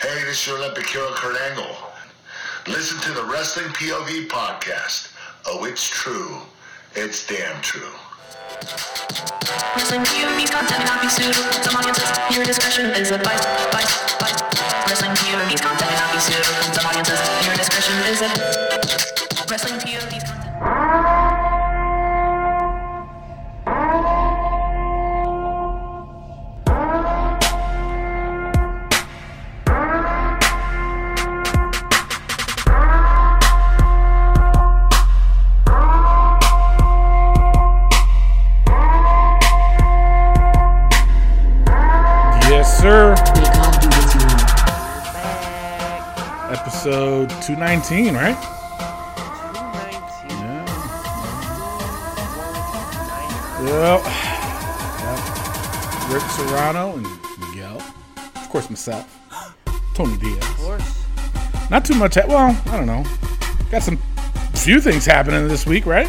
Hey, this is your Olympic hero Kurt Angle. Listen to the Wrestling POV podcast. Oh, it's true. It's damn true. Wrestling POV content not be suitable to audiences. Your discretion is advised. Advised. Advised. Wrestling POV content not be suitable to audiences. Your discretion is advised. Wrestling POV 219, right? 219. Yep. Yep. Rick Serrano and Miguel. Of course, myself. Tony Diaz. Of course. Not too much. Ha- well, I don't know. Got some few things happening this week, right?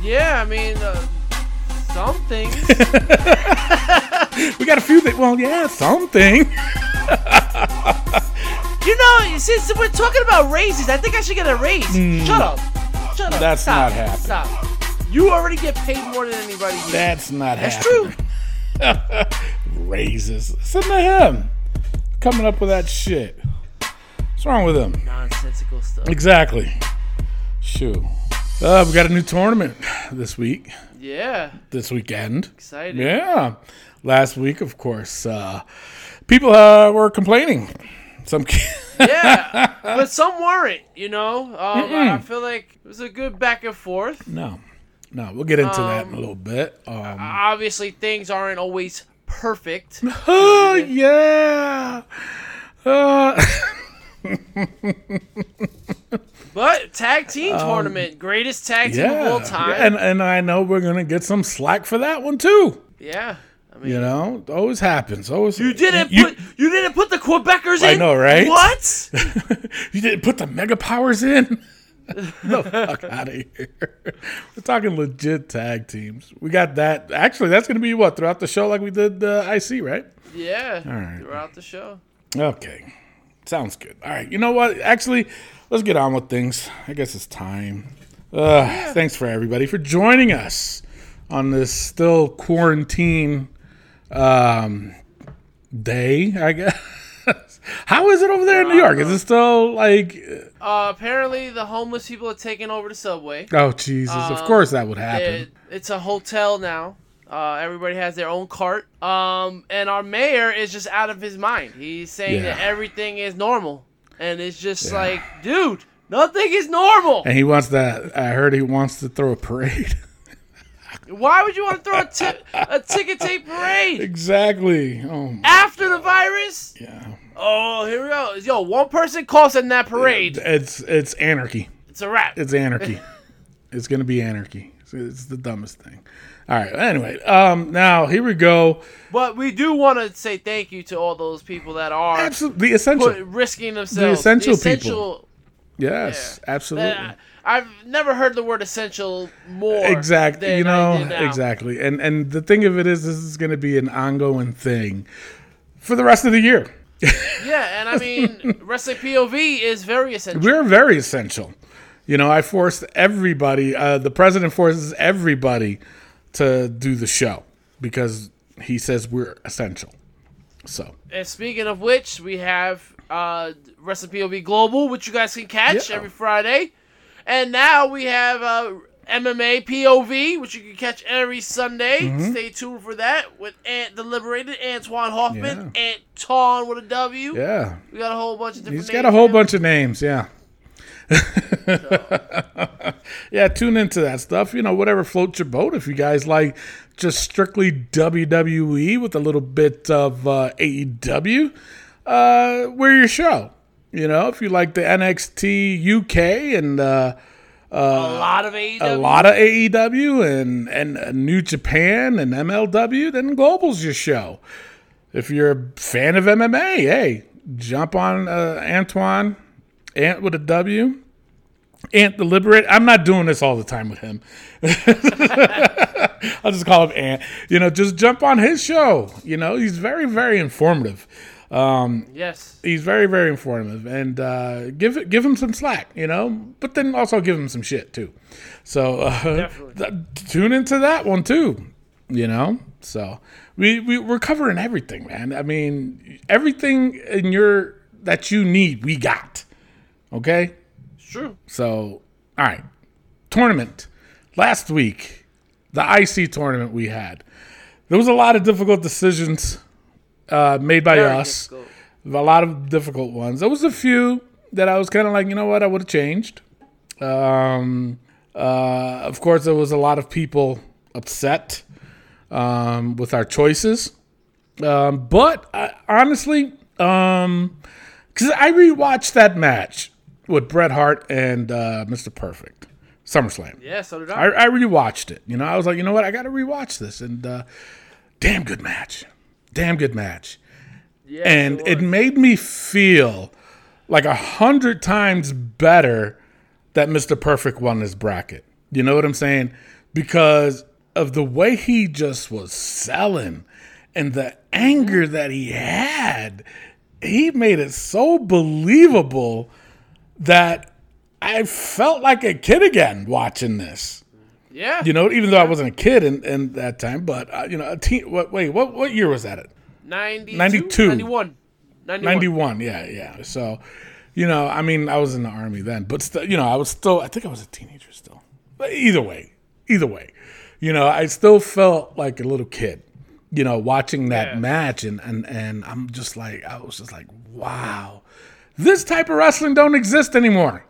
Yeah, I mean, uh, something. We got a few things. Well, yeah, something. Since we're talking about raises, I think I should get a raise. Shut up. Shut up. That's Stop. not happening. Stop. You already get paid more than anybody here. That's not That's happening. true. Raises. Listen to him. Coming up with that shit. What's wrong with him? Nonsensical stuff. Exactly. Shoo. Uh, we got a new tournament this week, Yeah. this weekend. Excited. Yeah. Last week, of course, uh, people uh, were complaining. Some Yeah. but some weren't, you know? Um, I feel like it was a good back and forth. no, no. We'll get into that in a Um, little bit. Um, Obviously, things aren't always perfect. oh yeah. Uh, But tag team tournament, greatest tag team Um, yeah. of all time. And and I know we're gonna get some slack for that one too. yeah. Mean, You know, always happens. Always. you didn't You, put you didn't put the Quebecers I in. I know, right? What? you didn't put the mega powers in. no fuck out of here. We're talking legit tag teams. We got that. Actually, that's going to be what throughout the show, like we did uh, IC, right? yeah. right. Throughout the show. Okay, sounds good. All right, you know what? Actually, let's get on with things. I guess it's time. Uh, Thanks for everybody for joining us on this still quarantine um, day. I guess. How is it over there in New York? Is it still like? Uh, apparently, the homeless people are taking over the subway. Oh Jesus! of course that would happen. It, it's a hotel now. Uh, everybody has their own cart. Um, and our mayor is just out of his mind. He's saying that everything is normal, and it's just Yeah. like, dude, nothing is normal. And he wants that. I heard he wants to throw a parade. Why would you want to throw a, ticket tape parade exactly. Oh after the virus? yeah. Oh, here we go. Yo, one person coughs in that parade. It's it's anarchy. It's a wrap. It's anarchy. it's gonna be anarchy. It's, it's the dumbest thing. All right. Anyway, um, now here we go. But we do want to say thank you to all those people that are Absolutely, the essential. put, risking themselves. The essential people. essential yes, absolutely. Uh, I've never heard the word essential more. exactly. You know, exactly. And and the thing of it is, this is going to be an ongoing thing for the rest of the year. Yeah, and I mean, wrestling POV is very essential. We're very essential. You know, I forced everybody. Uh, the president forces everybody to do the show because he says we're essential. So And speaking of which, we have uh, Wrestling POV Global, which you guys can catch Yeah. every Friday. And now we have uh, MMA POV, which you can catch every Sunday. Mm-hmm. Stay tuned for that with Ant the Liberated, Antoine Hoffman, Anton with a W. yeah, We got a whole bunch of different he's got a whole bunch of names. Yeah. yeah, tune into that stuff. You know, whatever floats your boat. If you guys like just strictly WWE with a little bit of uh, AEW, uh, we're your show. You know, if you like the NXT UK and uh, a lot of AEW. a lot of AEW and and uh, New Japan and MLW, then Global's your show. If you're a fan of MMA, hey, jump on uh, Antoine Ant with a W. Ant the Liberate. I'm not doing this all the time with him. I'll just call him Ant. You know, just jump on his show. You know, he's very, very informative. Yes. He's very, very informative, and uh, give give him some slack, you know. But then also give him some shit too. So uh, th- tune into that one too, you know. So we, we we're covering everything, man. I mean, everything in your that you need, we got. Okay. It's true. So, all right. Tournament. Last week, the IC tournament we had. There was a lot of difficult decisions uh, made by Very us. difficult. A lot of difficult ones. There was a few that I was kind of like, you know what, I would have changed. Um, uh, of course, there was a lot of people upset um, with our choices. Um, but I, honestly, um, because I rewatched that match with Bret Hart and uh, Mr. Perfect, SummerSlam. Yeah, so did I, I. I rewatched it. You know, I was like, you know what, I got to rewatch this, and uh, damn good match, damn good match, yeah, and it it made me feel like a hundred times better that Mr. Perfect won this bracket. You know what I'm saying? Because of the way he just was selling and the anger mm-hmm. that he had, he made it so believable that I felt like a kid again watching this. Yeah. You know, even though I wasn't a kid in, in that time, but uh, you know, a teen. What, wait, what what year was that? At 92? 92. 91. 91. 91 yeah yeah so you know i mean i was in the army then but still you know i was still i think i was a teenager still but either way either way you know i still felt like a little kid you know watching that Yeah. match and and and i'm just like i was just like wow this type of wrestling don't exist anymore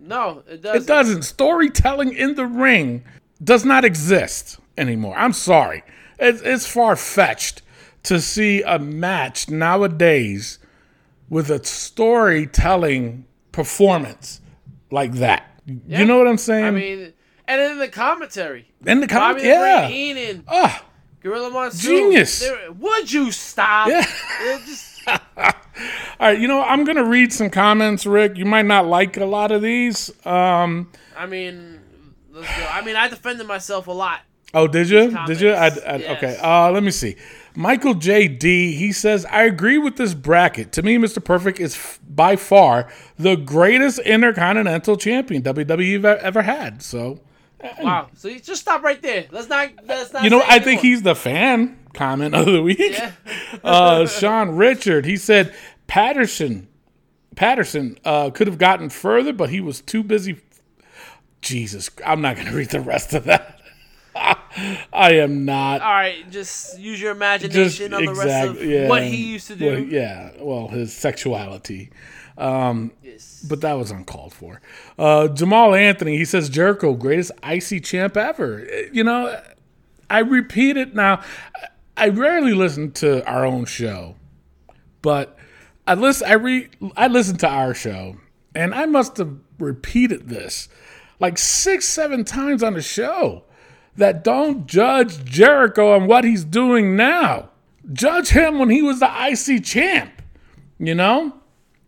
No, it doesn't. it doesn't storytelling in the ring does not exist anymore i'm sorry it's, it's far-fetched to see a match nowadays with a storytelling performance like that. You know what I'm saying? I mean, and then the commentary. and the Bobby comment, yeah. Brain Heenan, Ah, Gorilla Monsoon. Genius. Would you stop? Yeah. All right. You know, I'm gonna read some comments, Rick. You might not like a lot of these. Um, I mean, let's go. I mean, I defended myself a lot. Oh, did you? Did you? I, I, yes. Okay. Uh, let me see. Michael J. D. He says, "I agree with this bracket. To me, Mr. Perfect is f- by far the greatest intercontinental champion WWE ever, had." So, Wow. So you just stop right there. Let's not. Let's not. you know, I think he's the fan comment of the week. Yeah. uh, Sean Richard. He said Patterson. Patterson uh, could have gotten further, but he was too busy. Jesus, I'm not going to read the rest of that. I am not. All right, just use your imagination on the rest of exactly yeah. what he used to do. Well, yeah, well, his sexuality. Yes. But that was uncalled for. Uh, Jamal Anthony, he says Jericho, greatest icy champ ever. You know, I repeat it now. I rarely listen to our own show, but I listen. I re I listen to our show, and I must have repeated this like six, seven times on the show. That don't judge Jericho on what he's doing now. Judge him when he was the IC champ. You know,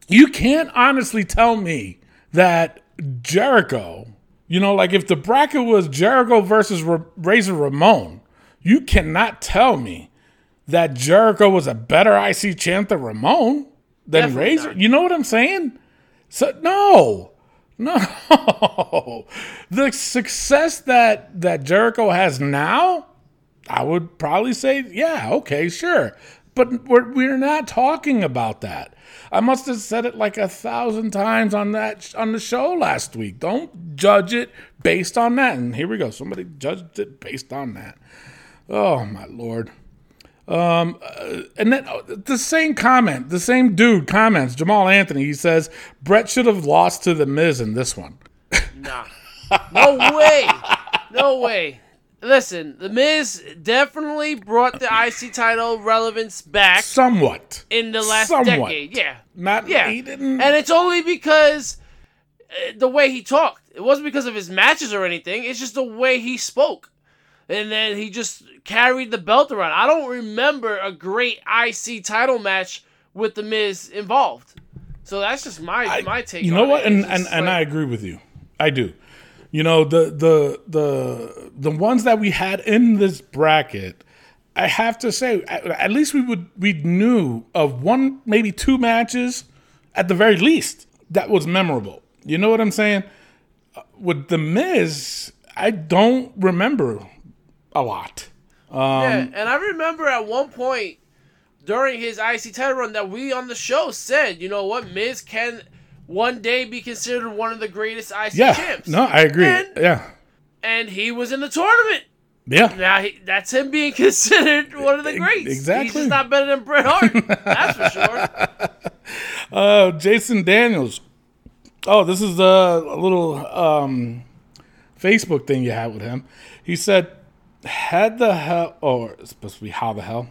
you can't honestly tell me that Jericho, you know, like if the bracket was Jericho versus Ra- Razor Ramon, you cannot tell me that Jericho was a better IC champ than Ramon than Definitely Razor. not. You know what I'm saying? So no, no, the success that that Jericho has now, I would probably say, yeah, okay, sure. But we're, we're not talking about that. I must have said it like a thousand times on that on the show last week. Don't judge it based on that. And here we go. Somebody judged it based on that. Oh my lord. Um, uh, and then uh, the same comment, the same dude comments. Jamal Anthony. He says Bret should have lost to the Miz in this one. Nah. No way. No way. Listen, The Miz definitely brought the IC title relevance back Somewhat. in the last Somewhat. decade. Yeah. Not. Yeah. He didn't. And it's only because uh, the way he talked. It wasn't because of his matches or anything. It's just the way he spoke. And then he just carried the belt around. I don't remember a great IC title match with The Miz involved. So that's just my my take. you know what? It. And and, and I agree with you. I do. You know the the the the ones that we had in this bracket, I have to say, at, at least we would we knew of one, maybe two matches, at the very least, that was memorable. You know what I'm saying? Uh, With the Miz, I don't remember a lot. yeah, and I remember at one point during his IC title run that we on the show said, you know what, Miz can one day be considered one of the greatest IC Yeah, champs. no, I agree. And, yeah, and he was in the tournament. yeah. Now he, that's him being considered one of the greats. He's exactly. just not better than Bret Hart. that's for sure. Uh, Jason Daniels. Oh, this is a, a little um, Facebook thing you had with him. He said, "Had the hell, or it's supposed to be how the hell?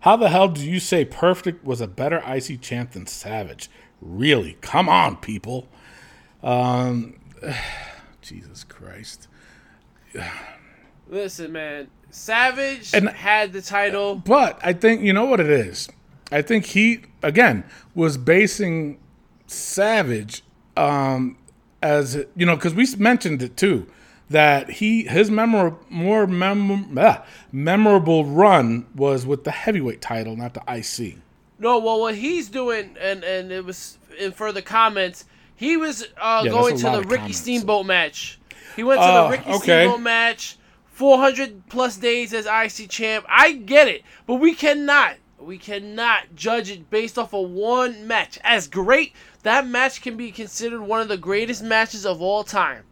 How the hell do you say Perfect was a better IC champ than Savage? Really? Come on, people. Um, Jesus Christ. Listen, man. Savage And- had the title. But I think you know what it is. I think he again was basing Savage um, as you know because we mentioned it too that he his memor- more mem- ah, memorable run was with the heavyweight title, not the IC. No, well, what he's doing, and and it was in further comments, he was uh, Yeah, going to the Ricky comments. Steamboat match. He went to Oh, the Ricky okay. Steamboat match, 400 plus days as IC champ. I get it, but we cannot, we cannot judge it based off of one match. As great, that match can be considered one of the greatest matches of all time.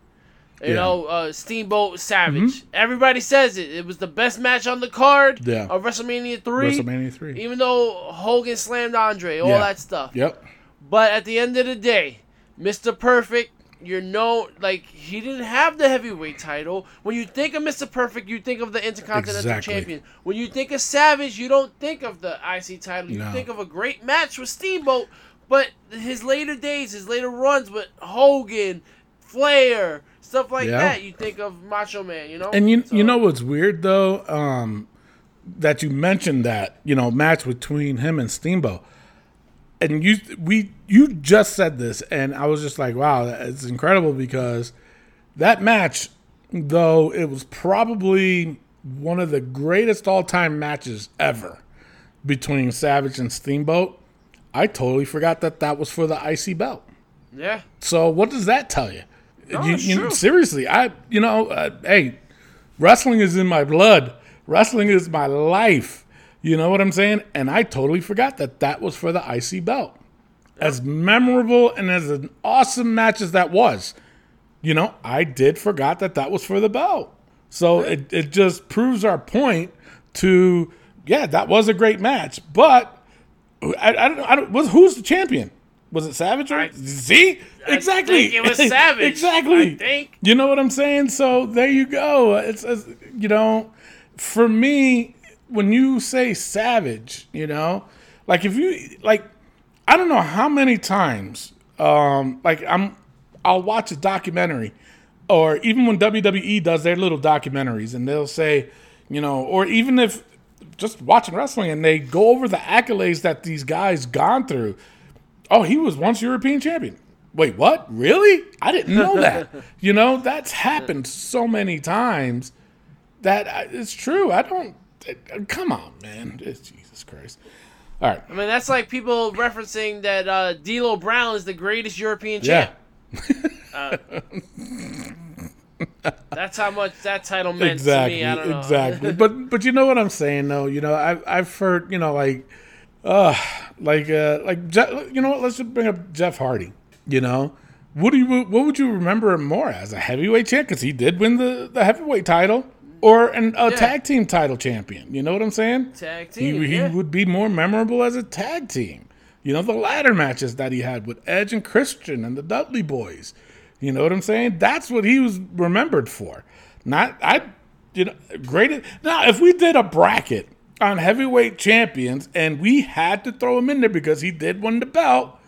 You Yeah. know, uh, Steamboat Savage. Everybody says it. It was the best match on the card Yeah. of WrestleMania 3. WrestleMania three. Even though Hogan slammed Andre, all Yeah. that stuff. Yep. But at the end of the day, Mr. Perfect, you're no like he didn't have the heavyweight title. When you think of Mr. Perfect, you think of the Intercontinental Exactly. Champion. When you think of Savage, you don't think of the IC title. You No. think of a great match with Steamboat. But his later days, his later runs with Hogan, Flair, stuff like Yeah. that, you think of Macho Man. You know. And you So- you know what's weird though, um, that you mentioned that you know match between him and Steamboat, and you we you just said this, and I was just like, wow, it's incredible because that match, though it was probably one of the greatest all time matches ever between Savage and Steamboat. I totally forgot that that was for the IC belt. Yeah. So what does that tell you? No, you, you- true. seriously, I you know, uh, hey, wrestling is in my blood. Wrestling is my life. You know what I'm saying? And I totally forgot that that was for the IC belt. As memorable and as an awesome match as that was, you know, I did forgot that that was for the belt. So it, it just proves our point to yeah, that was a great match, but I, I don't I don't was who's the champion? Was it Savage? Or, I- see exactly. think it was Savage. exactly. I think. You know what I'm saying? So there you go. It's, it's you know, for me, when you say Savage, you know, like if you like, I don't know how many times, um, like I'm, I'll watch a documentary, or even when WWE does their little documentaries, and they'll say, you know, or even if just watching wrestling and they go over the accolades that these guys gone through. Oh, he was once European champion. Wait, what? Really? I didn't know that. you know, that's happened so many times that I- it's true. I don't. uh, Come on, man. It's Jesus Christ. All right. I mean, that's like people referencing that uh, D'Lo Brown is the greatest European Yeah. champ. Uh, that's how much that title meant exactly. to me. I don't know. Exactly. but but you know what I'm saying though. You know I've I've heard you know like, uh like uh like you know what? Let's just bring up Jeff Hardy. You know. What do you what would you remember him more as a heavyweight champ because he did win the, the heavyweight title or an, a Yeah. tag team title champion? You know what I'm saying? Tag He, team. he yeah. would be more memorable as a tag team. You know, the ladder matches that he had with Edge and Christian and the Dudley boys. You know what I'm saying? That's what he was remembered for. Not, I, you know, great. Now, if we did a bracket on heavyweight champions and we had to throw him in there because he did win the belt,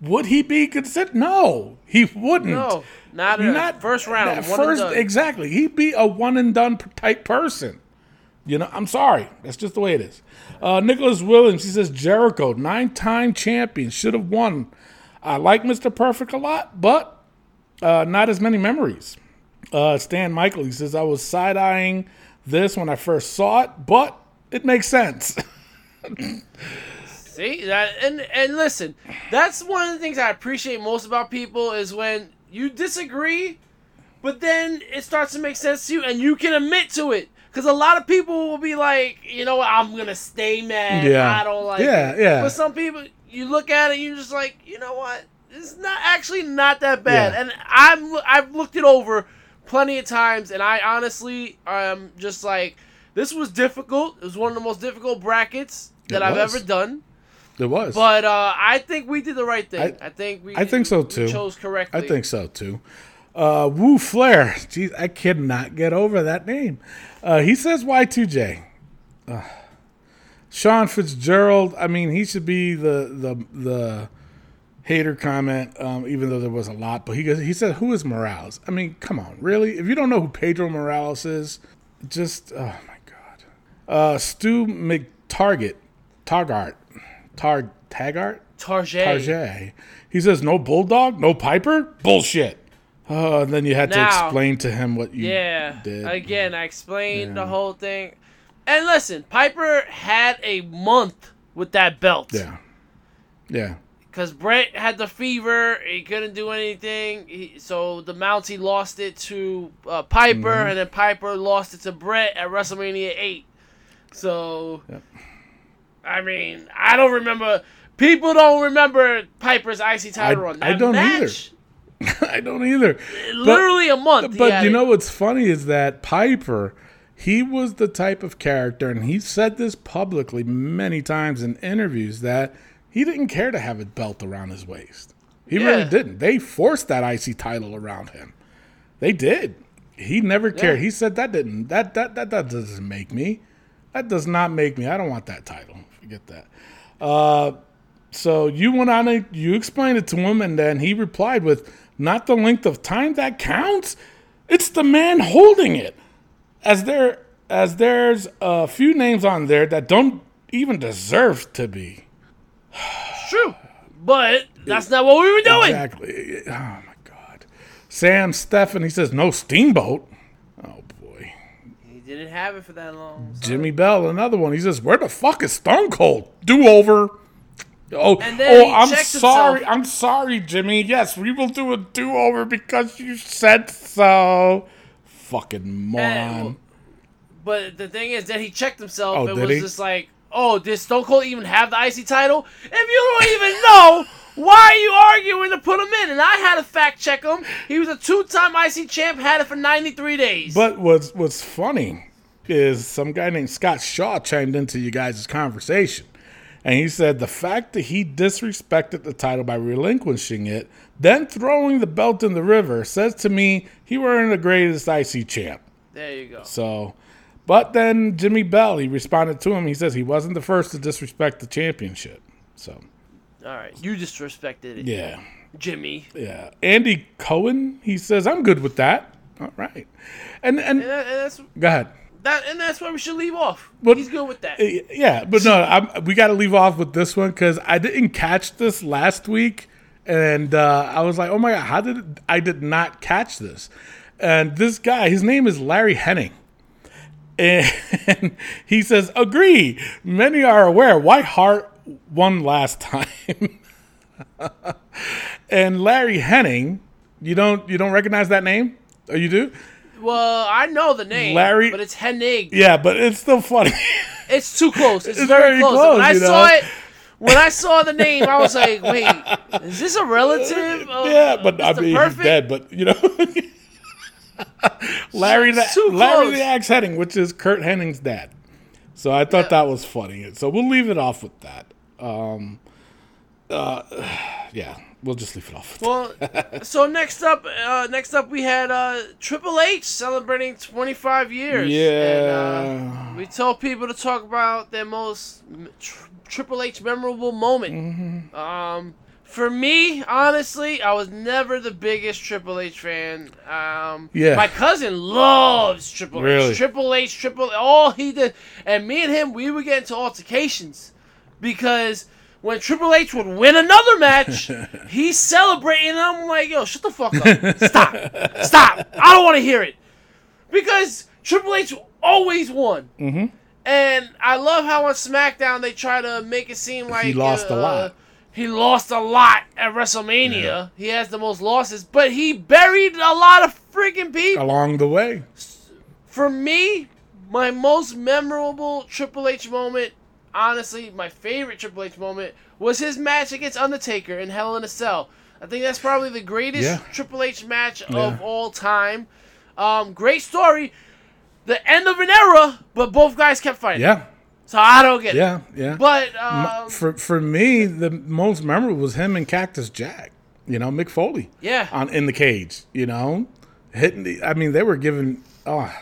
would he be considered? No, he wouldn't. No, not a first round, that one and first, exactly. He'd be a one and done type person. You know, I'm sorry. That's just the way it is. Uh, Nicholas Williams, he says Jericho, nine time champion, should have won. I like Mr. Perfect a lot, but uh, not as many memories. Uh, Stan Michael, he says, I was side eyeing this when I first saw it, but It makes sense. See that, and and listen, that's one of the things I appreciate most about people is when you disagree, but then it starts to make sense to you, and you can admit to it. Because a lot of people will be like, you know, what, I'm gonna stay mad. Yeah. I don't like Yeah, it. yeah. But some people, you look at it, and you're just like, you know what? It's not actually not that bad. Yeah. And I'm I've looked it over plenty of times, and I honestly am just like, this was difficult. It was one of the most difficult brackets that I've ever done. It was. But uh, I think we did the right thing. I- I, think we. I think so, too. chose correctly. I think so too. Uh, Woo Flair. Jeez, I cannot get over that name. Uh, he says Y2J. Uh, Sean Fitzgerald. I mean, he should be the the the hater comment, um, even though there was a lot. But he goes, he said, "Who is Morales?" I mean, come on, really? If you don't know who Pedro Morales is, just oh. Uh, Stu McTarget, Targart, Tar Taggart. Tarjay. He says, no bulldog, no Piper? Bullshit. Oh, and then you had to explain to him what you Yeah. did. Again, I explained Yeah. the whole thing. And listen, Piper had a month with that belt. Yeah. Yeah. Because Bret had the fever. He couldn't do anything. He, so the Mountie lost it to uh, Piper, Mm-hmm. and then Piper lost it to Bret at WrestleMania 8. So, Yep. I mean, I don't remember. People don't remember Piper's icy title I- run. I don't either. match, I don't either. Literally a month. But you it. know what's funny is that Piper, he was the type of character, and he said this publicly many times in interviews that he didn't care to have a belt around his waist. He really didn't. They forced that icy title around him. They did. He never cared. Yeah. He said that didn't that, that that that doesn't make me. That does not make me. I don't want that title. Forget that. Uh, so you went on a you explained it to him, and then he replied with, "Not the length of time that counts. It's the man holding it." As there as there's a few names on there that don't even deserve to be. True. But that's not what we were doing. Exactly. Oh my God. Sam Stephan, he says no steamboat. Didn't have it for that long. so- Jimmy Bell, another one. He says, "Where the fuck is Stone Cold? Do over." Oh, oh, I'm sorry. himself. I'm sorry, Jimmy. Yes, we will do a do over because you said so. Fucking moron. But the thing is that he checked himself Oh, and did was he? just like, oh, did Stone Cold even have the IC title? If you don't even know, why are you arguing to put him in? And I had to fact check him. He was a two time IC champ, had it for 93 days. But what's what's funny is some guy named Scott Shaw chimed into you guys' conversation. And he said the fact that he disrespected the title by relinquishing it, then throwing the belt in the river, says to me he weren't the greatest IC champ. there you go. So, but then Jimmy Bell, he responded to him. He says he wasn't the first to disrespect the championship. So, All right. You disrespected it, yeah, Jimmy. yeah. Andy Cohen, he says I'm good with that. All right, and and And, that- and that's go ahead. that, and that's where we should leave off. But- He's good with that. Uh, Yeah, but no, I'm, we got to leave off with this one because I didn't catch this last week, and uh, I was like, "Oh my god, how did it, I did not catch this?" And this guy, his name is Larry Henning, and he says, "Agree. Many are aware White Hart won last time." and Larry Henning, you don't you don't recognize that name? Oh, you do? Well, I know the name, Larry- but it's Hennig. Yeah, but it's still funny. It's too close. It's, It's very, very close. close, when I you saw it, when I saw the name, I was like, "Wait, is this a relative?" Of, yeah, but I mean, Perfect? he's dead. But you know, Larry, the, too Larry close. the Axe Hennig, which is Curt Hennig's dad. So I thought that was funny. So we'll leave it off with that. Um, uh, yeah, we'll just leave it off. Well, so next up, uh, next up we had uh, Triple H celebrating 25 years. And, Yeah. uh, we told people to talk about their most tr- Triple H memorable moment. Mm-hmm. Um, for me, honestly, I was never the biggest Triple H fan. Um, Yeah. My cousin loves Triple Really? H. Triple H, Triple all he did, and me and him, we would get into altercations because when Triple H would win another match, he's celebrating. And I'm like, yo, shut the fuck up. Stop. Stop. I don't want to hear it. Because Triple H always won. Mm-hmm. And I love how on SmackDown they try to make it seem like he lost a uh, lot. He lost a lot at WrestleMania. He has the most losses, but he buried a lot of freaking people. Along the way. For me, my most memorable Triple H moment, honestly, my favorite Triple H moment was his match against Undertaker in Hell in a Cell. I think that's probably the greatest Yeah. Triple H match Yeah. of all time. Um, great story. The end of an era, but both guys kept fighting. Yeah. So I don't get it. Yeah. Yeah. But um, for for me, the most memorable was him and Cactus Jack. You know, Mick Foley. Yeah. On in the cage. You know, hitting. The, I mean, they were giving oh,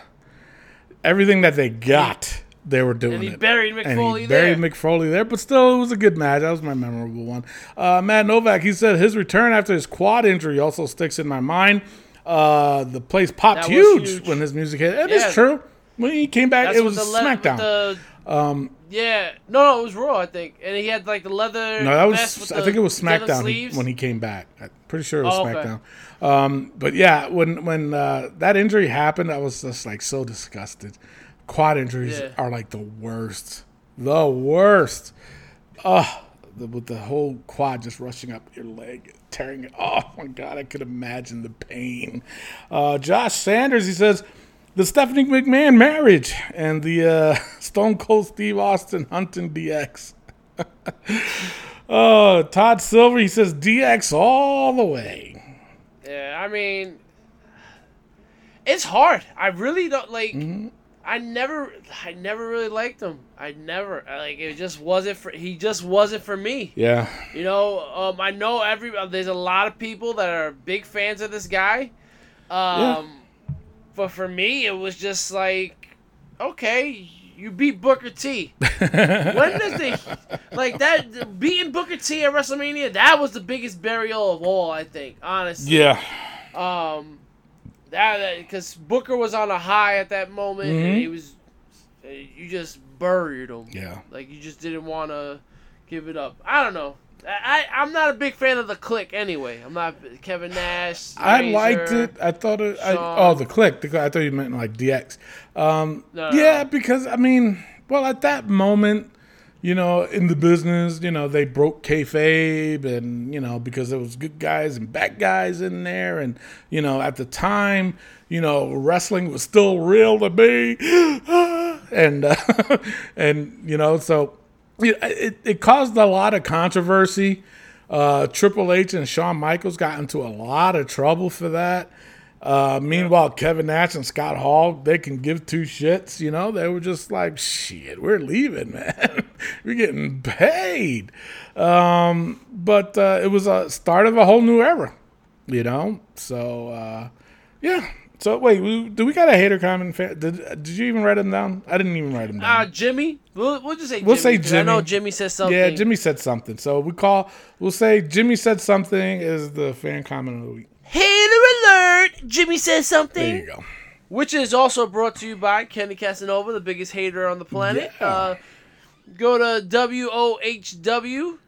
everything that they got. They were doing And he it. buried Mick and he buried there. Mick Foley there, but still, it was a good match. That was my memorable one. Uh, Matt Novak, he said his return after his quad injury also sticks in my mind. Uh, the place popped huge, huge. when his music hit. It is Yeah. true. When he came back, that's it was le- SmackDown. the- yeah, no, no, it was Raw, I think, and he had like the leather. No, that was. I think it was SmackDown when he came back. I'm pretty sure it was Oh, okay. SmackDown. Um, but yeah, when when uh, that injury happened, I was just like so disgusted. Quad injuries Yeah. are like the worst, the worst. Ugh, the, with the whole quad just rushing up your leg, tearing it. Oh my god, I could imagine the pain. Uh, Josh Sanders, he says. The Stephanie McMahon marriage and the uh, Stone Cold Steve Austin Hunting DX. Oh, Todd Silver, he says DX all the way. Yeah, I mean, it's hard. I really don't like. Mm-hmm. I never, I never really liked him. I never like it. Just wasn't for. He just wasn't for me. Yeah. You know, um, I know every. uh, There's a lot of people that are big fans of this guy. Um, but for me, it was just like, okay, you beat Booker T. when does the like that beating Booker T at WrestleMania? That was the biggest burial of all, I think. Honestly. Yeah. Um, that because Booker was on a high at that moment, and Mhm. he was. uh, You just buried him. Yeah. Like you just didn't want to give it up. I don't know. I, I I'm not a big fan of the Kliq anyway. I'm not Kevin Nash. I Razor. liked it. I thought it. I, oh, the Kliq. The, I thought you meant like DX. Um, No, no, yeah, no. because I mean, well, at that moment, you know, in the business, you know, they broke kayfabe, and you know, because there was good guys and bad guys in there, and you know, at the time, you know, wrestling was still real to me, and uh, and you know, so it, it it caused a lot of controversy. Uh, Triple H and Shawn Michaels got into a lot of trouble for that. Uh, meanwhile, Kevin Nash and Scott Hall, they can give two shits. You know, they were just like, shit, we're leaving, man. we're getting paid. Um, but uh, it was a start of a whole new era, you know? So, uh, yeah. So, wait, we, do we got a hater comment? Did, did you even write them down? I didn't even write them down. Uh, Jimmy. We'll, we'll just say. We'll Jimmy, say 'cause I know Jimmy. Jimmy says something. yeah, Jimmy said something. So we call, we'll say Jimmy said something is the fan comment of the week. Hater alert! Jimmy says something. There you go. Which is also brought to you by Kenny Casanova, the biggest hater on the planet. Yeah. Uh, go to WOHW.com.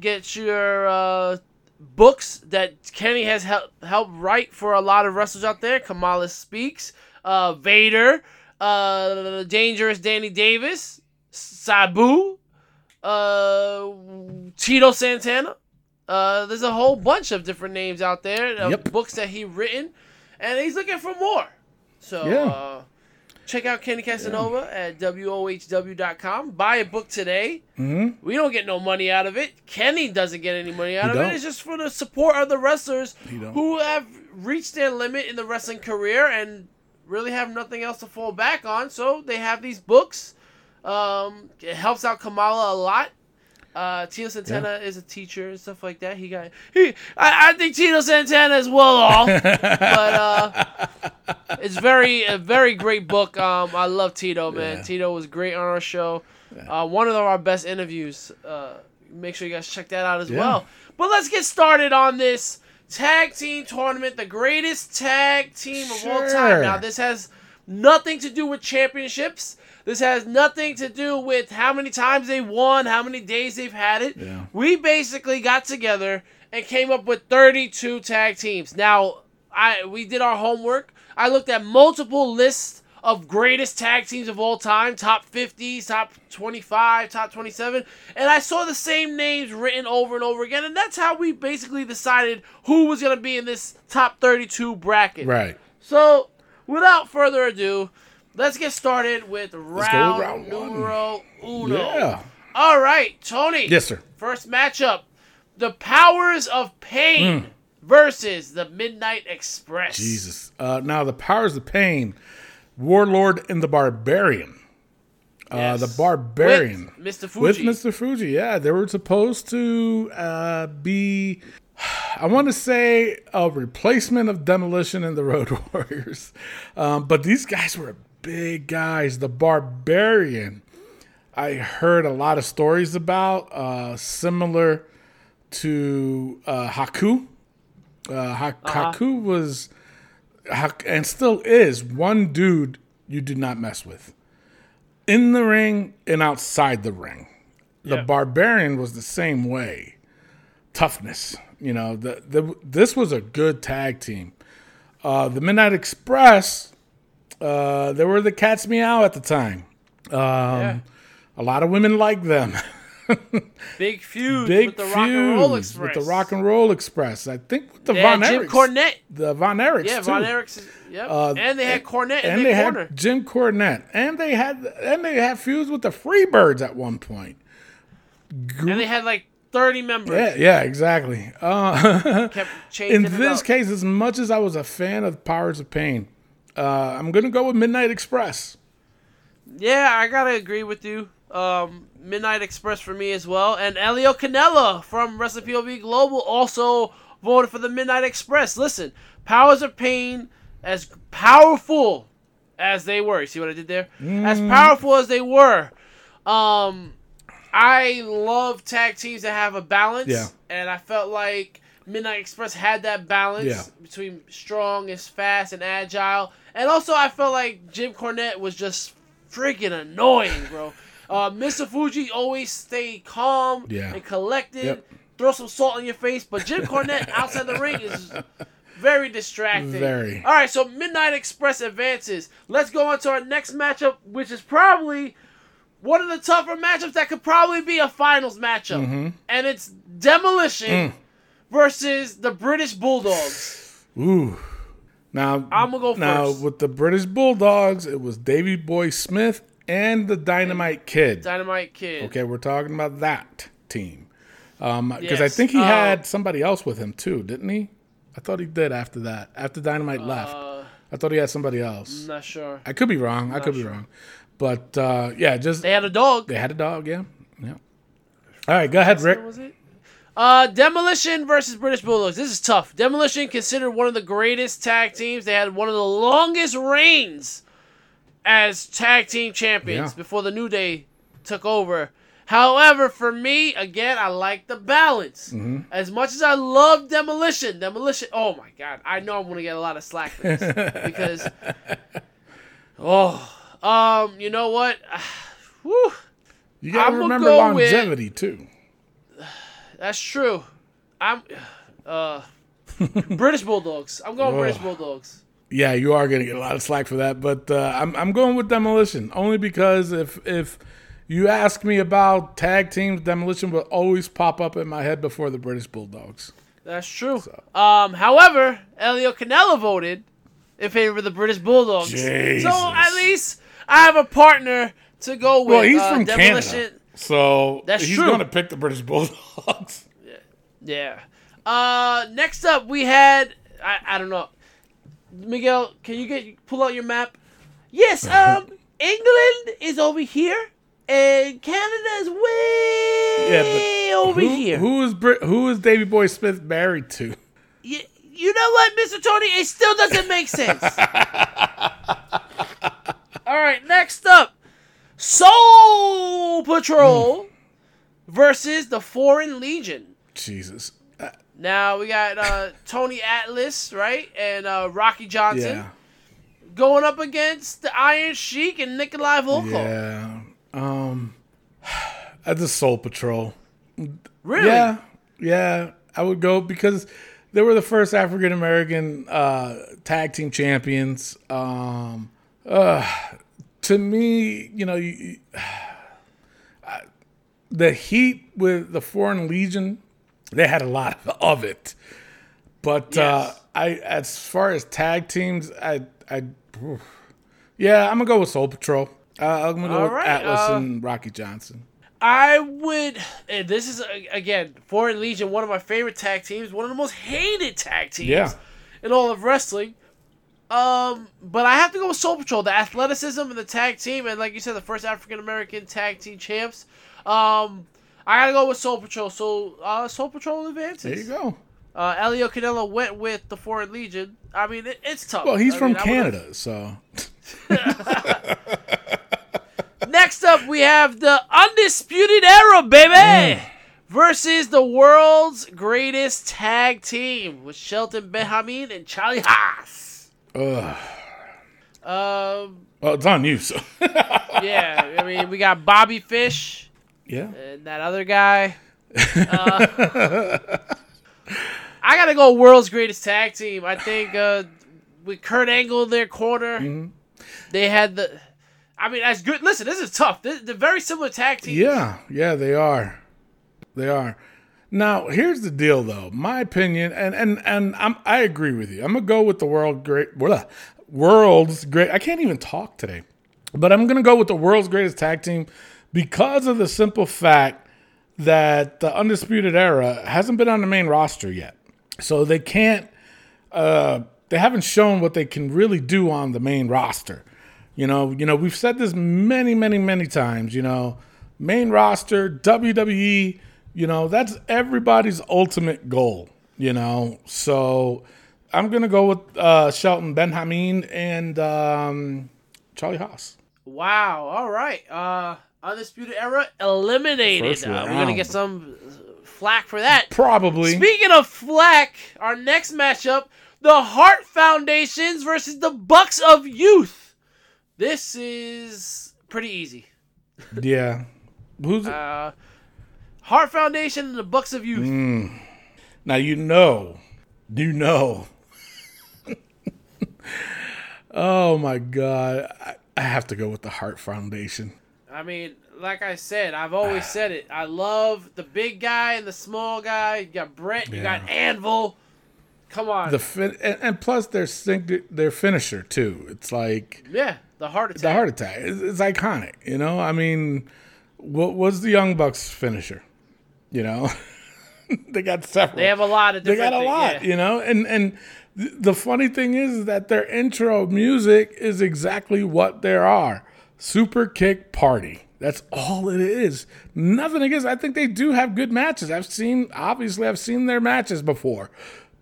Get your uh, books that Kenny has hel- helped write for a lot of wrestlers out there. Kamala Speaks, uh, Vader, uh, Dangerous Danny Davis, Sabu, uh, Tito Santana. Uh, there's a whole bunch of different names out there of Yep. books that he written, and he's looking for more. So Yeah. uh, check out Kenny Casanova at WOHW.com. Buy a book today. Mhm. We don't get no money out of it. Kenny doesn't get any money out He of don't. it. It's just for the support of the wrestlers who have reached their limit in the wrestling career and really have nothing else to fall back on. So they have these books. Um, it helps out Kamala a lot. Uh, Tito Santana is a teacher and stuff like that. He got he. I, I think Tito Santana is well off, but uh, it's very a very great book. Um, I love Tito, man. Yeah. Tito was great on our show. Uh, one of our best interviews. Uh, make sure you guys check that out as Yeah. well. But let's get started on this tag team tournament, the greatest tag team of all time. Now, this has nothing to do with championships. This has nothing to do with how many times they won, how many days they've had it. Yeah. We basically got together and came up with 32 tag teams. Now, I we did our homework. I looked at multiple lists of greatest tag teams of all time, top 50s, top 25, top 27, and I saw the same names written over and over again, and that's how we basically decided who was going to be in this top 32 bracket. Right. So, without further ado, let's get started with round, round one. numero uno. Yeah. All right, Tony. Yes, sir. First matchup: the Powers of Pain versus the Midnight Express. Jesus. Uh, now the powers of pain, Warlord and the Barbarian. Uh, Yes. the Barbarian With Mr. with Fuji. Mr. Fuji. Yeah, they were supposed to uh, be. I want to say a replacement of Demolition and the Road Warriors, um, but these guys were big guys. The Barbarian, I heard a lot of stories about, uh, similar to uh, Haku. Uh, ha- Haku was, Hak- and still is, one dude you do not mess with. In the ring and outside the ring. The Yeah. Barbarian was the same way. Toughness. You know, the, the this was a good tag team. Uh, the Midnight Express, uh, they were the cat's meow at the time. Um, Yeah. A lot of women liked them. Big feud Big with the Rock and Roll Express. with the Rock and Roll Express. I think with the Von had Jim Cornette. The Von Erichs Yeah, too. Von Erichs. Yep. Uh, and they had Cornette and they corner. had Jim Cornette, and they had and they had feuds with the Freebirds at one point. and they had like 30 members. Yeah, yeah, exactly. Uh, in this up. case, as much as I was a fan of Powers of Pain, uh, I'm gonna go with Midnight Express. Yeah, I gotta agree with you. Um, Midnight Express for me as well, and Elio Canella from Wrestling POV Global also voted for the Midnight Express. Listen, Powers of Pain, as powerful as they were, see what I did there? As powerful as they were, um, I love tag teams that have a balance, Yeah. and I felt like Midnight Express had that balance Yeah. between strong and fast and agile, and also I felt like Jim Cornette was just freaking annoying, bro. Uh, Mr. Fuji always stayed calm Yeah. and collected. Yep. Throw some salt on your face, but Jim Cornette outside the ring is very distracting. Very. All right, so Midnight Express advances. Let's go on to our next matchup, which is probably one of the tougher matchups that could probably be a finals matchup, Mm-hmm. and it's Demolition Mm. versus the British Bulldogs. Ooh. Now I'm gonna go Now first. with the British Bulldogs, it was Davy Boy Smith and the Dynamite Kid. Dynamite Kid. Okay, we're talking about that team. Because I Yes, think he um, had somebody else with him too, didn't he? I thought he did after that. After Dynamite left, Uh, I thought he had somebody else. I'm not sure. I could be wrong. I could be wrong. But uh, yeah, just They had a dog. they had a dog. Yeah, yeah. All right, go ahead, Rick. Was it? Uh, Demolition versus British Bulldogs. This is tough. Demolition considered one of the greatest tag teams. They had one of the longest reigns as tag team champions Yeah. before the New Day took over. However, for me, again, I like the balance. Mm-hmm. As much as I love Demolition, Demolition. Oh my God, I know I'm gonna get a lot of slack for this because. Oh, um, you know what? Whew. You gotta remember go with- longevity too. That's true. I'm uh British Bulldogs. I'm going British Bulldogs. Yeah, you are gonna get a lot of slack for that, but uh, I'm I'm going with demolition only because if if you ask me about tag teams, demolition will always pop up in my head before the British Bulldogs. That's true. Um, however, Elio Canella voted in favor of the British Bulldogs. Jesus. So at least I have a partner to go with. Well, he's uh, from Demolition. Canada, so That's he's true. going to pick the British Bulldogs. Yeah. Uh, next up we had I, I don't know. Miguel, can you get pull out your map? Yes. Um, England is over here, and Canada is way Yeah, over who, here. who is Brit- who is Davy Boy Smith married to? You, you know what, Mr. Tony? It still doesn't make sense. All right, next up Soul Patrol versus the Foreign Legion. Jesus. Uh, Now we got uh, Tony Atlas, right? And uh, Rocky Johnson yeah. going up against the Iron Sheik and Nikolai Volkoff. Yeah. Um. At the Soul Patrol. Really? Yeah, yeah, I would go because they were the first African American uh, tag team champions. Um, to me, you know, you, I- the heat with the Foreign Legion, they had a lot of it. But uh, I, as far as tag teams, I, I, yeah, I'm gonna go with Soul Patrol. Uh, I'm gonna go All with right, Atlas uh, and Rocky Johnson. I would. And this is uh, again Foreign Legion, one of my favorite tag teams, one of the most hated tag teams Yeah. in all of wrestling. Um, but I have to go with Soul Patrol, the athleticism and the tag team, and like you said, the first African American tag team champs. Um, I gotta go with Soul Patrol. So uh, Soul Patrol advances. There you go. Uh, Elio Canelo went with the Foreign Legion. I mean, it, it's tough. Well, he's I from mean, Canada, so Next up, we have the Undisputed Era, baby! Versus the world's greatest tag team with Shelton Benjamin and Charlie Haas. Ugh. Um, well, it's on you. So yeah, I mean, we got Bobby Fish yeah, and that other guy. Uh, I gotta go world's greatest tag team. I think uh, with Kurt Angle in their corner, they had the. I mean, that's good. Listen, this is tough. They're very similar tag teams. yeah, yeah, they are, they are. Now, here's the deal, though. My opinion, and and and I'm I agree with you. I'm gonna go with the world great, blah, world's great. I can't even talk today, but I'm gonna go with the world's greatest tag team because of the simple fact that the undisputed era hasn't been on the main roster yet, so they can't. Uh, they haven't shown what they can really do on the main roster. You know, you know, we've said this many, many, many times. You know, main roster, WWE. You know, that's everybody's ultimate goal. You know, so I'm gonna go with uh, Shelton Benjamin and um, Charlie Haas. Wow. All right. Uh, Undisputed Era eliminated. Uh, we're gonna get some flack for that. Probably. Speaking of flack, our next matchup: the Hart Foundations versus the Bucks of Youth. This is pretty easy. yeah. Who's Uh, Hart Foundation and the Bucks of Youth. Mm. now? You know, you know. oh my God, I, I have to go with the Hart Foundation. I mean, like I said, I've always said it. I love the big guy and the small guy. You got Bret. You got Anvil. Come on. The fin- and, and plus their sync- their finisher too. It's like yeah, the Hart Attack. the Hart Attack. It's, it's iconic. You know, I mean, what was the Young Bucks finisher? You know, they got several. They have a lot of they got a lot. yeah. You know, and and th- the funny thing is that their intro music is exactly what there are. Super kick party. That's all it is. Nothing against. I think they do have good matches. I've seen obviously I've seen their matches before,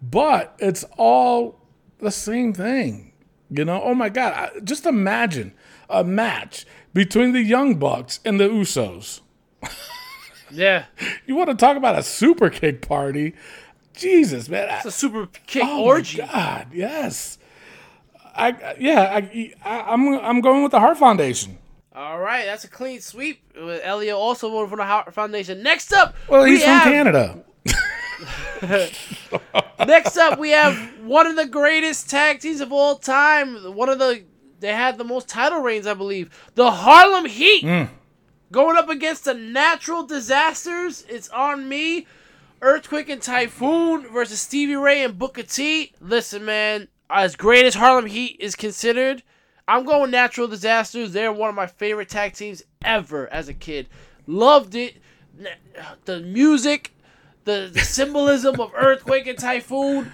but it's all the same thing. You know. Oh my God! I, just imagine a match between the Young Bucks and the Usos. Yeah, You want to talk about a super kick party? Jesus, man! I- it's a super kick Oh orgy. my God, yes. I yeah, I, I I'm I'm going with the Hart Foundation. All right, that's a clean sweep. Elio also voted for the Hart Foundation. Next up, Well, he's we from have, Canada. Next up, we have one of the greatest tag teams of all time. One of the they had the most title reigns, I believe. The Harlem Heat Mm. Going up against the Natural Disasters. It's on me. Earthquake and Typhoon versus Stevie Ray and Booker T. Listen, man, as great as Harlem Heat is considered, I'm going Natural Disasters. They're one of my favorite tag teams ever as a kid. Loved it. The music, the, symbolism of Earthquake and Typhoon.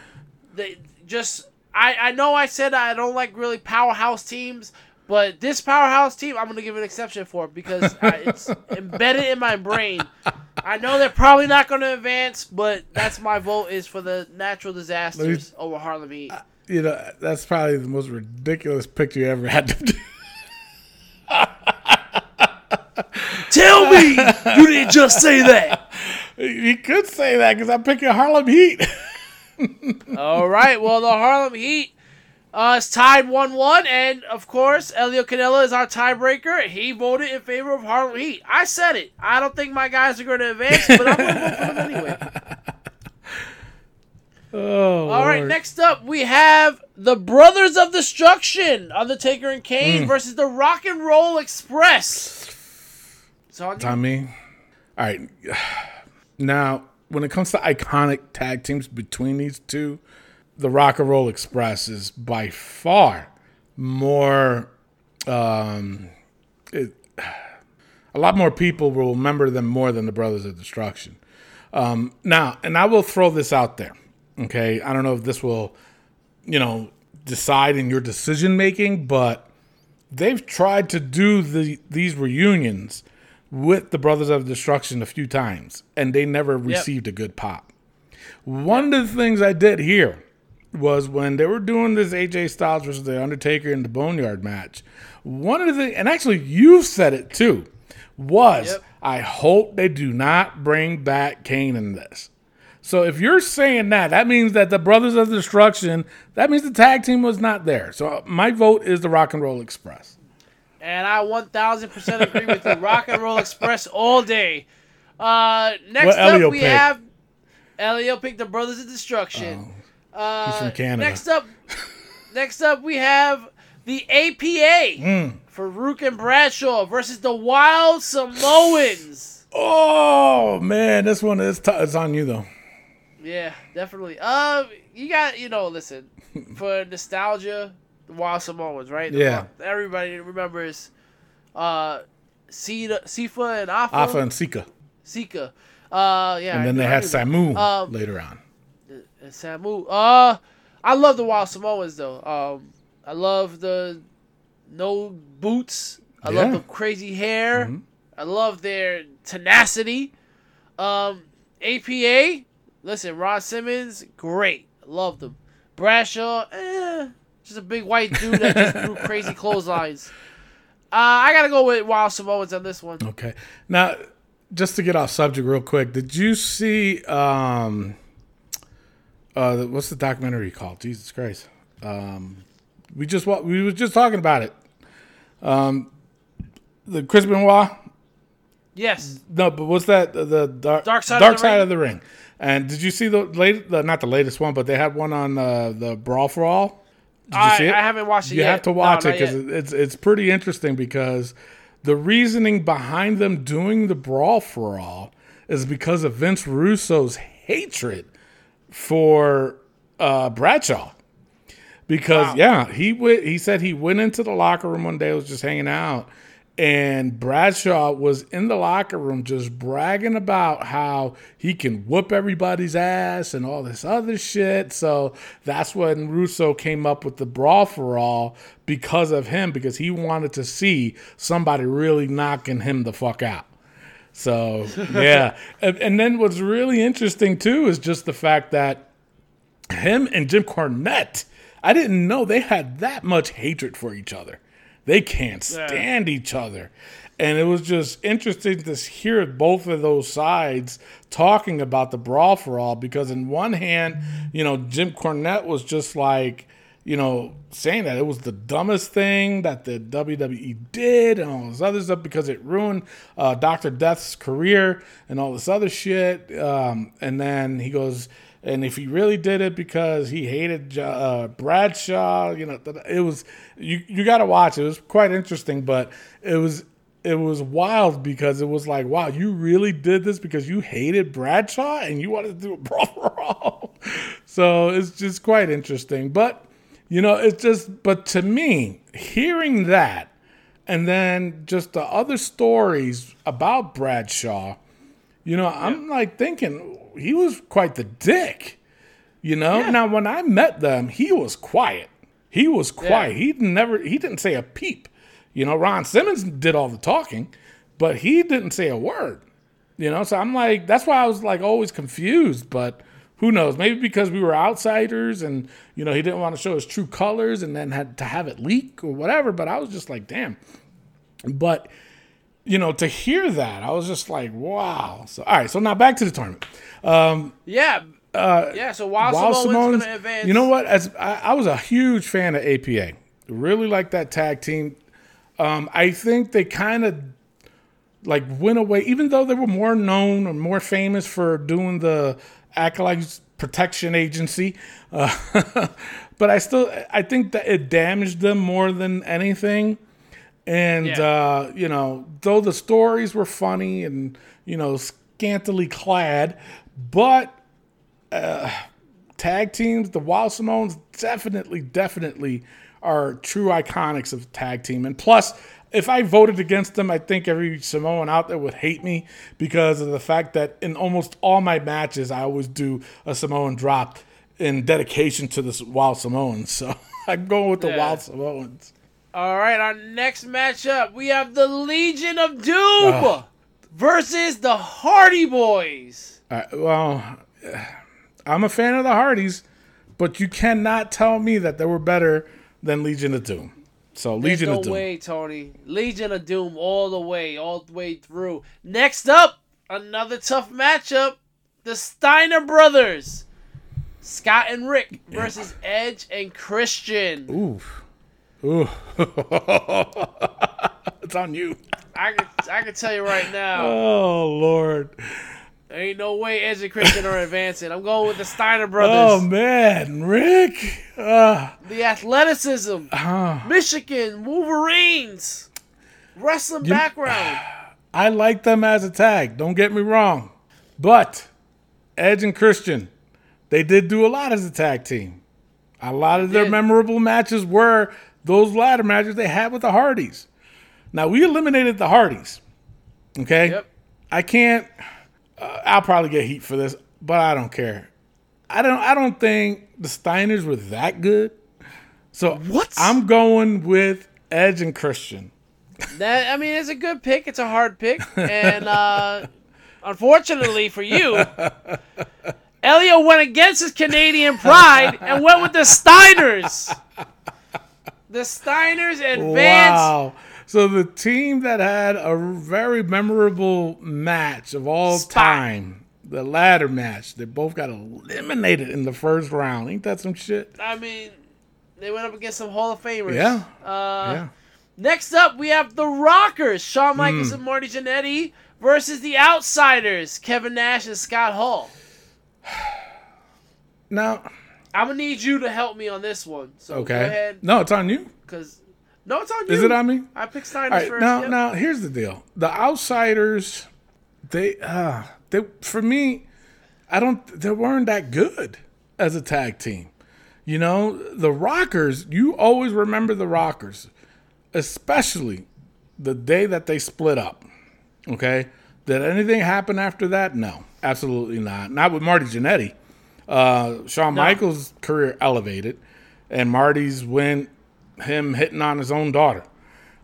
They just, I, I know I said I don't like really powerhouse teams, but this powerhouse team, I'm gonna give an exception for because I, it's embedded in my brain. I know they're probably not gonna advance, but that's my vote is for the natural disasters over Harlem Heat. You know, that's probably the most ridiculous pick you ever had to do. Tell me you didn't just say that. You could say that because I'm picking Harlem Heat. All right, well the Harlem Heat uh, is tied one-one, and of course Elio Canella is our tiebreaker. He voted in favor of Harlem Heat. I said it. I don't think my guys are going to advance, but I'm going to vote for them anyway. oh, All right, right, next up we have the Brothers of Destruction, Undertaker and Kane Hmm. versus the Rock and Roll Express. So Tommy. All right. Now, when it comes to iconic tag teams between these two, the Rock and Roll Express is by far more. Um, it, a lot more people will remember them more than the Brothers of Destruction. Um, now, and I will throw this out there. Okay, I don't know if this will, you know, decide in your decision making, but they've tried to do the these reunions with the Brothers of Destruction a few times, and they never received a good pop. One of the things I did here was when they were doing this AJ Styles versus the Undertaker in the Boneyard match. One of the and actually you said it too, was Yep. I hope they do not bring back Kane in this. So if you're saying that, that means that the Brothers of Destruction, that means the tag team was not there. So my vote is the Rock and Roll Express. And I 1000% agree with you. Rock and Roll Express all day. Uh, next up, we have Elio picked the Brothers of Destruction. Uh, He's from Canada. Next up, next up, we have the APA Hmm. Faarooq and Bradshaw versus the Wild Samoans. Oh man, this one is t- it's on you though. Yeah, definitely. Um, you got you know, listen for nostalgia, the Wild Samoans, right? The- Yeah. everybody remembers. Uh, Sifa and Afa. Alpha and Sika, Sika. Uh, yeah. and then they had. Samu Um, later on. And Samu. Uh, I love the Wild Samoans though. Um, I love the no boots. I Yeah. love the crazy hair. I love their tenacity. Um, APA. Listen, Ron Simmons, great. Love him. Bradshaw, eh, just a big white dude that just threw crazy clotheslines. Uh, I gotta go with Wild Samoans on this one. Okay, now just to get off subject real quick, did you see um, uh, what's the documentary called? Jesus Christ, um, we just we was just talking about it. Um, the Chris Benoit Yes. No, but what's that? The, the dark, Dark Side of the side Ring? of the ring. And did you see the late? The, not the latest one, but they had one on uh, the Brawl for All. Did you I, see it? I haven't watched it You yet. have to No, watch it because it's it's pretty interesting because the reasoning behind them doing the Brawl for All is because of Vince Russo's hatred for uh, Bradshaw. Because Wow. yeah, he went. He said he went into the locker room one day, was just hanging out, and Bradshaw was in the locker room just bragging about how he can whoop everybody's ass and all this other shit. So that's when Russo came up with the brawl for all because of him, because he wanted to see somebody really knocking him the fuck out. So yeah, and, and then what's really interesting too is just the fact that him and Jim Cornette, I didn't know they had that much hatred for each other. They can't stand each other. And it was just interesting to hear both of those sides talking about the brawl for all because in one hand, you know, Jim Cornette was just like, you know, saying that it was the dumbest thing that the WWE did and all this other stuff because it ruined uh, Dr. Death's career and all this other shit. Um, and then he goes, and if he really did it because he hated uh, Bradshaw, you know, it was you. You got to watch it. It was quite interesting, but it was it was wild because it was like, wow, you really did this because you hated Bradshaw and you wanted to do a brawl. So it's just quite interesting, but you know, it's just. But to me, hearing that, and then just the other stories about Bradshaw, you know, I'm like thinking he was quite the dick. You know, now when I met them, he was quiet. He was quiet. He never he didn't say a peep. You know, Ron Simmons did all the talking, but he didn't say a word. You know, so I'm like that's why I was like always confused, but who knows? Maybe because we were outsiders and you know, he didn't want to show his true colors and then had to have it leak or whatever, but I was just like, damn. But you know, to hear that, I was just like, wow. So, all right. So now back to the tournament. Yeah. yeah, so while, Wild Samoans Samoans. going to advance. You know what? As I, I was a huge fan of APA. Really like that tag team. Um, I think they kind of like went away, even though they were more known or more famous for doing the acolytes protection agency. Uh, but I still I think that it damaged them more than anything. And Yeah. uh, you know, though the stories were funny and you know scantily clad, but uh, tag teams, the Wild Samoans definitely, definitely are true iconics of tag team. And plus, if I voted against them, I think every Samoan out there would hate me because of the fact that in almost all my matches, I always do a Samoan drop in dedication to the Wild Samoans. So I'm going with the Yeah. Wild Samoans. All right, our next matchup, we have the Legion of Doom versus the Hardy Boys. Uh, well, I'm a fan of the Hardys, but you cannot tell me that they were better than Legion of Doom. So There's Legion no of Doom. All the way, Tony. Legion of Doom all the way, all the way through. Next up, another tough matchup: the Steiner brothers, Scott and Rick versus Edge and Christian. Oof. Ooh. it's on you. I can, I can tell you right now, Oh Lord. There ain't no way Edge and Christian are advancing. I'm going with the Steiner brothers. Oh man, Rick. Uh, the athleticism, uh, Michigan Wolverines, wrestling You- background. I like them as a tag. Don't get me wrong, but Edge and Christian, they did do a lot as a tag team. A lot of their did. memorable matches were those ladder matches they had with the Hardys. Now we eliminated the Hardys. Okay. Yep. I can't. Uh, I'll probably get heat for this, but I don't care. I don't. I don't think the Steiners were that good. So What? I'm going with Edge and Christian. That I mean, it's a good pick. It's a hard pick, and uh, unfortunately for you, Elio went against his Canadian pride and went with the Steiners. The Steiners advanced. Wow. So the team that had a very memorable match of all time, the ladder match, they both got eliminated in the first round. Ain't that some shit? I mean, they went up against some Hall of Famers. Yeah. Uh, yeah. Next up, we have the Rockers, Shawn Hmm. Michaels and Marty Jannetty versus the Outsiders, Kevin Nash and Scott Hall. Now, I'm gonna need you to help me on this one. So okay. go ahead, No, it's on you. because no, it's on you. Is it on me? I picked Steiners right. first. Now, yep. now here's the deal. The outsiders, they, uh, they for me, I don't. They weren't that good as a tag team. You know, the Rockers. You always remember the Rockers, especially the day that they split up. Okay. Did anything happen after that? No, absolutely not. Not with Marty Jannetty. Uh, Shawn Michaels' career elevated, and Marty's went him hitting on his own daughter.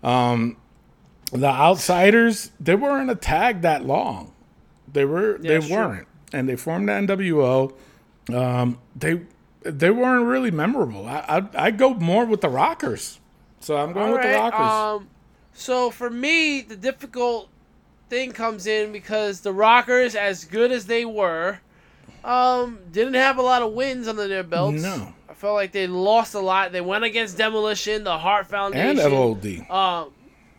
Um, the outsiders, they weren't a tag that long. They were. they that's weren't, and they formed the NWO. Um, they they weren't really memorable. I I I go more with the Rockers. So I'm going All with the Rockers. Um, so for me, the difficult thing comes in because the Rockers, as good as they were, um, didn't have a lot of wins under their belts. No. I felt like they lost a lot. They went against Demolition, the Hart Foundation, and LOD. um,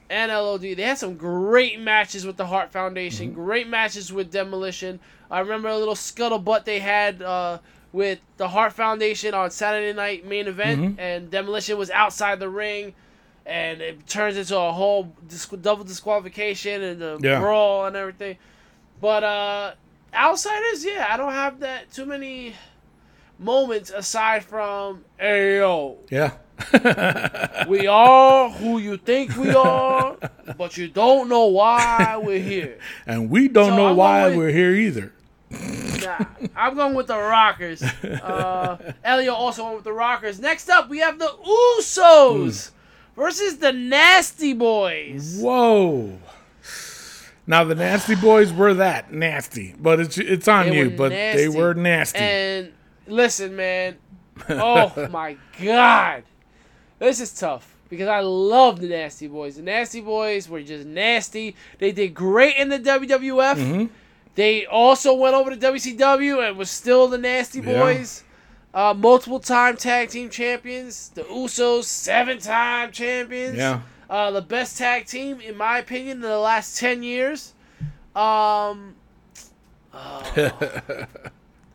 and LOD. They had some great matches with the Hart Foundation, Mm-hmm. great matches with Demolition. I remember a little scuttlebutt they had uh, with the Hart Foundation on Saturday night main event, Mm-hmm. and Demolition was outside the ring, and it turns into a whole dis- double disqualification and the Yeah. brawl and everything. But uh, outsiders, yeah, I don't have that too many moments aside from Ayo. Yeah. We are who you think we are, but you don't know why we're here. And we don't So know I'm why with- we're here either. Nah, I'm going with the Rockers. Uh, Elio also went with the Rockers. Next up, we have the Usos versus the Nasty Boys. Whoa. Now the nasty boys were that nasty, but it's it's on They you. But they were nasty. And listen, man. Oh my God, this is tough because I love the Nasty Boys. The Nasty Boys were just nasty. They did great in the WWF. Mm-hmm. They also went over to WCW and was still the Nasty Yeah. Boys. Uh, multiple time tag team champions. The Usos, seven time champions. yeah. Uh, the best tag team, in my opinion, in the last 10 years. Um, oh.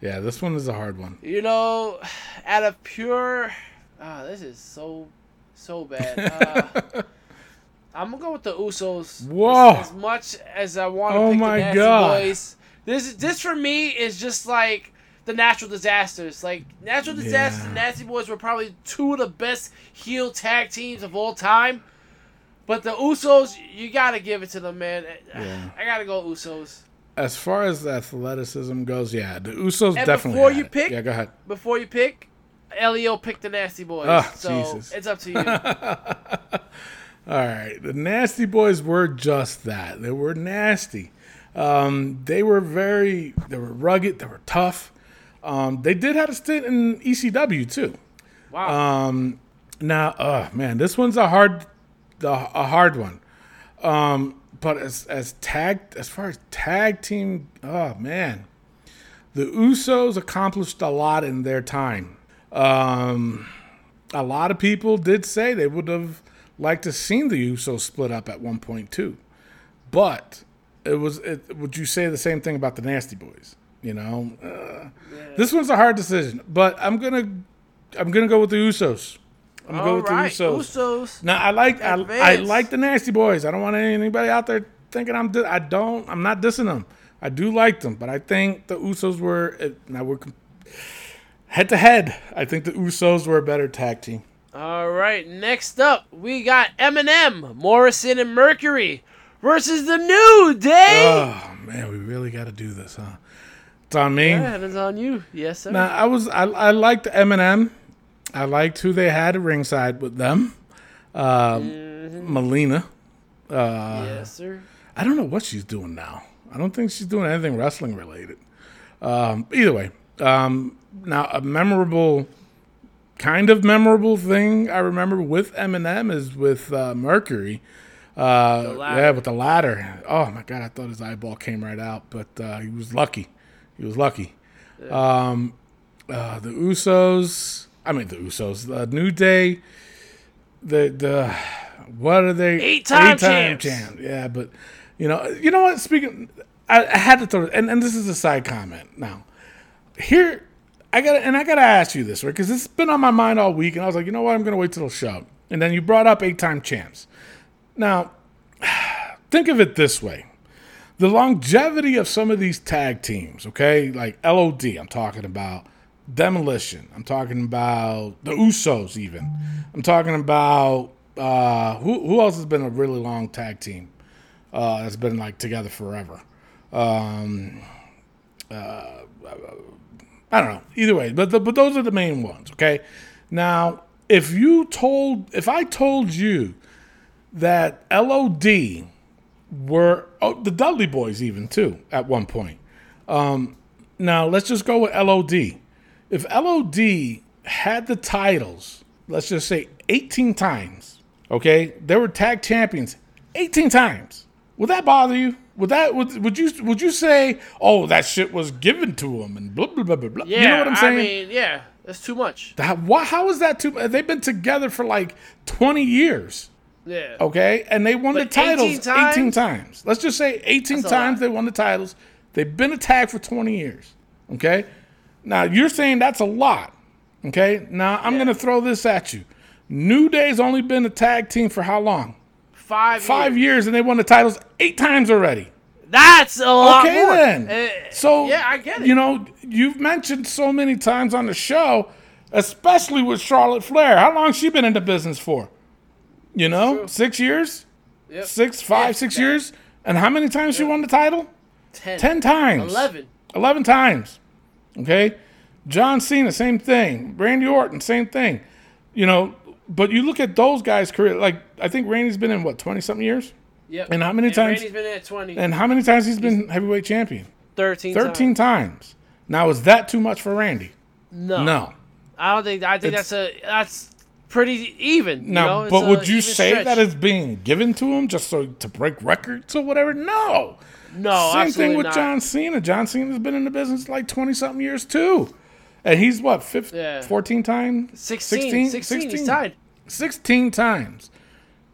Yeah, this one is a hard one. You know, out of pure, ah, this is so, so bad. Uh, I'm gonna go with the Usos. Whoa. As, as much as I want to Oh pick my the Nasty God. Boys, this this for me is just like the natural disasters. Like natural disasters and Yeah. Nasty Boys were probably two of the best heel tag teams of all time. But the Usos, you gotta give it to them, man. Yeah. I gotta go Usos. As far as athleticism goes, yeah, the Usos And definitely. before you it. pick- yeah, go ahead. Before you pick, Elio picked the Nasty Boys. Ah, so Jesus. it's up to you. All right, the Nasty Boys were just that. They were nasty. Um, they were very. They were rugged. They were tough. Um, they did have a stint in ECW too. Wow. Um, now, oh man, this one's a hard, a, a hard one. Um, but as as tag as far as tag team, oh man, the Usos accomplished a lot in their time. Um, a lot of people did say they would have liked to seen the Usos split up at one point too, but it was. It, would you say the same thing about the Nasty Boys? You know, uh, this one's a hard decision, but I'm gonna I'm gonna go with the Usos. I'm gonna go with right, the Usos. Usos. Now I like I, I like the Nasty Boys. I don't want anybody out there thinking I'm. Di- I don't. I'm not dissing them. I do like them, but I think the Usos were uh, now we're head to head. I think the Usos were a better tag team. All right, next up, we got MNM, Morrison, and Mercury versus the New Day. Oh man, we really got to do this, huh? It's on me. yeah, it is on you. Yes, sir. Now I was I, I liked MNM. I liked who they had at ringside with them. Uh, Melina. Uh, yes, sir. I don't know what she's doing now. I don't think she's doing anything wrestling related. Um, either way, um, now a memorable, kind of memorable thing I remember with MNM is with uh, Mercury. Uh, yeah, with the ladder. Oh my god, I thought his eyeball came right out, but uh, he was lucky. He was lucky. Um, uh, the Usos. I mean the Usos. The New Day. The the what are they? Eight-time Eight-time champs. champ. Yeah, but you know, you know what? Speaking, I, I had to throw, and, and this is a side comment. Now, here, I got, and I got to ask you this, right? Because it's been on my mind all week, and I was like, you know what? I'm going to wait till the show. And then you brought up eight-time champs. Now, think of it this way: the longevity of some of these tag teams. Okay, like LOD, I'm talking about. Demolition. I'm talking about the Usos. Even. I'm talking about uh, who who else has been a really long tag team uh, that's been like together forever. Um, uh, I don't know. Either way, but the, but those are the main ones. Okay. Now, if you told, if I told you that LOD were oh, the Dudley Boys even too at one point. Um, now let's just go with LOD. If LOD had the titles, let's just say 18 times, okay, they were tag champions 18 times. Would that bother you? Would that would, would you would you say, oh, that shit was given to them and blah blah blah blah blah? Yeah, you know what I'm saying? I mean, yeah, that's too much. That, why, how is that too? They've been together for like 20 years. Yeah. Okay, and they won the But 18 titles 18 times. times? Let's just say 18 That's times they won the titles. They've been a tag for 20 years. Okay, now you're saying that's a lot. Okay, now I'm Yeah. gonna throw this at you. New Day's only been a tag team for how long? Five. Five years. years, and they won the titles eight times already. That's a lot Okay, more. then. Uh, So yeah, I get it. You know, you've mentioned so many times on the show, especially with Charlotte Flair. How long she been in the business for? You know, True. six years, Yep. six, five, Yeah, six that- years. And how many times she won the title? ten. Ten times. Eleven. 11 times. Okay? John Cena, same thing. Randy Orton, same thing. You know, but you look at those guys' career, like, I think Randy's been in, what, 20 something years? Yep. And how many times- Randy's been at 20. And how many times he's been heavyweight champion? 13. 13 times. times. Now, is that too much for Randy? No. No. I don't think. I think It's- that's a that's pretty even. you Now, know? But would you say stretch. that it's being given to him just so to break records or whatever? No. No, Same thing with not. John Cena. John Cena's been in the business like 20 something years too. And he's what, 15, Yeah. 14 times? 16, 16, He's tied. 16 times.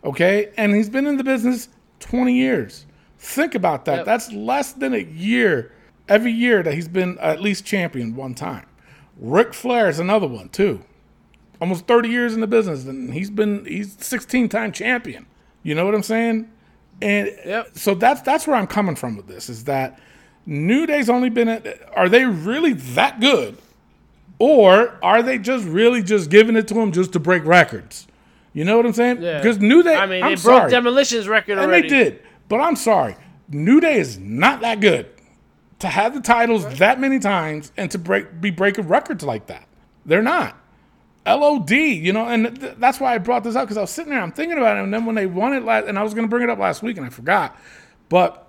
Okay? And he's been in the business 20 years. Think about that. Yep. That's less than a year every year that he's been at least champion one time. Ric Flair is another one too. Almost 30 years in the business, and he's been he's 16 time champion. You know what I'm saying? And Yep. so that's that's where I'm coming from with this is that New Day's only been at, are they really that good? Or are they just really just giving it to them just to break records? You know what I'm saying? Yeah. Because New Day, I mean, I'm they sorry. broke Demolition's record And they did. But I'm sorry. New Day is not that good to have the titles that many times and to break be breaking records like that. They're not. LOD, you know, and th- that's why I brought this up because I was sitting there, I'm thinking about it, and then when they won it last, and I was going to bring it up last week, and I forgot, but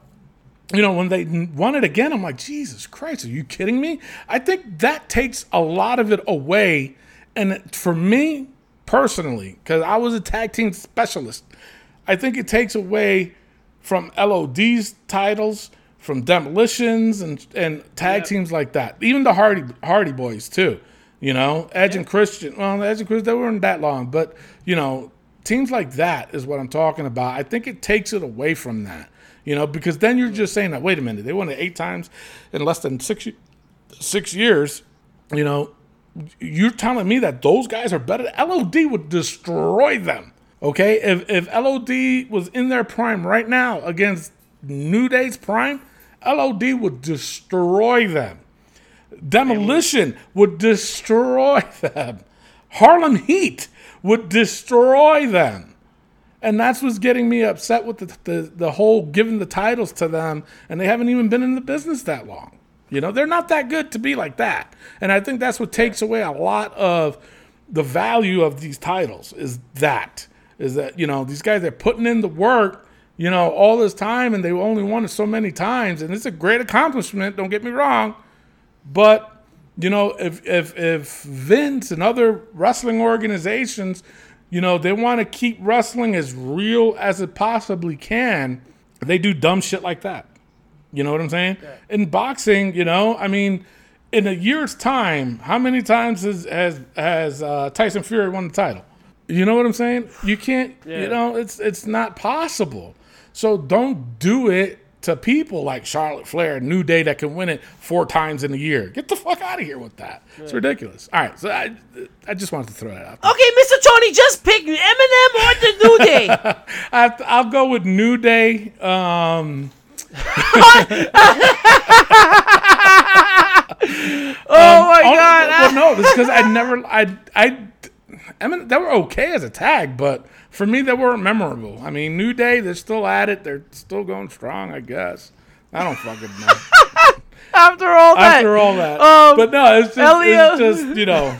you know, when they won it again, I'm like, Jesus Christ, are you kidding me? I think that takes a lot of it away, and for me personally, because I was a tag team specialist, I think it takes away from LOD's titles, from demolitions and and tag teams like that. Even the Hardy Hardy Boys too. You know, Edge and Christian. Well, Edge and Christian they weren't that long, but you know, teams like that is what I'm talking about. I think it takes it away from that. You know, because then you're just saying that. Wait a minute, they won it eight times in less than six six years. You know, you're telling me that those guys are better. LOD would destroy them. Okay, if if LOD was in their prime right now against New Day's prime, LOD would destroy them. Demolition would destroy them. Harlem Heat would destroy them. And that's what's getting me upset with the, the, the whole giving the titles to them, and they haven't even been in the business that long. You know, they're not that good to be like that. And I think that's what takes away a lot of the value of these titles is that, is that, you know, these guys they're putting in the work, you know, all this time, and they only won it so many times. And it's a great accomplishment, don't get me wrong. But you know, if if if Vince and other wrestling organizations, you know, they want to keep wrestling as real as it possibly can, they do dumb shit like that. You know what I'm saying? In boxing, you know, I mean, in a year's time, how many times has has, has uh, Tyson Fury won the title? You know what I'm saying? You can't. Yeah. You know, it's it's not possible. So don't do it to people like Charlotte Flair, New Day that can win it four times in a year. Get the fuck out of here with that. It's ridiculous. All right, so I I just wanted to throw that out. there. Okay, Mr. Tony, just pick MNM or the New Day. I to, I'll go with New Day. Um, Oh my oh, God! Well, no, because I never I I I mean they were okay as a tag, but for me they weren't memorable. I mean, New Day, they're still at it. They're still going strong, I guess. I don't fucking know. After all that, After all that, Um, but no, it's just, Elio- it's just you know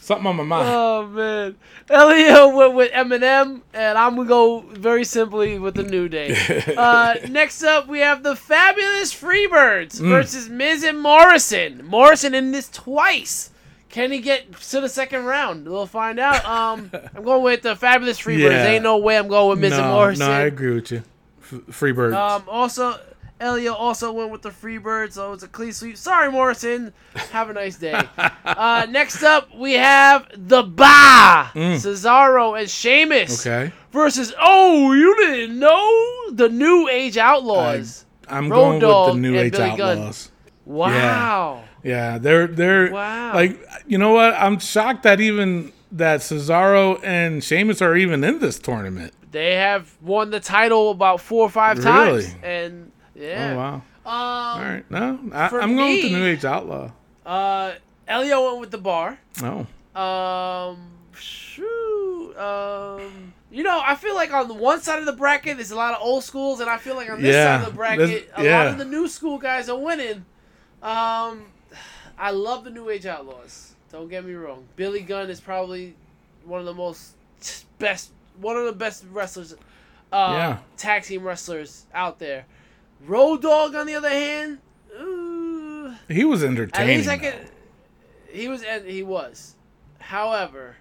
something on my mind. Oh man, Elio went with MNM, and I'm gonna go very simply with the New Day. uh, next up, we have the Fabulous Freebirds Mm. versus Miz and Morrison. Morrison in this twice. Can he get to the second round? We'll find out. Um, I'm going with the Fabulous Freebirds. Yeah. Ain't no way I'm going with and no, Morrison. no, I agree with you. F- Freebirds. Um, also, Elio also went with the Freebirds, so it's a clean sweep. Sorry, Morrison. Have a nice day. uh, next up, we have the Ba, Cesaro and Sheamus Mm. okay, versus. Oh, you didn't know the New Age Outlaws. I'm Road going with the New Age Billy Gunn. Outlaws. wow. Yeah, they're they're Wow. like you know what? I'm shocked that even that Cesaro and Sheamus are even in this tournament. They have won the title about four or five times, Really? and yeah. Oh wow! Um, All right, no, I, I'm going with the New Age Outlaw. uh, Elio went with the bar. Oh, Um, shoot. um, you know, I feel like on the one side of the bracket, there's a lot of old schools, and I feel like on this Yeah, side of the bracket, a lot of the new school guys are winning. Um, I love the New Age Outlaws. Don't get me wrong. Billy Gunn is probably one of the most best, one of the best wrestlers, uh, Yeah. tag team wrestlers out there. Road Dogg, on the other hand, ooh, he was entertaining. at least I could. He was, he was. However,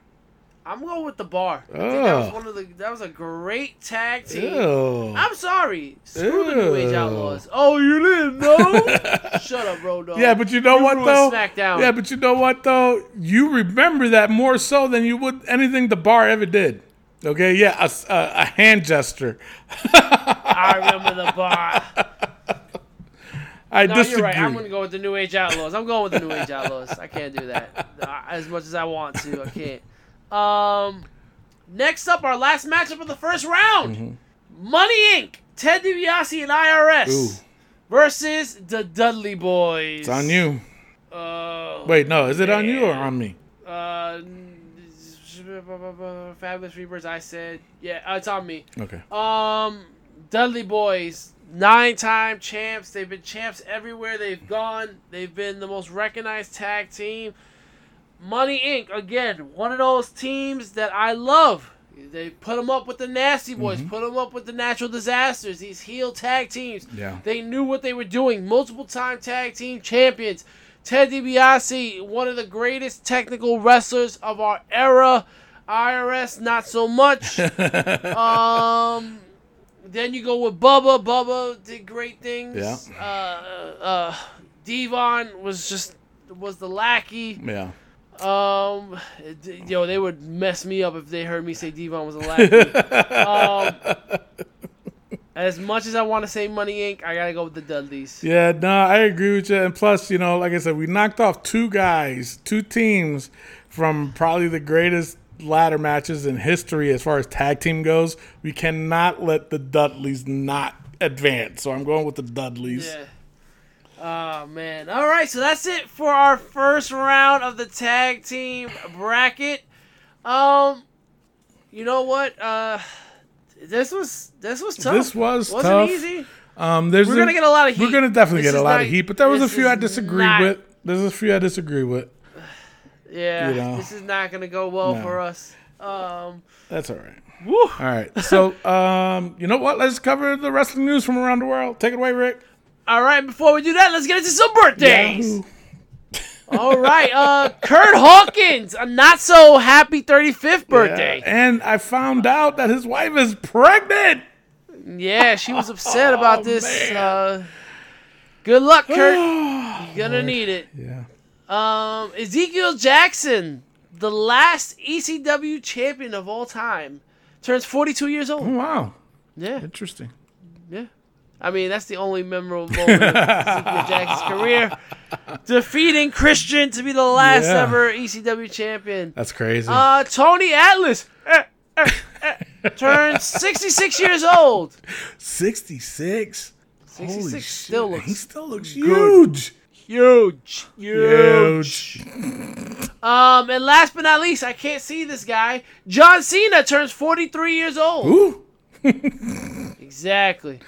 I'm going with the bar. I think that was ah. one of the. That was a great tag team. Ew. I'm sorry. Screw the New Age Outlaws. Oh, you didn't know? Shut up, Road Dogg. Yeah, but you know You what though? SmackDown. Yeah, but you know what though? You remember that more so than you would anything the bar ever did. Okay, yeah, a, a- a hand gesture. I remember the bar. I No, disagree. you're right. I'm gonna go with the New Age Outlaws. I'm going with the New Age Outlaws. I can't do that as much as I want to. I can't. Um, next up, our last matchup of the first round: Money Inc. Ted DiBiase and IRS Ooh. versus the Dudley Boys. It's on you. Uh, Wait, no, is it on you or on me? Uh, Fabulous Freebirds. I said, yeah, uh, it's on me. Okay. Um, Dudley Boys, nine-time champs. They've been champs everywhere they've gone. They've been the most recognized tag team. Money Inc. Again, one of those teams that I love. They put them up with the Nasty Boys, put them up with the Natural Disasters. These heel tag teams. Yeah. They knew what they were doing. Multiple time tag team champions. Ted DiBiase, one of the greatest technical wrestlers of our era. IRS, not so much. um, then you go with Bubba. Bubba did great things. Yeah. Uh, uh, Devon was just was the lackey. Yeah. Um, yo, they would mess me up if they heard me say Devon was a lackey. um, as much as I want to say Money Inc., I gotta go with the Dudleys. Yeah, no, I agree with you. And plus, you know, like I said, we knocked off two guys, two teams from probably the greatest ladder matches in history as far as tag team goes. We cannot let the Dudleys not advance. So I'm going with the Dudleys. Yeah. Oh man. All right, so that's it for our first round of the tag team bracket. Um, you know what? Uh, this was this was tough. This was wasn't tough. easy. Um, there's We're gonna get a lot of heat. We're gonna definitely This get a lot not- of heat, but there was a few I is disagree not- with. There's a few I disagree with. Yeah, you know. this is not gonna go well No. for us. Um, That's all right. woo. All right. So, um, you know what? Let's cover the wrestling news from around the world. Take it away, Rick. All right, before we do that, let's get into some birthdays. Yahoo. All right, uh, Curt Hawkins, a not so happy 35th birthday. Yeah, And I found out that his wife is pregnant. Yeah, she was upset about Oh, this. Uh, good luck, Curt. You're gonna need it. Yeah. Um, Ezekiel Jackson, the last ECW champion of all time, turns 42 years Oh, old. wow. Yeah, Interesting. I mean, that's the only memorable moment of Ezekiel Jackson's career. Defeating Christian to be the last Yeah. ever ECW champion. That's crazy. Uh, Tony Atlas eh, eh, eh, turns 66 years old. 66. Holy 66 shit. still looks he still looks huge. huge. Huge. Huge. Um, and last but not least, I can't see this guy. John Cena turns 43 years old. Ooh. Exactly.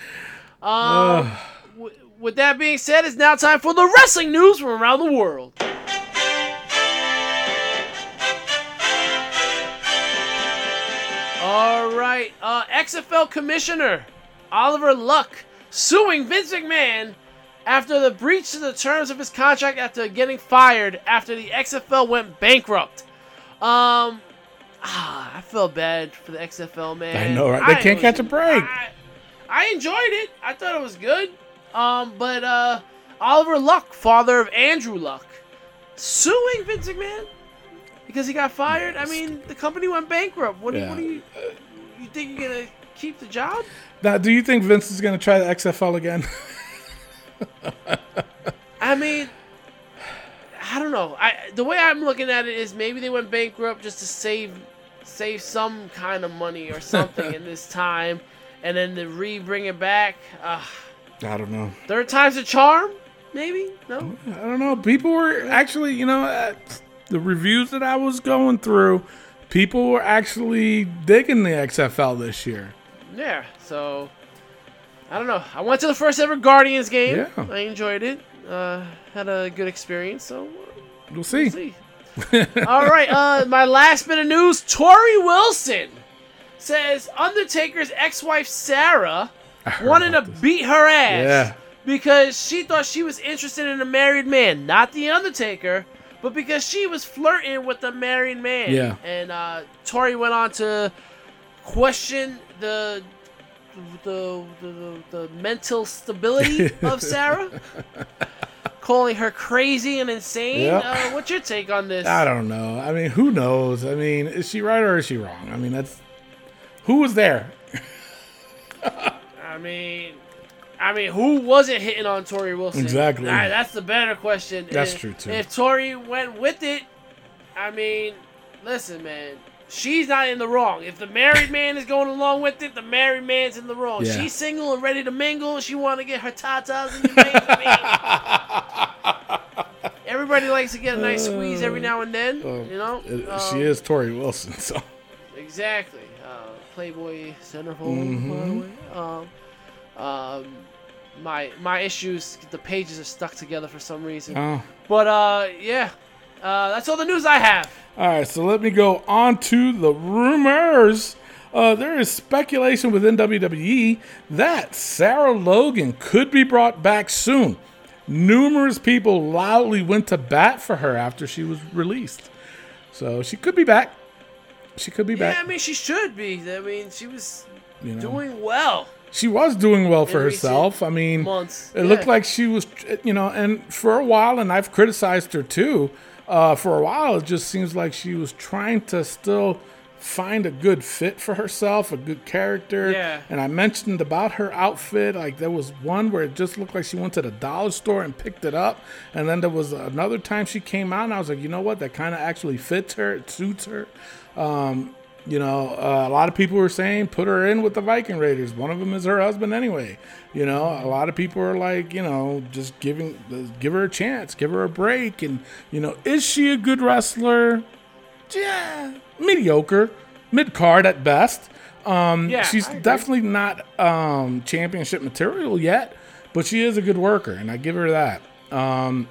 Um, w- with that being said, it's now time for the wrestling news from around the world. All right, uh, XFL Commissioner Oliver Luck suing Vince McMahon after the breach to the terms of his contract after getting fired after the XFL went bankrupt. Um, ah, I feel bad for the XFL man. I know, right? They can't catch a break. I, I enjoyed it. I thought it was good. Um, but uh, Oliver Luck, father of Andrew Luck, suing Vince McMahon because he got fired. I mean, the company went bankrupt. What, do you Yeah. what do you you think you're gonna keep the job? Now, do you think Vince is going to try the XFL again? I mean, I don't know. I the way I'm looking at it is maybe they went bankrupt just to save save some kind of money or something in this time, and then to re bring it back. Uh, I don't know. third time's a charm, maybe. No. I don't know. People were actually, you know, uh, the reviews that I was going through, people were actually digging the XFL this year. Yeah. So I don't know. I went to the first ever Guardians game. Yeah. I enjoyed it. Uh, had a good experience. So We'll see. see. All right, uh, my last bit of news: Torrie Wilson says Undertaker's ex-wife Sara wanted to this. beat her ass Yeah. because she thought she was interested in a married man, not the Undertaker, but because she was flirting with a married man. Yeah. And uh, Torrie went on to question the. The, the, the mental stability of Sara, calling her crazy and insane. Yep. Uh, what's your take on this? I don't know. I mean, who knows? I mean, is she right or is she wrong? I mean, that's who was there. I mean, I mean, who wasn't hitting on Torrie Wilson? Exactly. Nah, that's the better question. That's If- true, too. If Torrie went with it, I mean, listen, man. She's not in the wrong. If the married man is going along with it, the married man's in the wrong. Yeah. She's single and ready to mingle. She want to get her tatas in the. Everybody likes to get a nice squeeze every now and then. you know, It- Um, she is Torrie Wilson, so Exactly. Playboy centerfold, Mm-hmm. by the way. Um, um, my my issues, the pages are stuck together for some reason. oh. But uh, yeah, uh, that's all the news I have. All right, so let me go on to the rumors. Uh, there is speculation within WWE that Sarah Logan could be brought back soon. Numerous people loudly went to bat for her after she was released. So she could be back. She could be Yeah, back. I mean she should be. I mean she was you know. doing well she was doing well for herself. I mean, months. It looked like she was, you know, and for a while, and I've criticized her too. Uh, for a while, it just seems like she was trying to still find a good fit for herself, a good character. Yeah. And I mentioned about her outfit, like there was one where it just looked like she went to the dollar store and picked it up, and then there was another time she came out, and I was like, you know what, that kind of actually fits her, it suits her. Um, you know, uh, a lot of people were saying put her in with the Viking Raiders. One of them is her husband anyway. You know, a lot of people are like, you know, just giving, give her a chance, give her a break. And you know, is she a good wrestler? Yeah, mediocre, mid card at best. Um, Yeah, she's definitely not um, championship material yet, but she is a good worker, and I give her that. Um,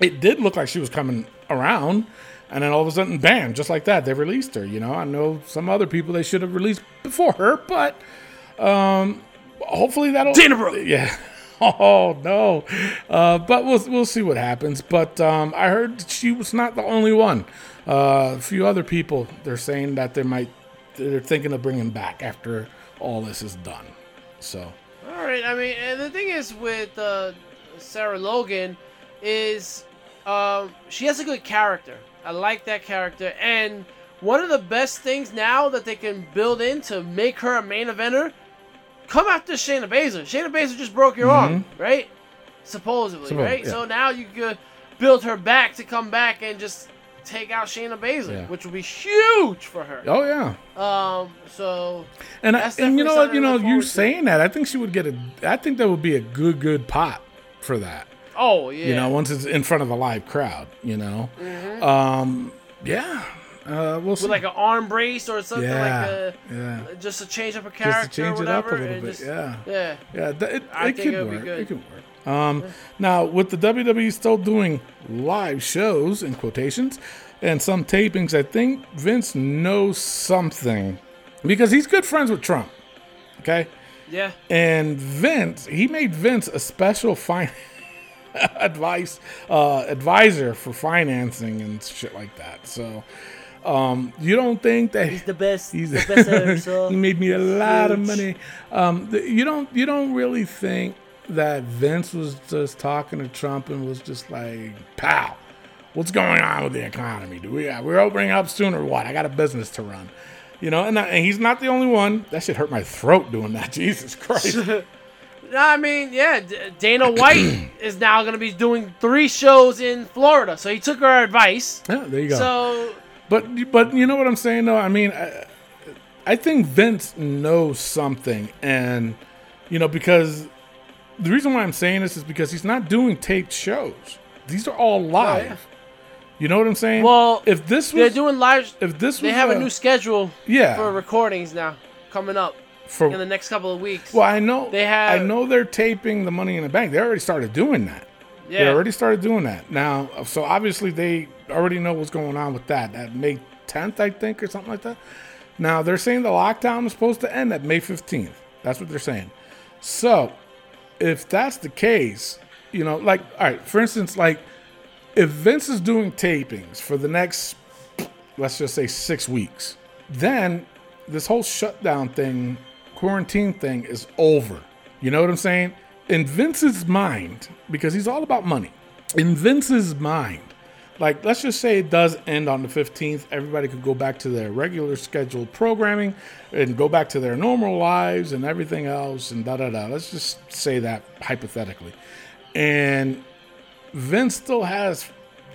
it did look like she was coming around, and then all of a sudden, bam, just like that, they released her. You know, I know some other people they should have released before her, but um, hopefully that'll Dana Brooke. Yeah. Oh no, uh, but we'll we'll see what happens. But um, I heard she was not the only one. Uh, a few other people they're saying that they might they're thinking of bringing back after all this is done. So All right. I mean, and the thing is with uh, Sarah Logan is um, she has a good character. I like that character, and one of the best things now that they can build in to make her a main eventer, come after Shayna Baszler. Shayna Baszler just broke your arm, right? Supposedly, Supposedly, right? yeah. So now you could build her back to come back and just take out Shayna Baszler, Yeah. which would be huge for her. oh yeah, Um, so and I, and you know what you know you saying that I think she would get a I think that would be a good good pot for that. Oh yeah, you know, once it's in front of a live crowd, you know. Um, yeah, uh, we'll see. with like an arm brace or something yeah, like a, yeah, just to change up a just character to change or it up a little bit. just- yeah, yeah. yeah, th- it, I it think could it would be work. It could work. Um, now with the WWE still doing live shows in quotations and some tapings, I think Vince knows something because he's good friends with Trump. Okay. Yeah. And Vince, he made Vince a special fin- advice uh, advisor for financing and shit like that. So, um, you don't think that He's the best. he's the best ever, so. he made me a lot of money. Um, th- you don't you don't really think that Vince was just talking to Trump and was just like, "Pal, what's going on with the economy? Do we we're opening up soon or what? I got a business to run." You know, and, I, and he's not the only one. That should hurt my throat doing that. Jesus Christ. No, I mean, yeah, Dana White is now going to be doing three shows in Florida. So he took our advice. Yeah, there you go. So, But but you know what I'm saying though. I mean, I, I think Vince knows something, and you know because the reason why I'm saying this is because he's not doing taped shows. These are all oh, live. yeah. You know what I'm saying? well, if this they're doing live. if this was They have a new schedule yeah for recordings now coming up for in the next couple of weeks. well I know They have- I know they're taping the Money in the Bank. They already started doing that. yeah. They already started doing that. Now, so obviously they already know what's going on with that. That May 10th, I think, or something like that. Now they're saying the lockdown is supposed to end at May 15th. That's what they're saying. So, if that's the case, you know, like, all right, for instance, like, if Vince is doing tapings for the next, let's just say six weeks, then this whole shutdown thing, quarantine thing is over. You know what I'm saying? In Vince's mind, because he's all about money, in Vince's mind, like let's just say it does end on the 15th everybody could go back to their regular scheduled programming and go back to their normal lives and everything else and da da da. Let's just say that hypothetically. And vince still has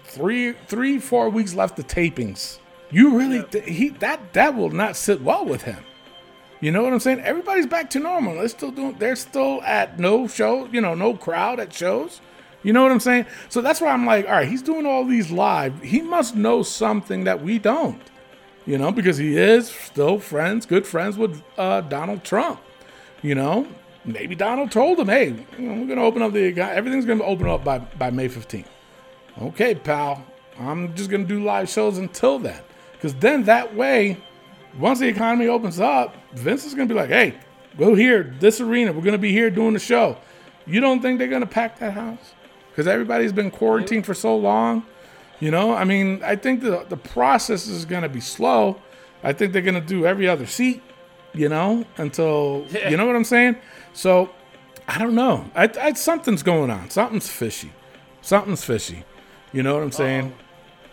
three three four weeks left of tapings. You really he that that will not sit well with him you know what I'm saying? Everybody's back to normal. They're still doing. They're still at no show. You know, no crowd at shows. You know what I'm saying? So that's why I'm like, all right, he's doing all these live. He must know something that we don't. You know, because he is still friends, good friends with uh, Donald Trump. You know, maybe Donald told him, hey, we're gonna open up the everything's gonna open up by by May 15th. Okay, pal. I'm just gonna do live shows until then, because then that way once the economy opens up, Vince is going to be like, hey, go here, this arena. We're going to be here doing the show. You don't think they're going to pack that house? Because everybody's been quarantined for so long. You know, I mean, I think the, the process is going to be slow. I think they're going to do every other seat, you know, until, Yeah. you know what I'm saying? So, I don't know. I, I, something's going on. Something's fishy. Something's fishy. You know what I'm saying?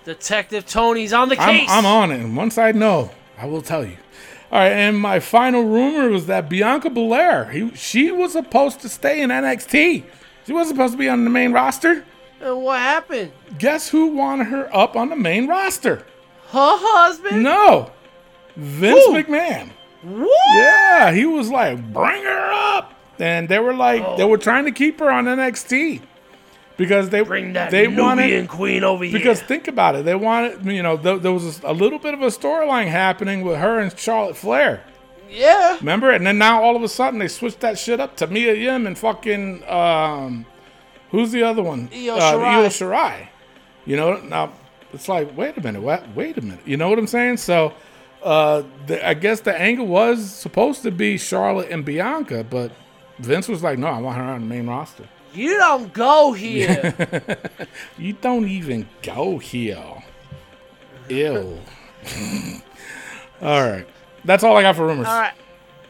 Detective Tony's on the I'm, case. I'm on it. And once I know, I will tell you. All right, and my final rumor was that Bianca Belair, he, she was supposed to stay in NXT. She wasn't supposed to be on the main roster. And what happened? Guess who wanted her up on the main roster? Her husband? No, Vince Who? McMahon. What? Yeah, he was like, bring her up. And they were like, they oh. were trying to keep her on NXT because they Bring that they Nubian wanted queen over here. Because think about it, they wanted, you know, th- there was a little bit of a storyline happening with her and Charlotte Flair. yeah. Remember? And then now all of a sudden they switched that shit up to Mia Yim and fucking, um, who's the other one? Io uh, Shirai. Io Shirai. You know, now it's like, wait a minute, what? Wait a minute. You know what I'm saying? So, uh, the, I guess the angle was supposed to be Charlotte and Bianca, but Vince was like, no, I want her on the main roster. You don't go here. You don't even go here. Ew. all right. That's all I got for rumors. All right.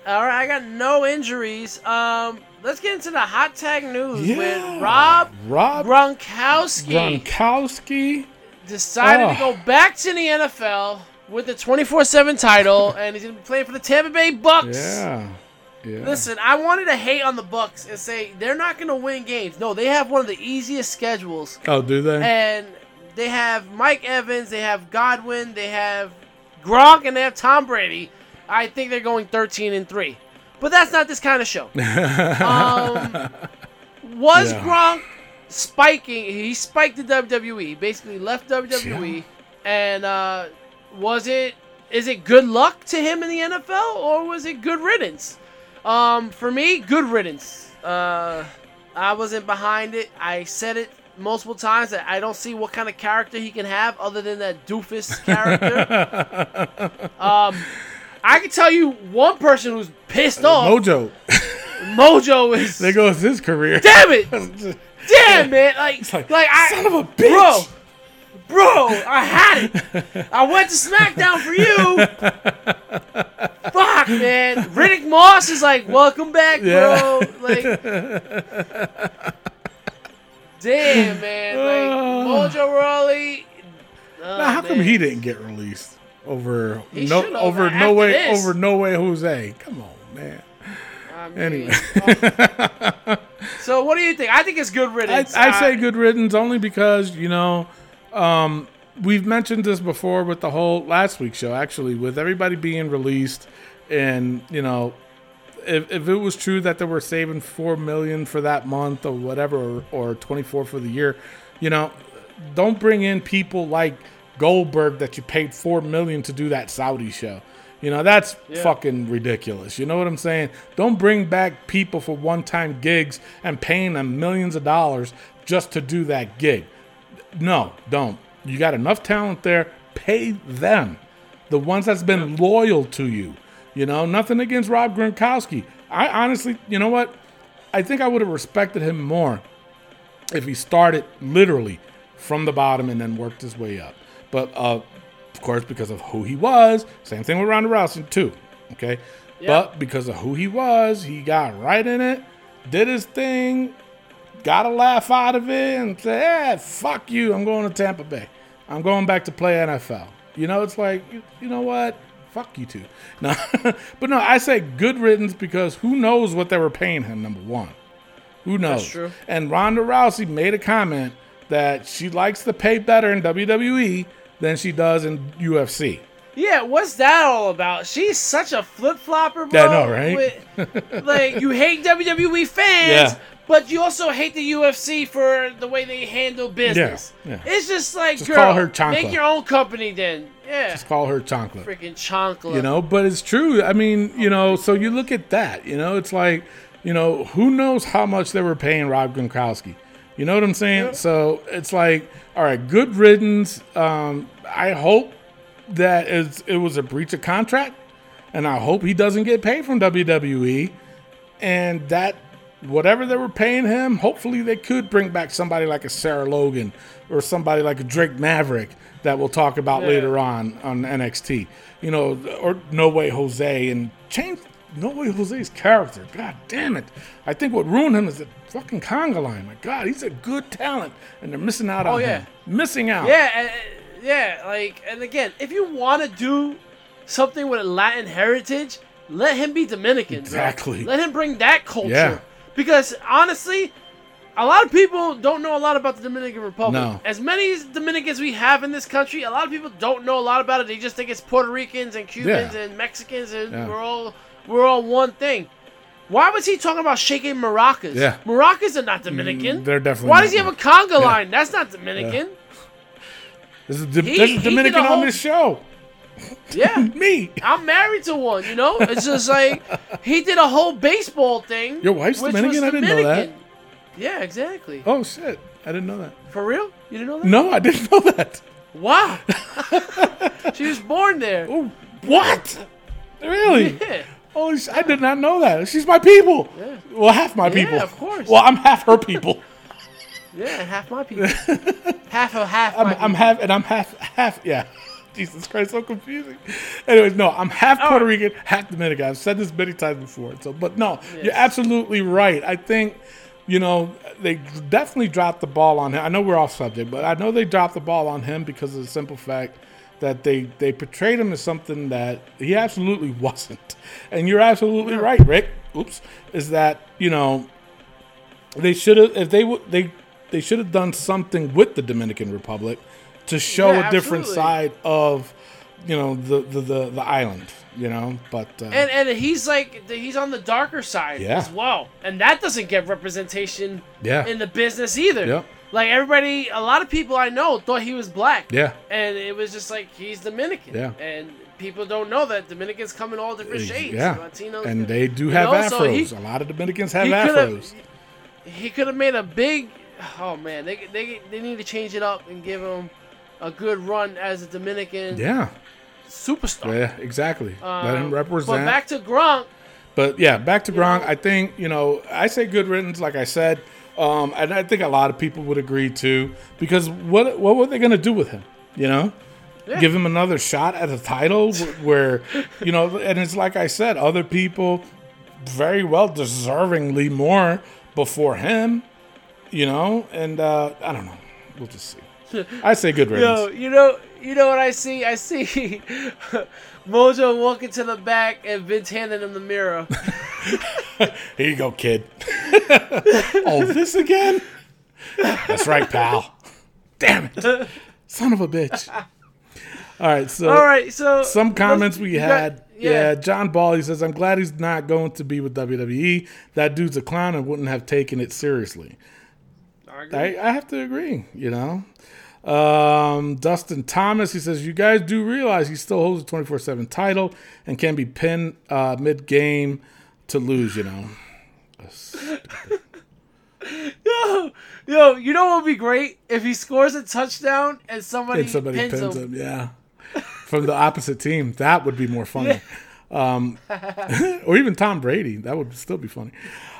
All right, I got no injuries. Um, let's get into the hot tag news Yeah. with Rob Rob Gronkowski Gronkowski. decided to Oh. go back to the NFL with the 24/7 title, and he's gonna be playing for the Tampa Bay Bucks. Yeah. Yeah. Listen, I wanted to hate on the Bucks and say they're not gonna win games. No, they have one of the easiest schedules, Oh, do they? and they have Mike Evans, they have Godwin, they have Gronk, and they have Tom Brady. I think they're going 13 and three, but that's not this kind of show. um, was Yeah. Gronk spiking? He spiked the WWE, basically left WWE, and uh, was it? Is it good luck to him in the NFL, or was it good riddance? Um, for me, good riddance. Uh, I wasn't behind it. I said it multiple times that I don't see what kind of character he can have other than that doofus character. um, I can tell you one person who's pissed off. Mojo. Mojo is. there goes his career. Damn it! Damn it! Like, like, like, I, son of a bitch. bro, bro, I had it. I went to SmackDown for you. Fuck, man. Riddick Moss is like, welcome back, bro. Like, damn, man. Like, Mojo Rawley. oh, Now, how come he didn't get released over He no over no way this. over no way Jose? Come on, man. I mean, Anyway. oh. so what do you think? I think it's good I, riddance. I say good riddance only because you know um, we've mentioned this before with the whole last week's show. Actually, with everybody being released, and you know, if, if it was true that they were saving four million for that month or whatever, or, or twenty four for the year, you know, don't bring in people like Goldberg that you paid four million to do that Saudi show. You know, that's fucking ridiculous. You know what I'm saying? Don't bring back people for one time gigs and paying them millions of dollars just to do that gig. No, don't. You got enough talent there. Pay them. The ones that's been loyal to you. You know, nothing against Rob Gronkowski. I honestly, you know what? I think I would have respected him more if he started literally from the bottom and then worked his way up. But uh, of course, because of who he was, same thing with Ronda Rousey too. Okay, but because of who he was, he got right in it, did his thing, got a laugh out of it, and said, "Yeah, fuck you, I'm going to Tampa Bay." I'm going back to play NFL. You know, it's like, you, you know what? Fuck you two. No, but no, I say good riddance because who knows what they were paying him, number one. Who knows? true. And Ronda Rousey made a comment that she likes to pay better in WWE than she does in UFC. Yeah, what's that all about? She's such a flip flopper, bro. Yeah, I know, right? With- like you hate WWE fans, Yeah. But you also hate the UFC for the way they handle business. Yeah, yeah. It's just like, Just girl, call her Chancla. make your own company then. Yeah, Just call her Chonkla. freaking chancla. you know but it's true i mean you know so you look at that you know it's like you know who knows how much they were paying rob gronkowski you know what i'm saying so it's like all right good riddance um, i hope that it's, it was a breach of contract and i hope he doesn't get paid from wwe and that whatever they were paying him, hopefully they could bring back somebody like a Sarah Logan or somebody like a Drake Maverick that we'll talk about Yeah. later on on NXT. You know, or No Way Jose and change No Way Jose's character. God damn it! I think what ruined him is the fucking conga line. My God, he's a good talent, and they're missing out oh, on Oh, yeah. him. Missing out. Yeah, and, uh, yeah, like, and again, if you want to do something with a Latin heritage, let him be Dominican. bro. Exactly. Let him bring that culture. Yeah. Because honestly, a lot of people don't know a lot about the Dominican Republic. No. As many Dominicans we have in this country, a lot of people don't know a lot about it. They just think it's Puerto Ricans and Cubans Yeah. and Mexicans, and Yeah. we're all we're all one thing. Why was he talking about shaking maracas? Yeah. Maracas are not Dominican. Mm, they're definitely Why does he have a conga line? That's not Dominican. This is, He- there's a did a Dominican whole- on this show. Yeah. Me. I'm married to one, you know? It's just like he did a whole baseball thing. Your wife's which Dominican? was I didn't know that. Yeah, exactly. Oh shit! I didn't know that. For real? You didn't know that? No, I didn't know that. Wow. she was born there. Oh, what? Really? Yeah. Oh, sh- I did not know that. She's my people. Yeah. Well, half my people. of course. Well, I'm half her people. Yeah, half my people. half of half I'm, my I'm half, and I'm half, half. Yeah. Jesus Christ, so confusing. Anyways, no, I'm half Oh. Puerto Rican, half Dominican. I've said this many times before. So, but no, you're absolutely right. I think, you know, they definitely dropped the ball on him. I know we're off subject, but I know they dropped the ball on him because of the simple fact that they they portrayed him as something that he absolutely wasn't. And you're absolutely right, Rick. Oops, is that you know they should have if they would they they should have done something with the Dominican Republic to show Yeah, a different side of you know the the the, the island. You know, but uh, and and he's like he's on the darker side Yeah. as well, and that doesn't get representation Yeah. in the business either. Yep. Like everybody, a lot of people I know thought he was black. yeah, and it was just like he's Dominican. Yeah. and people don't know that Dominicans come in all different shades. yeah, Latinos, and they do have know, so afros. he- a lot of Dominicans have he afros. he could have made a big. Oh man, they, they they need to change it up and give him a good run as a Dominican Yeah, superstar. yeah, exactly. Let him Um, represent. But back to Gronk. But yeah, back to Gronk. know? I think you know I say good riddance, like I said, um, and I think a lot of people would agree too. Because what what were they going to do with him? You know, Yeah. give him another shot at a title where you know, and it's like I said, other people very well deservingly more before him. You know, and uh, I don't know. We'll just see. I say good riddance. Yo, you know, you know what I see? I see Mojo walking to the back and Vince handing him the mirror. Here you go, kid. oh, this again? That's right, pal. Damn it. Son of a bitch. All right, so All right, so some comments we you got- had. yeah. John Ball, he says, I'm glad he's not going to be with WWE. That dude's a clown and wouldn't have taken it seriously. I. I, I have to agree, you know. Um, Dustin Thomas, he says, You guys do realize he still holds a 24 7 title and can be pinned uh, mid game to lose, you know. Yo, yo, you know what would be great if he scores a touchdown and somebody, And somebody pins, pins him. him, yeah. From the opposite team. That would be more funny. Um, or even Tom Brady. That would still be funny.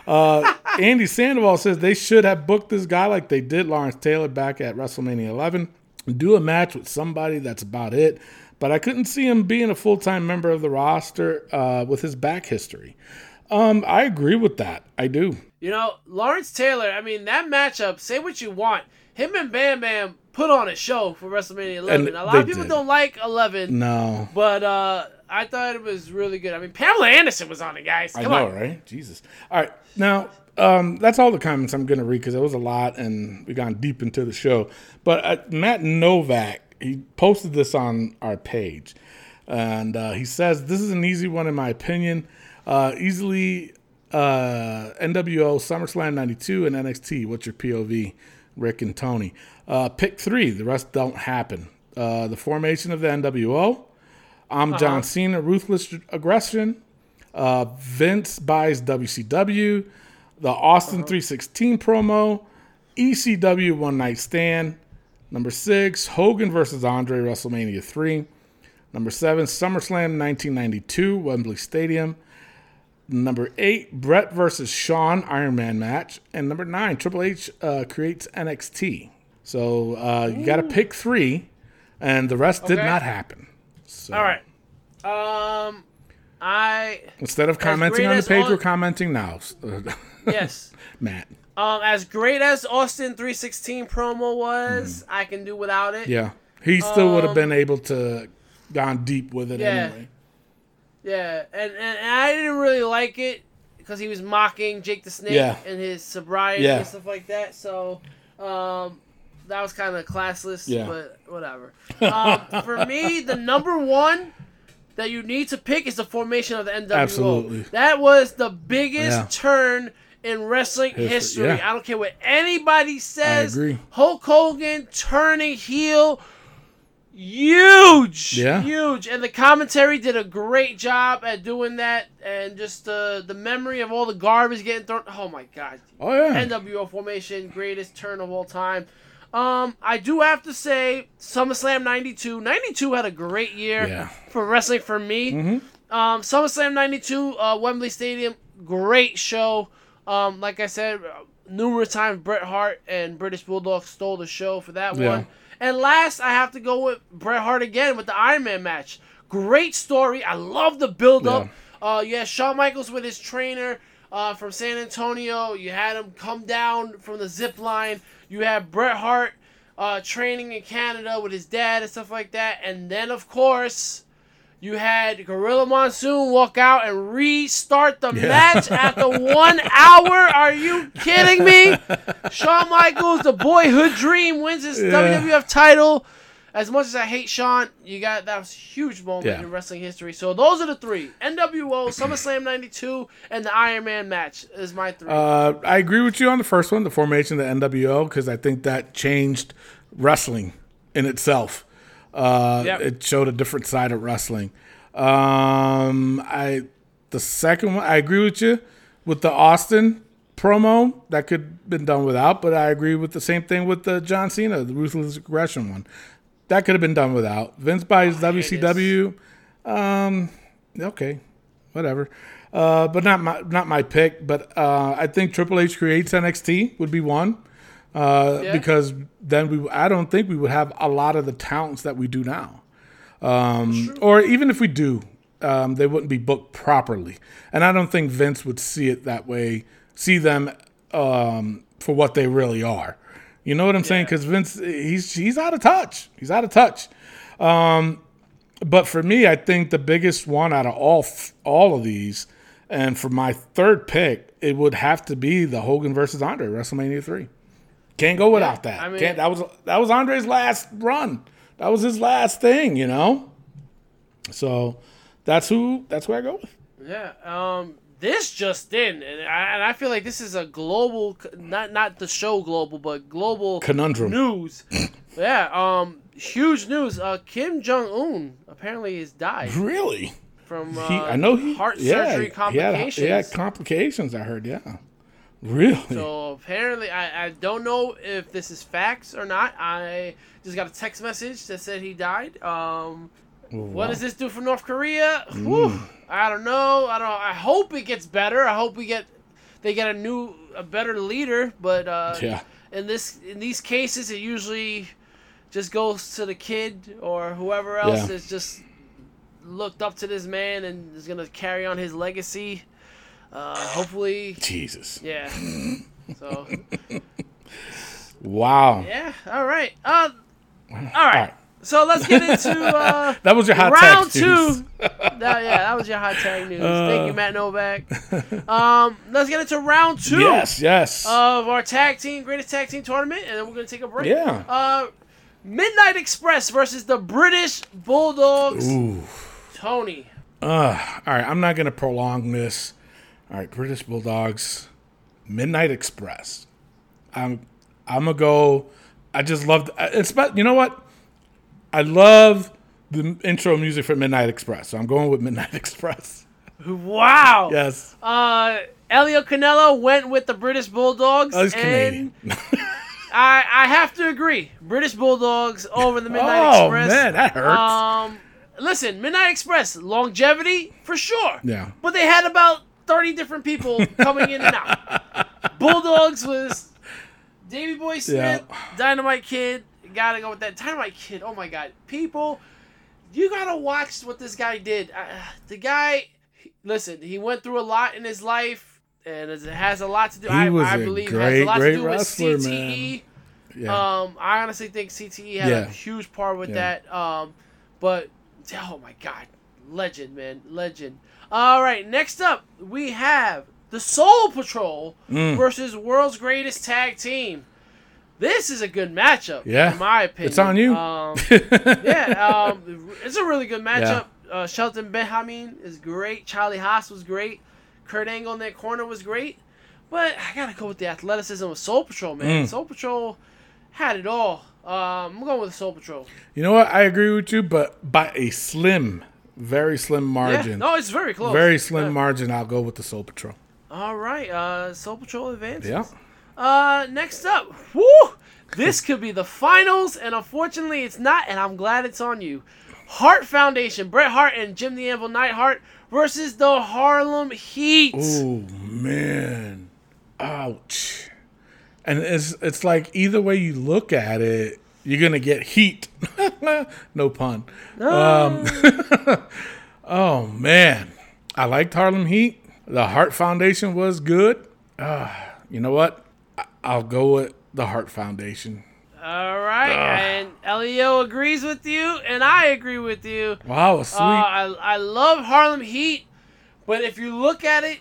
Uh, Andy Sandoval says they should have booked this guy like they did Lawrence Taylor back at WrestleMania 11. Do a match with somebody. That's about it. But I couldn't see him being a full time member of the roster uh, with his back history. Um, I agree with that. I do. You know, Lawrence Taylor. I mean, that matchup. Say what you want. Him and Bam Bam put on a show for WrestleMania 11. And a lot of people did. don't like 11, No. but uh, I thought it was really good. I mean, Pamela Anderson was on it, guys. I know, on. right? Jesus. All right. Now, um, that's all the comments I'm going to read because it was a lot and we gone deep into the show. But uh, Matt Novak, he posted this on our page. And uh, he says, This is an easy one, in my opinion. Uh, easily uh, NWO, SummerSlam 92, and NXT. What's your POV, Rick and Tony? Uh, pick three. The rest don't happen. Uh, the formation of the NWO. I'm John Cena, Ruthless Aggression. Uh, Vince buys WCW. The Austin 316 promo. ECW One Night Stand. Number six, Hogan versus Andre WrestleMania 3. Number seven, SummerSlam 1992, Wembley Stadium. Number eight, Bret versus Shawn Iron Man match. And number nine, Triple H uh, creates NXT. So uh, you got to pick three, and the rest did not happen. So All right. Um, I instead of commenting on the page, all- we're commenting now. yes. Matt. Um, as great as Austin 316 promo was, I can do without it. Yeah. He still would have Um, been able to gone deep with it Yeah. anyway. Yeah, and, and, and I didn't really like it because he was mocking Jake the Snake Yeah. and his sobriety Yeah. and stuff like that. So, um, that was kind of classless, Yeah. but whatever. Um, for me, the number one that you need to pick is the formation of the NWO. Absolutely. That was the biggest turn in wrestling History, history. I don't care what anybody says. agree. Hulk Hogan turning heel. Huge, Yeah. huge, and the commentary did a great job at doing that, and just uh, the memory of all the garbage getting thrown. Oh my god, Oh yeah. NWO formation, greatest turn of all time. Um, I do have to say, SummerSlam '92. '92 had a great year Yeah. for wrestling for me. Um, SummerSlam '92, uh, Wembley Stadium, great show. Um, like I said, uh, numerous times Bret Hart and British Bulldog stole the show for that Yeah. one. And last, I have to go with Bret Hart again with the Iron Man match. Great story. I love the build up. Uh, yeah, Shawn Michaels with his trainer uh, from San Antonio. You had him come down from the zip line. You had Bret Hart uh, training in Canada with his dad and stuff like that. And then, of course, you had Gorilla Monsoon walk out and restart the Yeah. match after one hour. Are you kidding me? Shawn Michaels, the boyhood dream, wins his Yeah. WWF title. As much as I hate Shawn, you got that was a huge moment Yeah. in wrestling history. So those are the three: NWO, SummerSlam '92, and the Iron Man match is my three. Uh, I agree with you on the first one, the formation of the NWO, because I think that changed wrestling in itself. Uh, Yep. It showed a different side of wrestling. Um, I the second one, I agree with you with the Austin promo that could have been done without, but I agree with the same thing with the John Cena, the ruthless aggression one. That could have been done without. Vince buys WCW. Um, okay, whatever. Uh, but not my not my pick. But uh, I think Triple H creates NXT would be one uh, Yeah. because then we I don't think we would have a lot of the talents that we do now. Um, or even if we do, um, they wouldn't be booked properly. And I don't think Vince would see it that way. See them um, for what they really are. You know what I'm saying? Because Vince, he's he's out of touch. He's out of touch. Um, but for me, I think the biggest one out of all all of these, and for my third pick, it would have to be the Hogan versus Andre WrestleMania three. Can't go without that. I mean- Can't, that was that was Andre's last run. That was his last thing, you know. So that's who. That's where I go with. Yeah. Um. This just in, and I, and I feel like this is a global, not not the show global, but global Conundrum. news. yeah. Um. Huge news. Uh. Kim Jong Un apparently has died Really? from uh, He, I know he heart yeah, surgery complications. had complications. I heard. Yeah. Really? So apparently, I, I don't know if this is facts or not. I just got a text message that said he died. Um, what does this do for North Korea? Mm. Whew, I don't know. I don't. know. I hope it gets better. I hope we get they get a new, a better leader. But uh, Yeah. in this in these cases, it usually just goes to the kid or whoever else Yeah. is just looked up to this man and is gonna carry on his legacy. Uh, hopefully, Jesus. yeah. So Wow. Yeah. All right. Uh, all right. right. So let's get into uh, That was your hot round tag news. two. No, yeah, that was your hot tag news. Thank you, Matt Novak. Um, let's get into round two Yes, yes. of our tag team greatest tag team tournament, and then we're gonna take a break. Yeah. Uh, Midnight Express versus the British Bulldogs. Ooh. Tony. Uh, all right, I'm not going to prolong this. All right, British Bulldogs, Midnight Express. I'm I'm gonna go. I just love. It's but you know what? I love the intro music for Midnight Express, so I'm going with Midnight Express. Wow. Yes, Uh, Elio Canelo went with the British Bulldogs. oh, he's and Canadian. I, I have to agree. British Bulldogs over the Midnight oh Express. man, that hurts. Um, listen, Midnight Express longevity for sure. yeah, But they had about thirty different people coming in and out. Bulldogs was Davy Boy Smith, Dynamite Kid. Gotta go with that Dynamite Kid. Oh my God, people, you gotta watch what this guy did. Uh, the guy, listen, he went through a lot in his life, and it has a lot to do. He I, was I a believe great, has a lot to do wrestler, with man. CTE. yeah. Um, I honestly think CTE had Yeah. a huge part with Yeah. that. Um, but oh my god, legend, man, legend. All right, next up we have the Soul Patrol Mm. versus World's Greatest Tag Team. This is a good matchup, Yeah. in my opinion. It's on you. Um, yeah, um, it's a really good matchup. Uh, Shelton Benjamin is great. Charlie Haas was great. Kurt Angle in that corner was great. But I gotta go with the athleticism of Soul Patrol, man. Mm. Soul Patrol had it all. Um, I'm going with Soul Patrol. You know what? I agree with you, but by a slim, very slim Yeah, margin. no, it's very close. Very slim Yeah. margin. I'll go with the Soul Patrol. All right, uh, Soul Patrol advances. Yeah. Uh, next up, whoo! This could be the finals, and unfortunately, it's not. And I'm glad it's on you. Hart Foundation, Bret Hart and Jim the Anvil Neidhart versus the Harlem Heat. Oh man, ouch! And it's it's like either way you look at it, you're gonna get heat. no pun. Um, oh man, I liked Harlem Heat. The Hart Foundation was good. Uh, you know what? I- I'll go with the Hart Foundation. All right, and Elio agrees with you, and I agree with you. Wow, sweet. Uh, I I love Harlem Heat, but if you look at it,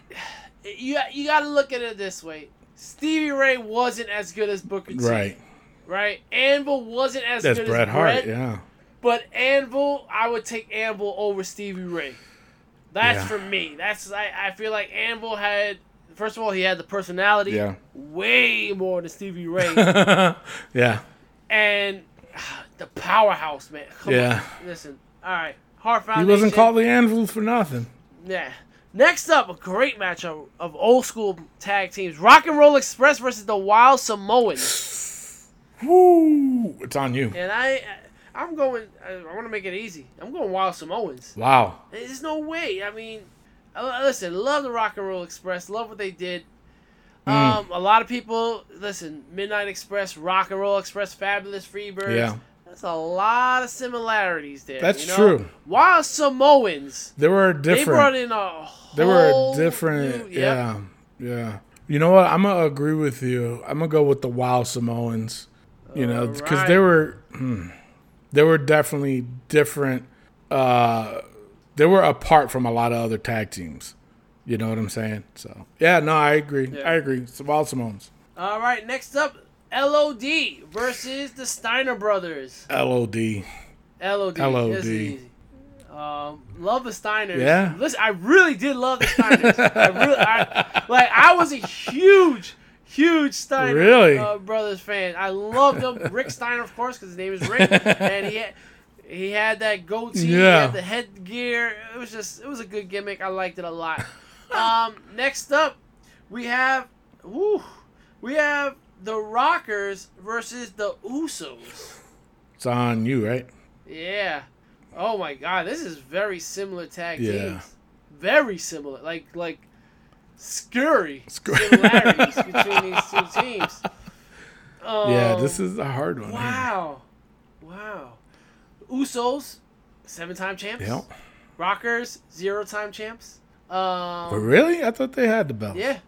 you you got to look at it this way. Stevie Ray wasn't as good as Booker T. right. Right. Anvil wasn't as That's good Bret as Bret Hart. Yeah. but Anvil, I would take Anvil over Stevie Ray. That's Yeah. for me. That's I, I feel like Anvil had first of all he had the personality Yeah. way more than Stevie Ray yeah. and the powerhouse man. Come Yeah. on. Listen. All right. Heart He wasn't called the Anvil for nothing. Yeah. Next up, a great matchup of old school tag teams: Rock and Roll Express versus the Wild Samoans. Woo! It's on you. And I, I'm going. I, I want to make it easy. I'm going Wild Samoans. Wow. There's no way. I mean, uh, listen, love the Rock and Roll Express. Love what they did. Mm. Um, a lot of people listen. Midnight Express, Rock and Roll Express, Fabulous Freebirds. Yeah. That's a lot of similarities there. That's you know? true. Wild Samoans, They were different. they brought in a They were different. new- yep. Yeah. Yeah. You know what? I'm gonna agree with you. I'm gonna go with the Wild Samoans. You know, because they Alright. were, hmm, they were definitely different. Uh, they were apart from a lot of other tag teams. You know what I'm saying? So yeah, no, I agree. Yeah. I agree. It's Wild Samoans. All right, next up, LOD versus the Steiner brothers. LOD. LOD. LOD. This is easy. Um, love the Steiners. Yeah. Listen, I really did love the Steiners. I really, I, like, I was a huge, huge Steiner Really? uh, brothers fan. I loved them. Rick Steiner, of course, because his name is Rick, and he had, he had that goatee, he Yeah. had the headgear. It was just, it was a good gimmick. I liked it a lot. um, next up, we have, woo, we have the Rockers versus the Usos. It's on you, right? Yeah. Oh my god, this is very similar tag Yeah. teams. Very similar. Like like scurry Scur- similarities between these two teams. yeah, Um, this is a hard one. here. Wow. Wow. Usos, seven time champs. Yep. Rockers, zero time champs. But Um, really, I thought they had the belt. yeah.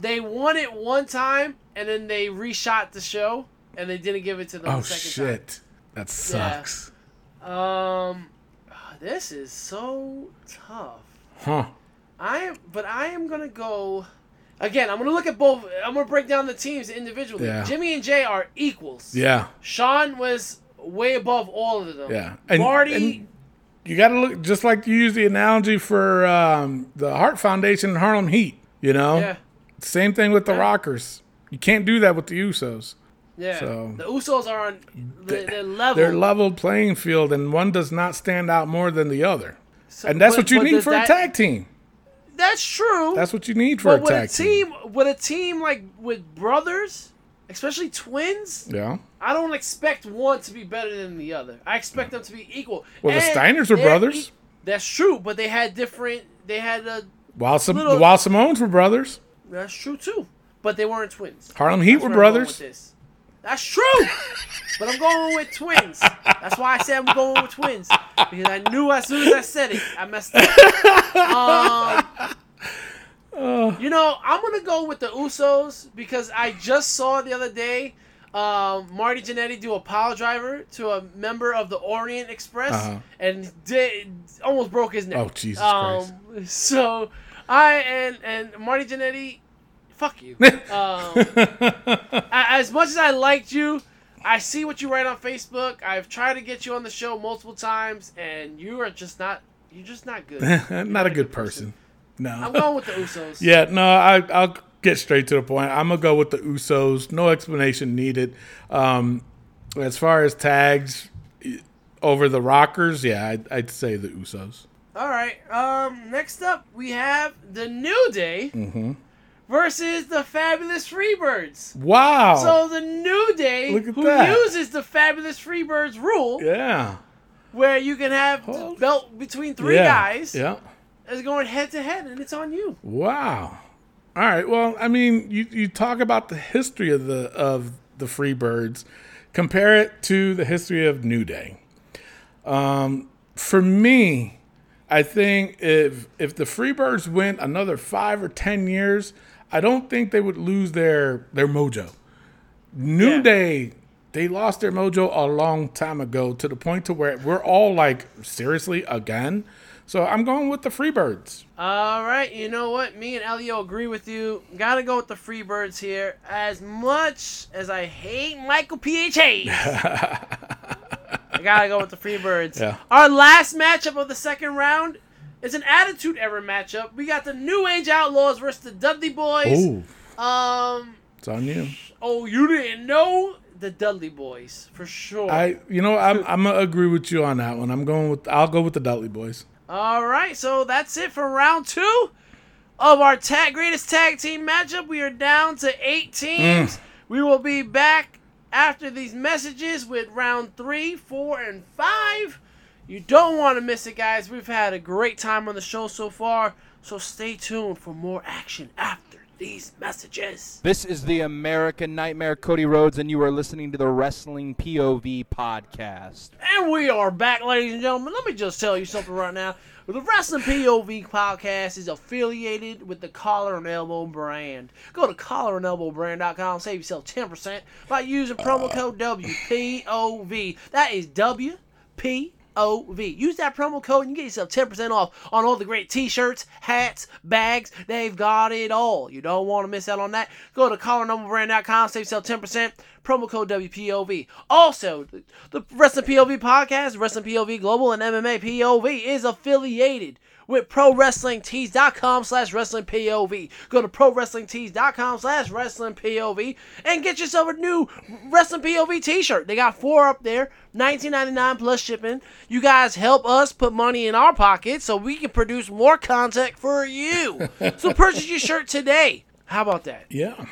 They won it one time and then they reshot the show and they didn't give it to them Oh the second shit, that sucks. time. Um, this is so tough. Huh? I am, but I am gonna go. Again, I'm gonna look at both. I'm gonna break down the teams individually. Yeah. Jimmy and Jay are equals. Yeah, Shawn was way above all of them. yeah. And, Marty. and you got to look just like you use the analogy for um, the Hart Foundation and Harlem Heat. You know, yeah, same thing with the Rockers. You can't do that with the Usos. yeah. So- the Usos are on the, their level. They're leveled playing field, and one does not stand out more than the other. So- And that's but- what you need for that- a tag team. That's true. That's what you need for but a with tag a team, with a team like with brothers, especially twins, Yeah. I don't expect one to be better than the other. I expect them to be equal. Well, the Steiners were they're brothers. e- that's true, but they had different. They had a. While some, Little- Wild Samoans were brothers, That's true too, but they weren't twins. Harlem Heat That's were brothers. That's true, but I'm going with twins. That's why I said I'm going with twins because I knew as soon as I said it, I messed up. Um, you know, I'm gonna go with the Usos because I just saw the other day um, Marty Jannetty do a pile driver to a member of the Orient Express Uh-huh. and did almost broke his neck. Oh, Jesus um, So I and and Marty Jannetty, fuck you. um, as much as I liked you, I see what you write on Facebook. I've tried to get you on the show multiple times, and you are just not. You're just not good. not a good person. No. I'm going with the Usos. Yeah, no, I, I'll get straight to the point. I'm gonna go with the Usos. No explanation needed. Um, as far as tags over the Rockers, yeah, I'd, I'd say the Usos. All right. Um. Next up, we have the New Day Mm-hmm. Versus the Fabulous Freebirds. Wow. So the New Day, who that. uses the Fabulous Freebirds rule, yeah. where you can have Hold- belt between three yeah. guys, Yeah. is going head to head, and it's on you. Wow. All right. Well, I mean, you, you talk about the history of the of the Freebirds, compare it to the history of New Day. Um, for me, I think if if the Freebirds went another five or ten years, I don't think they would lose their their mojo. New Yeah. Day, they lost their mojo a long time ago to the point to where we're all like, seriously, again. So I'm going with the Freebirds. All right, you know what? Me and Elio agree with you. Gotta go with the Freebirds here. As much as I hate Michael P.H. I gotta go with the Freebirds. Yeah. Our last matchup of the second round is an Attitude Era matchup. We got the New Age Outlaws versus the Dudley Boys. Ooh, Um, it's on you. oh, you didn't know the Dudley Boys for sure. I, you know, I'm, I'm gonna agree with you on that one. I'm going with, I'll go with the Dudley Boys. All right, so that's it for round two of our tag greatest tag team matchup. We are down to eight teams. We will be back after these messages with round three, four, and five. You don't want to miss it, guys. We've had a great time on the show so far, so stay tuned for more action after these messages. This is the American Nightmare, Cody Rhodes, and you are listening to the Wrestling POV podcast. And we are back, ladies and gentlemen. Let me just tell you something right now. The Wrestling POV podcast is affiliated with the Collar and Elbow brand. Go to collarandelbowbrand.com, save yourself 10% by using promo code WPOV. That is WPOV. Use that promo code and you get yourself 10% off on all the great t shirts, hats, bags. They've got it all. You don't want to miss out on that. Go to collarandelbowbrand.com, save yourself 10%. Promo code WPOV. Also, the- the Wrestling POV podcast, Wrestling POV Global, and MMA POV is affiliated with ProWrestlingTees.com slash Wrestling POV. Go to ProWrestlingTees.com slash Wrestling POV and get yourself a new Wrestling POV t-shirt. They got four up there, $19.99 plus shipping. You guys help us put money in our pocket so we can produce more content for you. so purchase your shirt today. How about that? Yeah,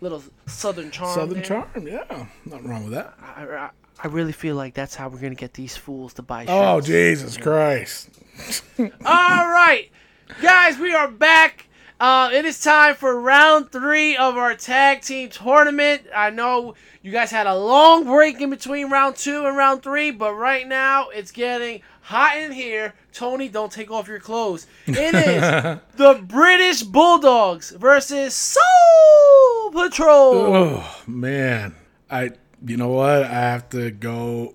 Little Southern charm. Southern there. Charm. Yeah, nothing wrong with that. I, I, I really feel like that's how we're gonna get these fools to buy oh, shirts. Oh Jesus Christ! All right, guys, we are back. Uh, it is time for round three of our tag team tournament. I know you guys had a long break in between round two and round three, but right now it's getting hot in here. Tony, don't take off your clothes. It is the British Bulldogs versus Soul Patrol. Oh man, I you know what? I have to go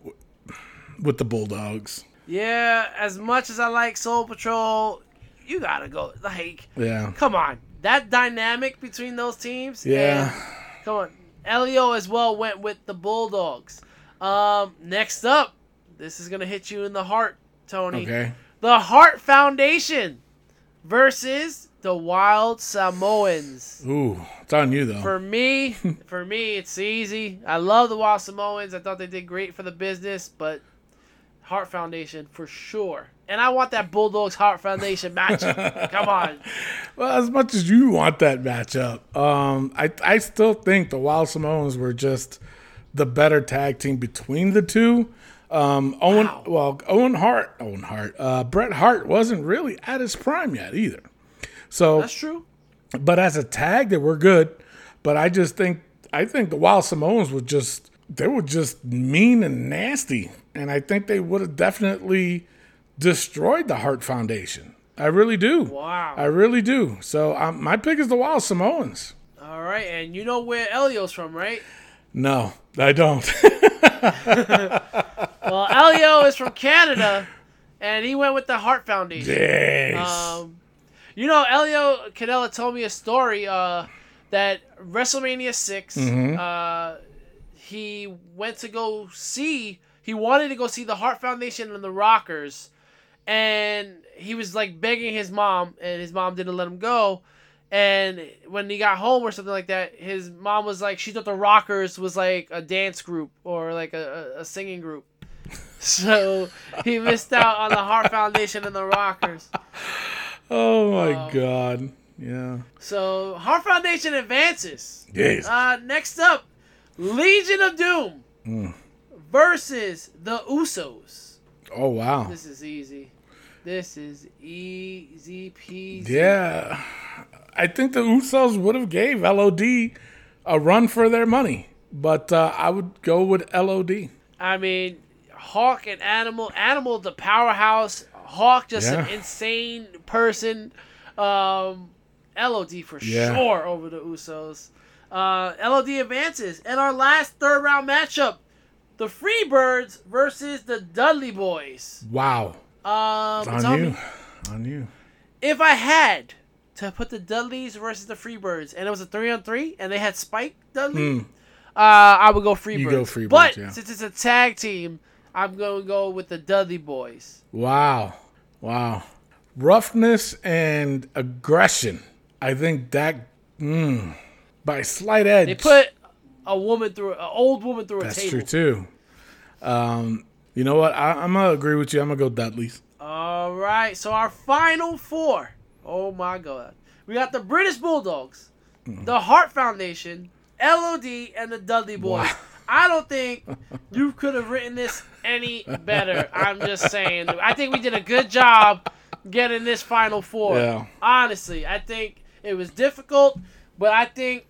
with the Bulldogs. Yeah, as much as I like Soul Patrol, you gotta go. Like, Yeah. come on, that dynamic between those teams. Yeah. and- come on, Elio as well went with the Bulldogs. Um, next up, this is gonna hit you in the heart, Tony. Okay. The Hart Foundation versus the Wild Samoans. Ooh, it's on you though. For me, for me, it's easy. I love the Wild Samoans. I thought they did great for the business, but Hart Foundation for sure. And I want that Bulldogs Hart Foundation matchup. Come on. Well, as much as you want that matchup, um, I I still think the Wild Samoans were just the better tag team between the two. Um, Owen, Wow. well, Owen Hart, Owen Hart, uh, Bret Hart wasn't really at his prime yet either. So, That's true. but as a tag, they were good. But I just think I think the Wild Samoans were just they were just mean and nasty, and I think they would have definitely destroyed the Hart Foundation. I really do. Wow. I really do. So um, my pick is the Wild Samoans. All right, and you know where Elio's from, right? No, I don't. Well, Elio is from Canada, and he went with the Hart Foundation. yes. Um, you know, Elio Canella told me a story uh, that WrestleMania 6, Mm-hmm. uh, he went to go see, he wanted to go see the Hart Foundation and the Rockers, and he was like begging his mom, and his mom didn't let him go. And when he got home or something like that, his mom was like, she thought the Rockers was like a dance group or like a, a, singing group. So he missed out on the Hart Foundation and the Rockers. oh my um, God. Yeah. So Hart Foundation advances. Yes. Uh, next up, Legion of Doom Mm. Versus the Usos. oh wow. This is easy. This is easy peasy. Yeah. I think the Usos would have gave LOD a run for their money, but uh, I would go with LOD. I mean, Hawk and Animal. Animal, the powerhouse. Hawk, just an insane person. Um, LOD for Yeah. sure over the Usos. Uh, LOD advances. And our last third round matchup the Freebirds versus the Dudley Boys. Wow. Um, It's on you. me, On you. if I had to put the Dudleys versus the Freebirds, and it was a three on three, and they had Spike Dudley, uh, I would go Freebirds. You go Freebirds, but yeah. since it's a tag team, I'm going to go with the Dudley Boys. Wow. Wow. Roughness and aggression. I think that mm, by slight edge. They put a woman through, an old woman through a That's table. true too. Um, you know what? I, I'm gonna agree with you. I'm gonna go Dudley's. All right, so our final four. Oh my God, we got the British Bulldogs, Mm-hmm. the Hart Foundation, LOD, and the Dudley Boys. Wow. I don't think you could have written this any better. I'm just saying. I think we did a good job getting this final four. Yeah. Honestly, I think it was difficult, but I think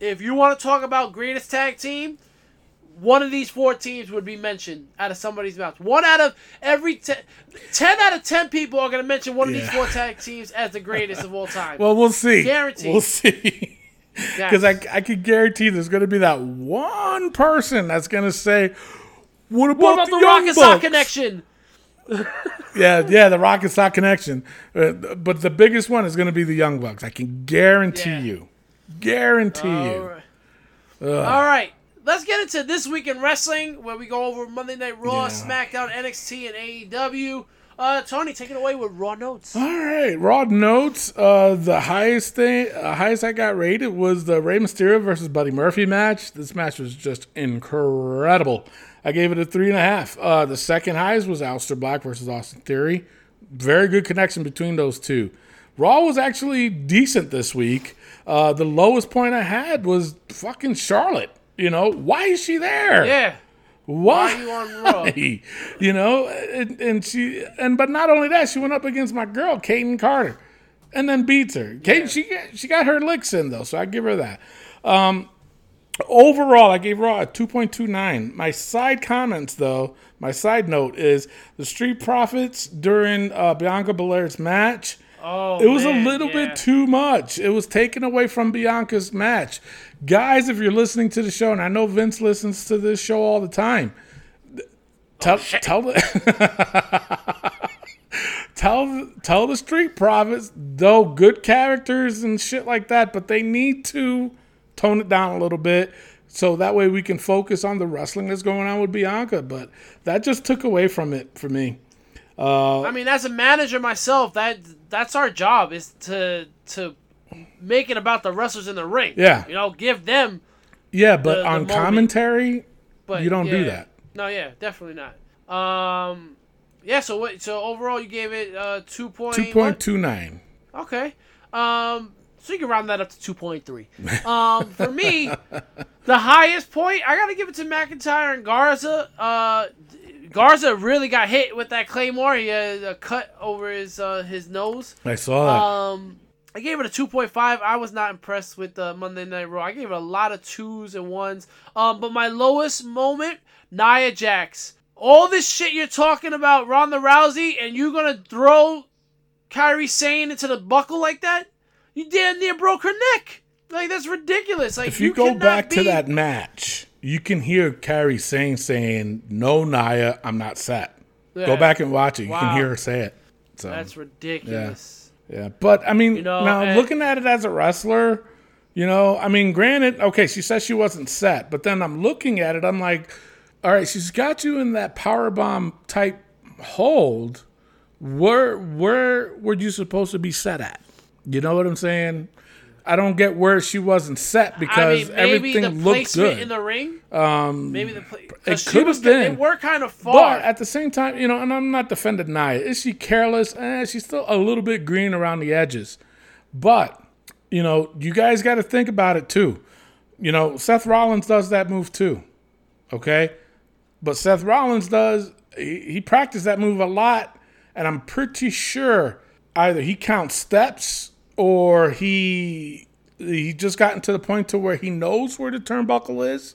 if you want to talk about greatest tag team, one of these four teams would be mentioned out of somebody's mouth. One out of every ten, 10 out of 10 people are going to mention one of these four tag teams as the greatest of all time. Well, we'll see. Guaranteed. We'll see. Because I, I can guarantee there's going to be that one person that's going to say, "What about, what about the, the, Young Rock 'n' Sock connection? Yeah, yeah, the Rock 'n' Sock connection. Uh, but the biggest one is going to be the Young Bucks. I can guarantee Yeah. you. Guarantee All you. right. All right. Let's get into this week in wrestling, where we go over Monday Night Raw, Yeah. SmackDown, NXT, and AEW. Uh, Tony, take it away with Raw notes. All right, raw notes. Uh, the highest thing, uh, highest I got rated was the Rey Mysterio versus Buddy Murphy match. This match was just incredible. I gave it a three and a half. Uh, the second highest was Aleister Black versus Austin Theory. Very good connection between those two. Raw was actually decent this week. Uh, the lowest point I had was fucking Charlotte. You know why is she there? Yeah. Why? Why are you on Raw? you know, and, and she and but not only that, she went up against my girl, Kayden Carter, and then beats her. Kayden, she got- she got her licks in though, so I give her that. Um, overall, I gave Raw a two point two nine. My side comments though, my side note is the Street Profits during uh, Bianca Belair's match. Oh, It was man, a little yeah. bit too much. It was taken away from Bianca's match. Guys, if you're listening to the show, and I know Vince listens to this show all the time, oh, tell tell the tell tell the street profits, though good characters and shit like that, but they need to tone it down a little bit. So that way we can focus on the wrestling that's going on with Bianca. But that just took away from it for me. Uh, I mean, as a manager myself, that that's our job is to to make it about the wrestlers in the ring. Yeah. You know, give them. Yeah, but The- the on moment. commentary, But You don't do that. No, yeah, definitely not. Um, yeah. So what? So overall, you gave it uh two point two point two nine. Okay. Um, so you can round that up to 2.3. Um, for me, the highest point, I got to give it to McIntyre and Garza. Uh, Garza really got hit with that Claymore. He had a cut over his uh, his nose. I saw that. Um, I gave it a 2.5. I was not impressed with the Monday Night Raw. I gave it a lot of twos and ones. Um, but my lowest moment, Nia Jax. All this shit you're talking about Ronda Rousey, and you're gonna throw Kairi Sane into the buckle like that? You damn near broke her neck. Like that's ridiculous. Like if you, go cannot back to that match, you can hear Kairi Sane saying, "No, Nia, I'm not set." Yeah. Go back and watch it. You Wow. can hear her say it. So That's ridiculous. yeah, but I mean, You know, now and- looking at it as a wrestler, you know, I mean, granted, okay, she says she wasn't set, but then I'm looking at it, I'm like, all right, she's got you in that power bomb type hold. Where where were you supposed to be set at? You know what I'm saying? I don't get where she wasn't set because I mean, maybe everything the looked placement good. in the ring. Um, maybe the pla- it could have been. They were kind of far, But at the same time, you know, and I'm not defending Nia. Is she careless? Eh, she's still a little bit green around the edges. But, you know, you guys got to think about it too. You know, Seth Rollins does that move too. Okay? But Seth Rollins does, he, he practiced that move a lot. And I'm pretty sure either he counts steps or he he just gotten to the point to where he knows where the turnbuckle is.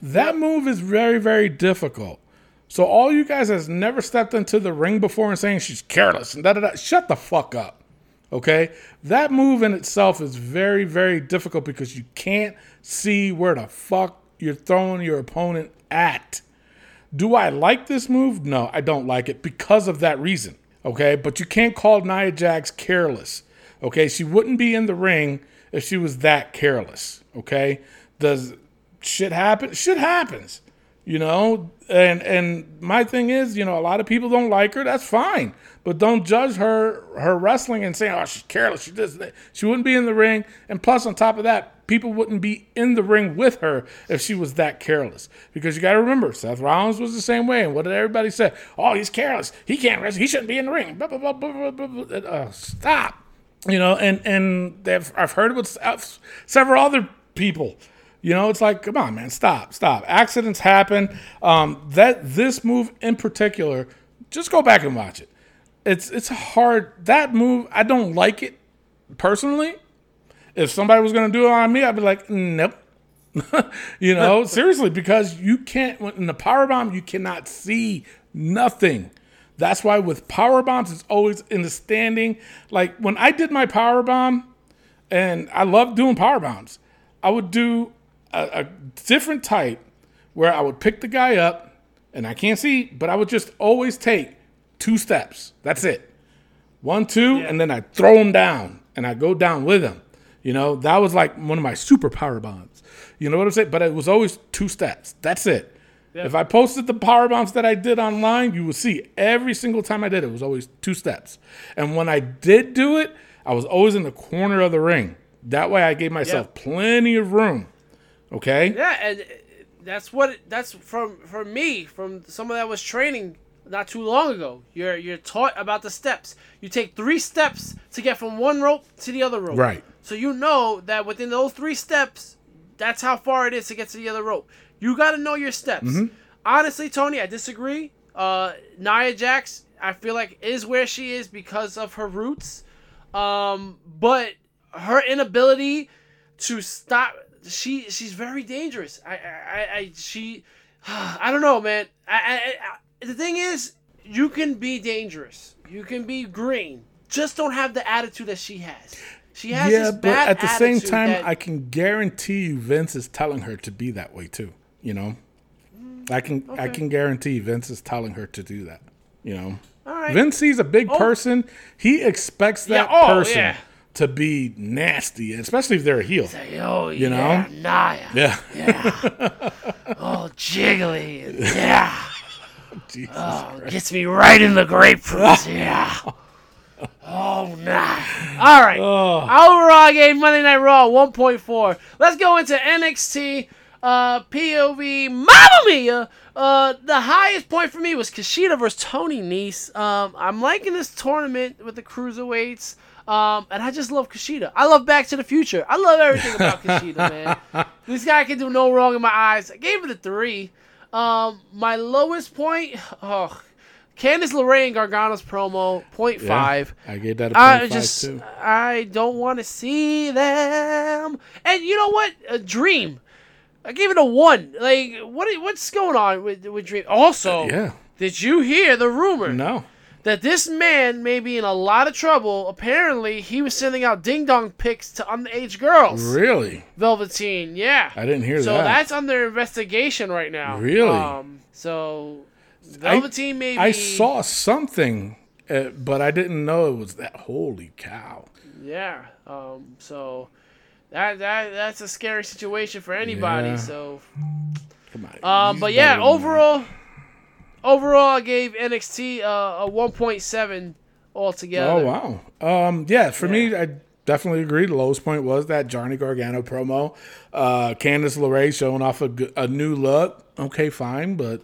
That move is very, very difficult. So all you guys has never stepped into the ring before and saying she's careless and da da da. Shut the fuck up. Okay? That move in itself is very, very difficult because you can't see where the fuck you're throwing your opponent at. Do I like this move? No, I don't like it because of that reason. Okay, but you can't call Nia Jax careless. Okay, she wouldn't be in the ring if she was that careless. Okay, does shit happen? Shit happens. You know, and and my thing is, you know, a lot of people don't like her. That's fine, but don't judge her her wrestling and say, oh, she's careless. She does. She wouldn't be in the ring. And plus, on top of that, people wouldn't be in the ring with her if she was that careless. Because you got to remember, Seth Rollins was the same way. And what did everybody say? Oh, he's careless. He can't wrestle. He shouldn't be in the ring. Blah, blah, blah, blah, blah, blah. Uh, stop. You know, and and they've, I've heard it with uh, several other people. You know, it's like, come on, man, stop, stop. Accidents happen. Um, that this move in particular, just go back and watch it. It's it's hard. That move, I don't like it personally. If somebody was gonna do it on me, I'd be like, nope. you know, seriously, because you can't in the power bomb, you cannot see nothing. That's why with power bombs, it's always in the standing. Like when I did my power bomb, and I love doing power bombs. I would do a, a different type where I would pick the guy up, and I can't see, but I would just always take two steps. That's it. One, two, and then I throw him down, and I go down with him. You know, that was like one of my super power bombs. You know what I'm saying? But it was always two steps. That's it. If I posted the power bombs that I did online, you would see every single time I did it, it was always two steps. And when I did do it, I was always in the corner of the ring. That way I gave myself plenty of room. Okay? Yeah, and uh, that's what that's from for me from someone that was training not too long ago. You're you're taught about the steps. You take three steps to get from one rope to the other rope. Right. So you know that within those three steps, that's how far it is to get to the other rope. You got to know your steps. Mm-hmm. Honestly, Tony, I disagree. Uh, Nia Jax, I feel like is where she is because of her roots. Um, but her inability to stop she she's very dangerous. I I, I- she I don't know, man. I, I, I the thing is, you can be dangerous. You can be green. just don't have the attitude that she has. She has yeah, but at the same time, that- I can guarantee you Vince is telling her to be that way too. You know, I can I can guarantee Vince is telling her to do that. You know, All right. Vince sees a big oh. person. He expects that Yeah, oh, person yeah. to be nasty, especially if they're a heel. Say, oh, You know? yeah, Naya. Yeah, Oh, jiggly. Yeah. Jesus. Oh, gets me right in the grapefruits. yeah. Oh, nah. All right. Oh. Overall, I gave Monday Night Raw 1.4. Let's go into NXT uh, POV. Mamma Mia! Uh, the highest point for me was Kushida versus Tony Nese. Um, I'm liking this tournament with the cruiserweights. Um, and I just love Kushida. I love Back to the Future. I love everything about Kushida, man. This guy can do no wrong in my eyes. I gave it a three. Um, my lowest point, oh, Candice LeRae and Gargano's promo, point Yeah, five. I gave that a I point just, too. I don't want to see them. And you know what? A dream. I gave it a one. Like, what? What's going on with with Dream? Also, Yeah, did you hear the rumor no. that this man may be in a lot of trouble? Apparently, he was sending out ding dong pics to underage girls. Really, Velveteen, yeah. I didn't hear So that. So that's under investigation right now. Really? Um, so Velveteen maybe. I saw something, uh, but I didn't know it was that. Holy cow! Yeah. Um. So that that that's a scary situation for anybody. Yeah. So. Come on. Um. But yeah, better than that. overall, overall, I gave NXT uh, a 1.7 altogether. Oh wow. Um, yeah, for me, I definitely agree. The lowest point was that Johnny Gargano promo. Uh, Candice LeRae showing off a, a new look. Okay, fine, but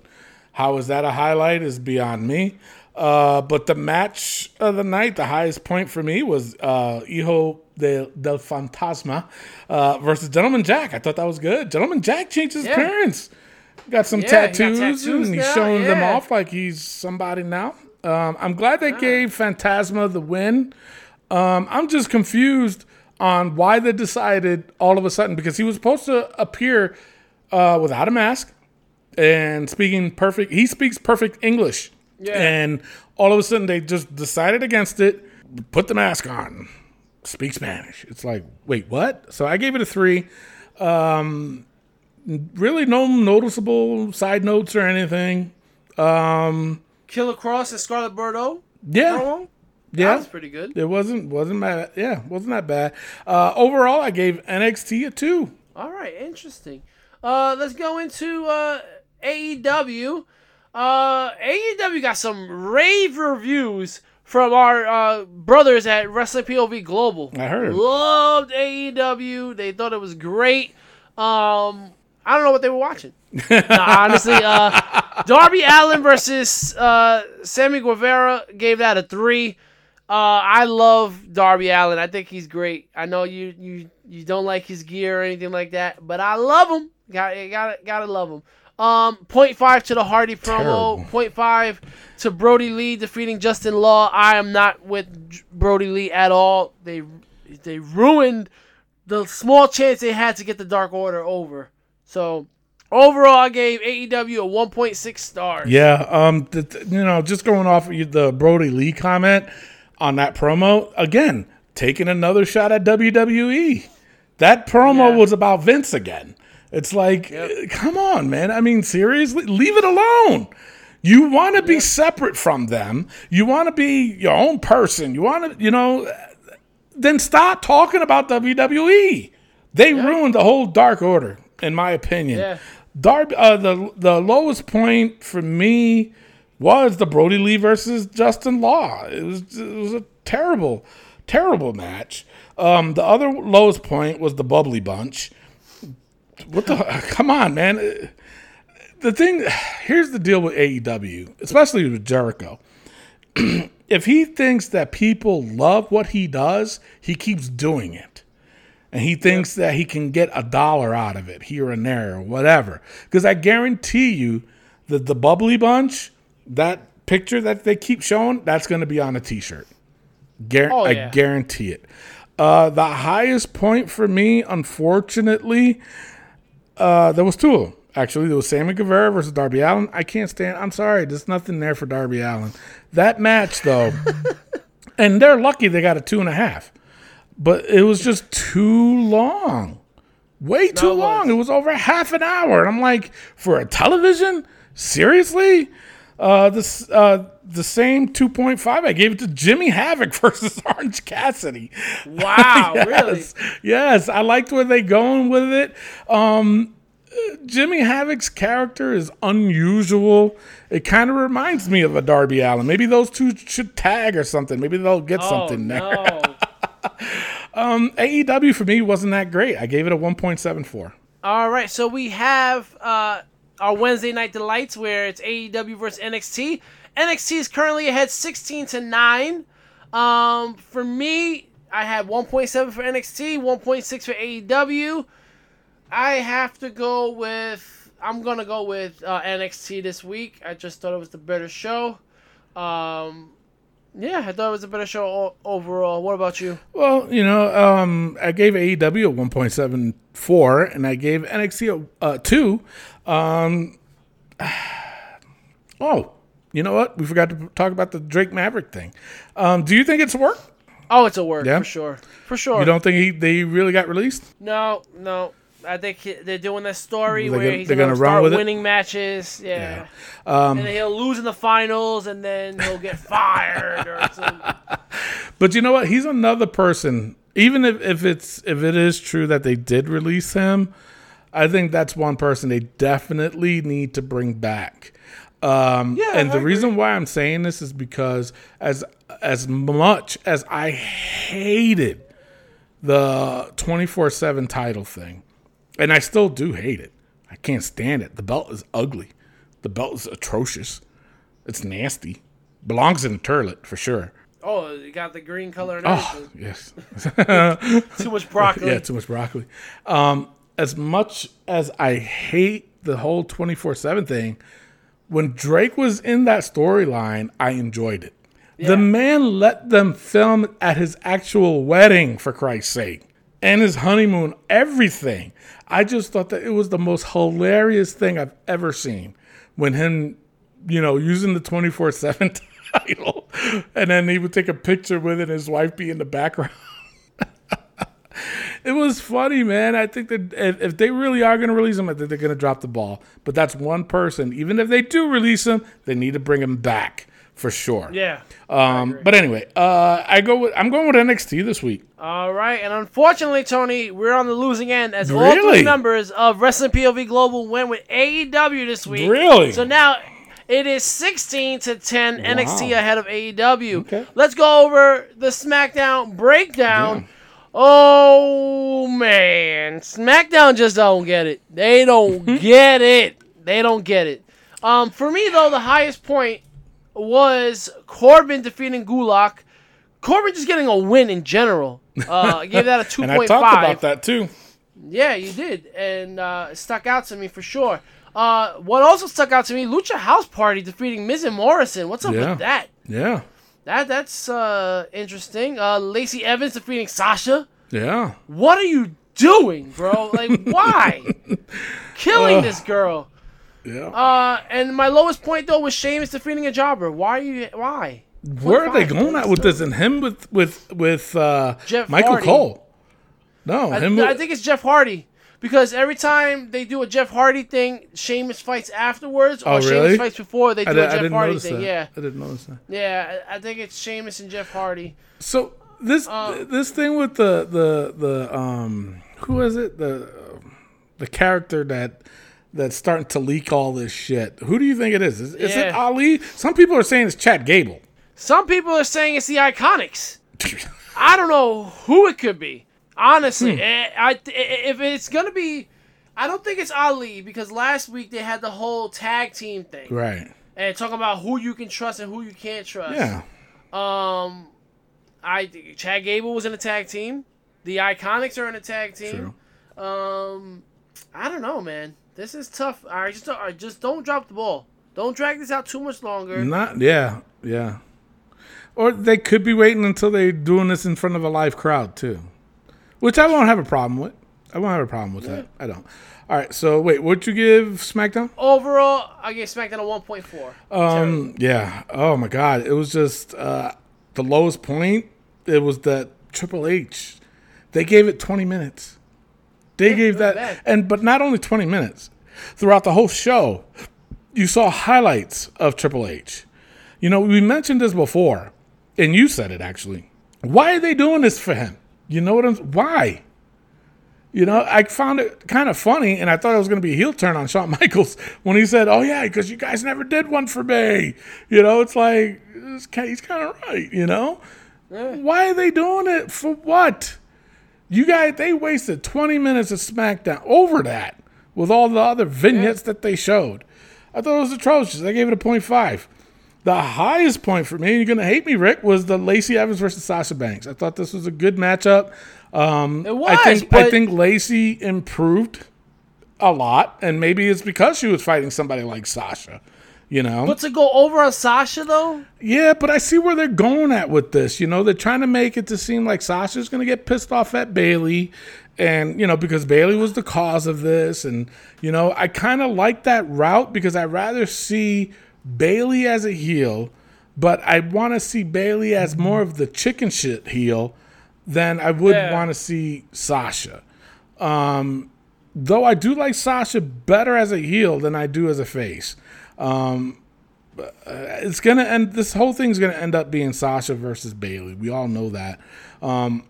how is that a highlight is beyond me. Uh, but the match of the night, the highest point for me was uh, Hijo del, del Fantasma uh, versus Gentleman Jack. I thought that was good. Gentleman Jack changed his Yeah. appearance. Got some Yeah, he got tattoos, tattoos and he's now, showing them off like he's somebody now. Um, I'm glad they gave Fantasma the win. Um, I'm just confused on why they decided all of a sudden because he was supposed to appear uh, without a mask and speaking perfect. He speaks perfect English, Yeah. and all of a sudden they just decided against it. Put the mask on. Speak Spanish. It's like, wait, what? So I gave it a three. Um, really, no noticeable side notes or anything. Um, Killer Kross and Scarlett Bordeaux. Yeah, promo? yeah. That was pretty good. It wasn't wasn't bad. Yeah, wasn't that bad. Uh, overall, I gave NXT a two. All right, interesting. Uh, let's go into uh, AEW. Uh, AEW got some rave reviews from our uh, brothers at Wrestling POV Global. I heard. Loved AEW. They thought it was great. Um, I don't know what they were watching. no, honestly, uh, Darby Allin versus uh, Sammy Guevara gave that a three. Uh, I love Darby Allin. I think he's great. I know you you you don't like his gear or anything like that, but I love him. Got gotta gotta love him. Um, point five to the Hardy promo. Terrible. Point five to Brodie Lee defeating Justin Law. I am not with Brodie Lee at all. They they ruined the small chance they had to get the Dark Order over. So overall, I gave AEW a 1.6 stars. Yeah. Um. you know, just going off of the Brodie Lee comment on that promo again, taking another shot at WWE. That promo Yeah. was about Vince again. It's like, uh, come on, man. I mean, seriously, leave it alone. You want to be separate from them. You want to be your own person. You want to, you know, then stop talking about WWE. They ruined the whole Dark Order, in my opinion. Yeah. Darby, uh, the the lowest point for me was the Brodie Lee versus Justin Law. It was it was a terrible, terrible match. Um, the other lowest point was the Bubbly Bunch. What the? Come on, man. The thing here's the deal with AEW, especially with Jericho. if he thinks that people love what he does, he keeps doing it. And he thinks that he can get a dollar out of it here and there or whatever. Because I guarantee you that the bubbly bunch, that picture that they keep showing, that's going to be on a t shirt. Guar- Oh, I guarantee it. Uh, the highest point for me, unfortunately, uh, there was two of them. Actually, there was Sammy Guevara versus Darby Allin. I can't stand. I'm sorry, there's nothing there for Darby Allin. That match, though, and they're lucky they got a two and a half. But it was just too long, way too it long. It was over half an hour, and I'm like, for a television, seriously? Uh, this uh, the same 2.5 I gave it to Jimmy Havoc versus Orange Cassidy. Wow, really? yes, yes, I liked where they going with it. Um, Jimmy Havoc's character is unusual. It kind of reminds me of a Darby Allin. Maybe those two should tag or something. Maybe they'll get Oh, something there. no. AEW for me wasn't that great. I gave it a 1.74. All right, so we have uh, our Wednesday night delights where it's AEW versus NXT. NXT is currently ahead 16 to 9. Um, for me, I had 1.7 for NXT, 1.6 for AEW. I have to go with I'm gonna go with uh, NXT this week. I just thought it was the better show. Um, yeah, I thought it was a better show overall. What about you? Well, you know, um, I gave AEW a 1.74, and I gave NXT a uh, 2. Um, oh, you know what? We forgot to talk about the Drake Maverick thing. Um, do you think it's work? Oh, it's a work Yeah? for sure. For sure. You don't think he, they really got released? No, no. I think they're doing this story They're where gonna- he's gonna, gonna start with it? winning matches. Yeah. Um, and he'll lose in the finals, and then he'll get fired or something. But you know what? He's another person. Even if, if it's if it is true that they did release him, I think that's one person they definitely need to bring back. Um, Yeah, and I the agree. reason why I'm saying this is because as as much as I hated the 24/7 title thing, and I still do hate it. I can't stand it. The belt is ugly. The belt is atrocious. It's nasty. Belongs in a toilet for sure. Oh, you got the green color and Oh everything. yes. Too much broccoli. Yeah, too much broccoli. Um, as much as I hate the whole 24 7 thing, when Drake was in that storyline, I enjoyed it. The man let them film at his actual wedding, for Christ's sake, and his honeymoon, everything. I just thought that it was the most hilarious thing I've ever seen when him, you know, using the 24 7 title, and then he would take a picture with it, and his wife be in the background. It was funny, man. I think that if, if they really are going to release him, I think they're going to drop the ball. But that's one person. Even if they do release him, they need to bring him back for sure. Yeah. Um. But anyway, uh, I go with I'm going with NXT this week. All right, and unfortunately, Tony, we're on the losing end as all three members of Wrestling POV Global went with AEW this week. Really? So now it is 16 to 10 NXT ahead of AEW. Okay. Let's go over the SmackDown breakdown. Oh man, SmackDown just don't get it. They don't get it. They don't get it. Um, for me though, the highest point was Corbin defeating Gulak. Corbin just getting a win in general. Uh, I gave that a two point five. And I talked about that too. Yeah, you did, and uh, it stuck out to me for sure. Uh, what also stuck out to me, Lucha House Party defeating Miz and Morrison. What's up Yeah. with that? Yeah. That that's uh, interesting. Uh, Lacey Evans defeating Sasha. Yeah. What are you doing, bro? Like, why? Killing this girl. Yeah. Uh, and my lowest point though was Sheamus defeating a jobber. Why are you? Why? Where are they going at with this? And him with with with uh, Jeff Michael Hardy. Cole. No, I, him. I think it's Jeff Hardy. Because every time they do a Jeff Hardy thing, Sheamus fights afterwards, or Oh, Sheamus fights before they do I, a Jeff Hardy thing. that. Yeah, I didn't notice that. yeah. I think it's Sheamus and Jeff Hardy. So this Uh, this thing with the the the um who is it the the character that that's starting to leak all this shit. Who do you think it is? Is, is it Ali? Some people are saying it's Chad Gable. Some people are saying it's the Iconics. I don't know who it could be. Honestly, Hmm. Eh, I, I- if it's gonna be, I don't think it's Ali because last week they had the whole tag team thing right. and talking about who you can trust and who you can't trust. Yeah. Um, I Chad Gable was in a tag team. The Iconics are in a tag team. Um, I don't know, man. This is tough. I just don't, I just don't drop the ball. Don't drag this out too much longer. Not yeah, yeah. Or they could be waiting until they're doing this in front of a live crowd too. Which I won't have a problem with. I won't have a problem with that. I don't. All right, so wait, what'd you give SmackDown? Overall, I gave SmackDown a 1.4. Um, yeah. Oh my God, it was just uh, the lowest point, it was that Triple H. They gave it 20 minutes. They gave that, bad. and but not only 20 minutes. Throughout the whole show, you saw highlights of Triple H. You know, we mentioned this before, and you said it actually. Why are they doing this for him? You know what I'm? Why? You know, I found it kind of funny, and I thought it was going to be a heel turn on Shawn Michaels when he said, "Oh yeah, because you guys never did one for me." You know, it's like it's he's kind of right. You know, why are they doing it for what? You guys, they wasted 20 minutes of SmackDown over that with all the other vignettes that they showed. I thought it was atrocious. I gave it a 0.5. The highest point for me, and you're going to hate me, Rick, was the Lacey Evans versus Sasha Banks. I thought this was a good matchup. Um, It was, I think, I think Lacey improved a lot, and maybe it's because she was fighting somebody like Sasha. You know, But to go over on Sasha though, yeah, but I see where they're going at with this. You know, they're trying to make it to seem like Sasha's going to get pissed off at Bayley, and you know because Bayley was the cause of this, and you know I kind of like that route because I rather see Bayley as a heel, but I want to see Bayley as more of the chicken shit heel than I would Yeah. want to see Sasha. Um, though I do like Sasha better as a heel than I do as a face it's gonna end. This whole thing's gonna end up being Sasha versus Bayley. We all know that. Um,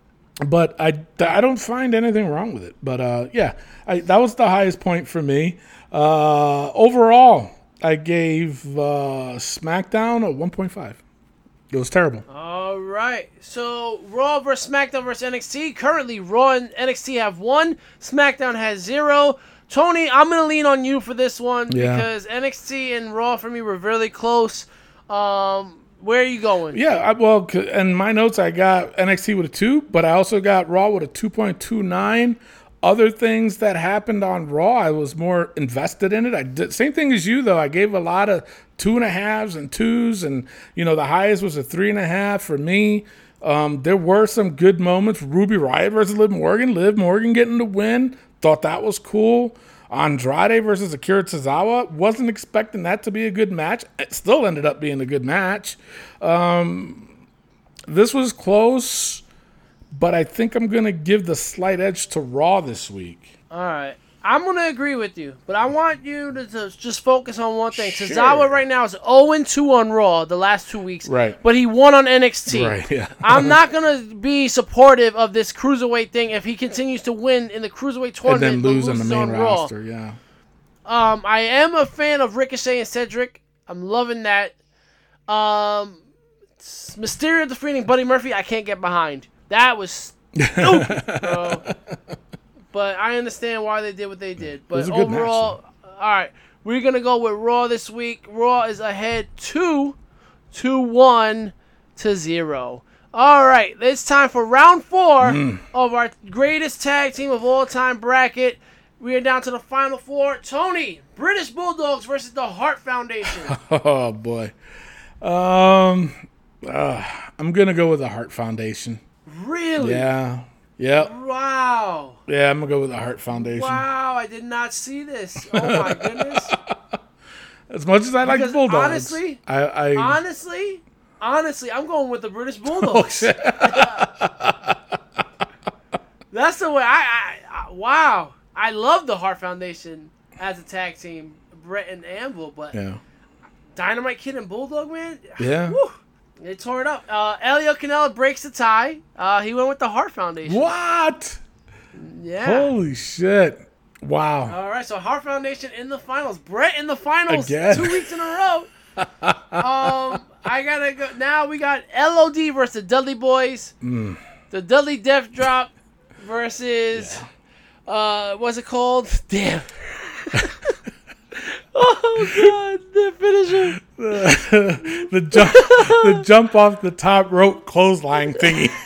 but I, I don't find anything wrong with it. But uh, yeah, I, that was the highest point for me. Uh, overall, I gave uh, SmackDown a 1.5. It was terrible. All right. So Raw versus SmackDown versus NXT. Currently, Raw and NXT have one. SmackDown has zero. Tony, I'm gonna lean on you for this one Yeah. because NXT and Raw for me were really close. Um, where are you going? Yeah, I, well, in my notes, I got NXT with a two, but I also got Raw with a 2.29. Other things that happened on Raw, I was more invested in it. I did same thing as you, though. I gave a lot of two and a halves and twos, and you know the highest was a three and a half for me. Um, there were some good moments. Ruby Riott versus Liv Morgan. Liv Morgan getting the win. Thought that was cool. Andrade versus Akira Tozawa. Wasn't expecting that to be a good match. It still ended up being a good match. Um, this was close, but I think I'm going to give the slight edge to Raw this week. All right. I'm gonna agree with you, but I want you to, to just focus on one thing. Sure. Tozawa right now is 0 2 on Raw the last two weeks, Right. But he won on NXT. Right, yeah. I'm not gonna be supportive of this cruiserweight thing if he continues to win in the cruiserweight And tournament then lose on the main Raw. roster. Yeah. Um, I am a fan of Ricochet and Cedric. I'm loving that. Um, Mysterio defeating Buddy Murphy, I can't get behind. That was stupid, bro. But I understand why they did what they did. But good match, overall, all right, we're gonna go with Raw this week. Raw is ahead two to one to zero. All right, it's time for round four Hmm. of our greatest tag team of all time bracket. We are down to the final four. Tony, British Bulldogs versus the Hart Foundation. Oh boy. Um, uh, I'm gonna go with the Hart Foundation. Really? Yeah. Yep. Wow. Yeah, I'm gonna go with the Hart Foundation. Wow, I did not see this. Oh my goodness. As much as I like Bulldogs, honestly- I, I honestly, honestly, I'm going with the British Bulldogs. Oh, That's the way I, I, I. Wow, I love the Hart Foundation as a tag team, Bret and Anvil, but yeah, Dynamite Kid and Bulldog man, yeah. whew, they tore it up. Uh, Elio Canella breaks the tie. Uh, he went with the Hart Foundation. What? Yeah. Holy shit! Wow. All right, so Hart Foundation in the finals. Bret in the finals Again. two weeks in a row. um, I gotta go. Now we got LOD versus the Dudley Boys. Mm. The Dudley Death Drop versus uh, what's it called? Damn. oh God, the finisher. the jump, the jump off the top rope clothesline thingy.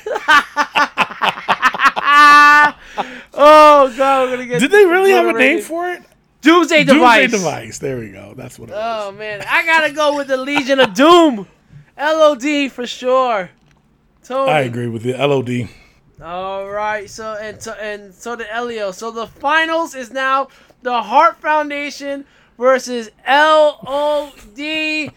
Oh God, we're gonna get. Did they really have a name for it? Doomsday Doomsday Device? device. There we go. That's what it was. Oh man, I gotta go with the Legion of Doom. LOD for sure. Tony. I agree with you. LOD. All right, so and so and so did Elio. So the finals is now the Hart Foundation versus LOD. it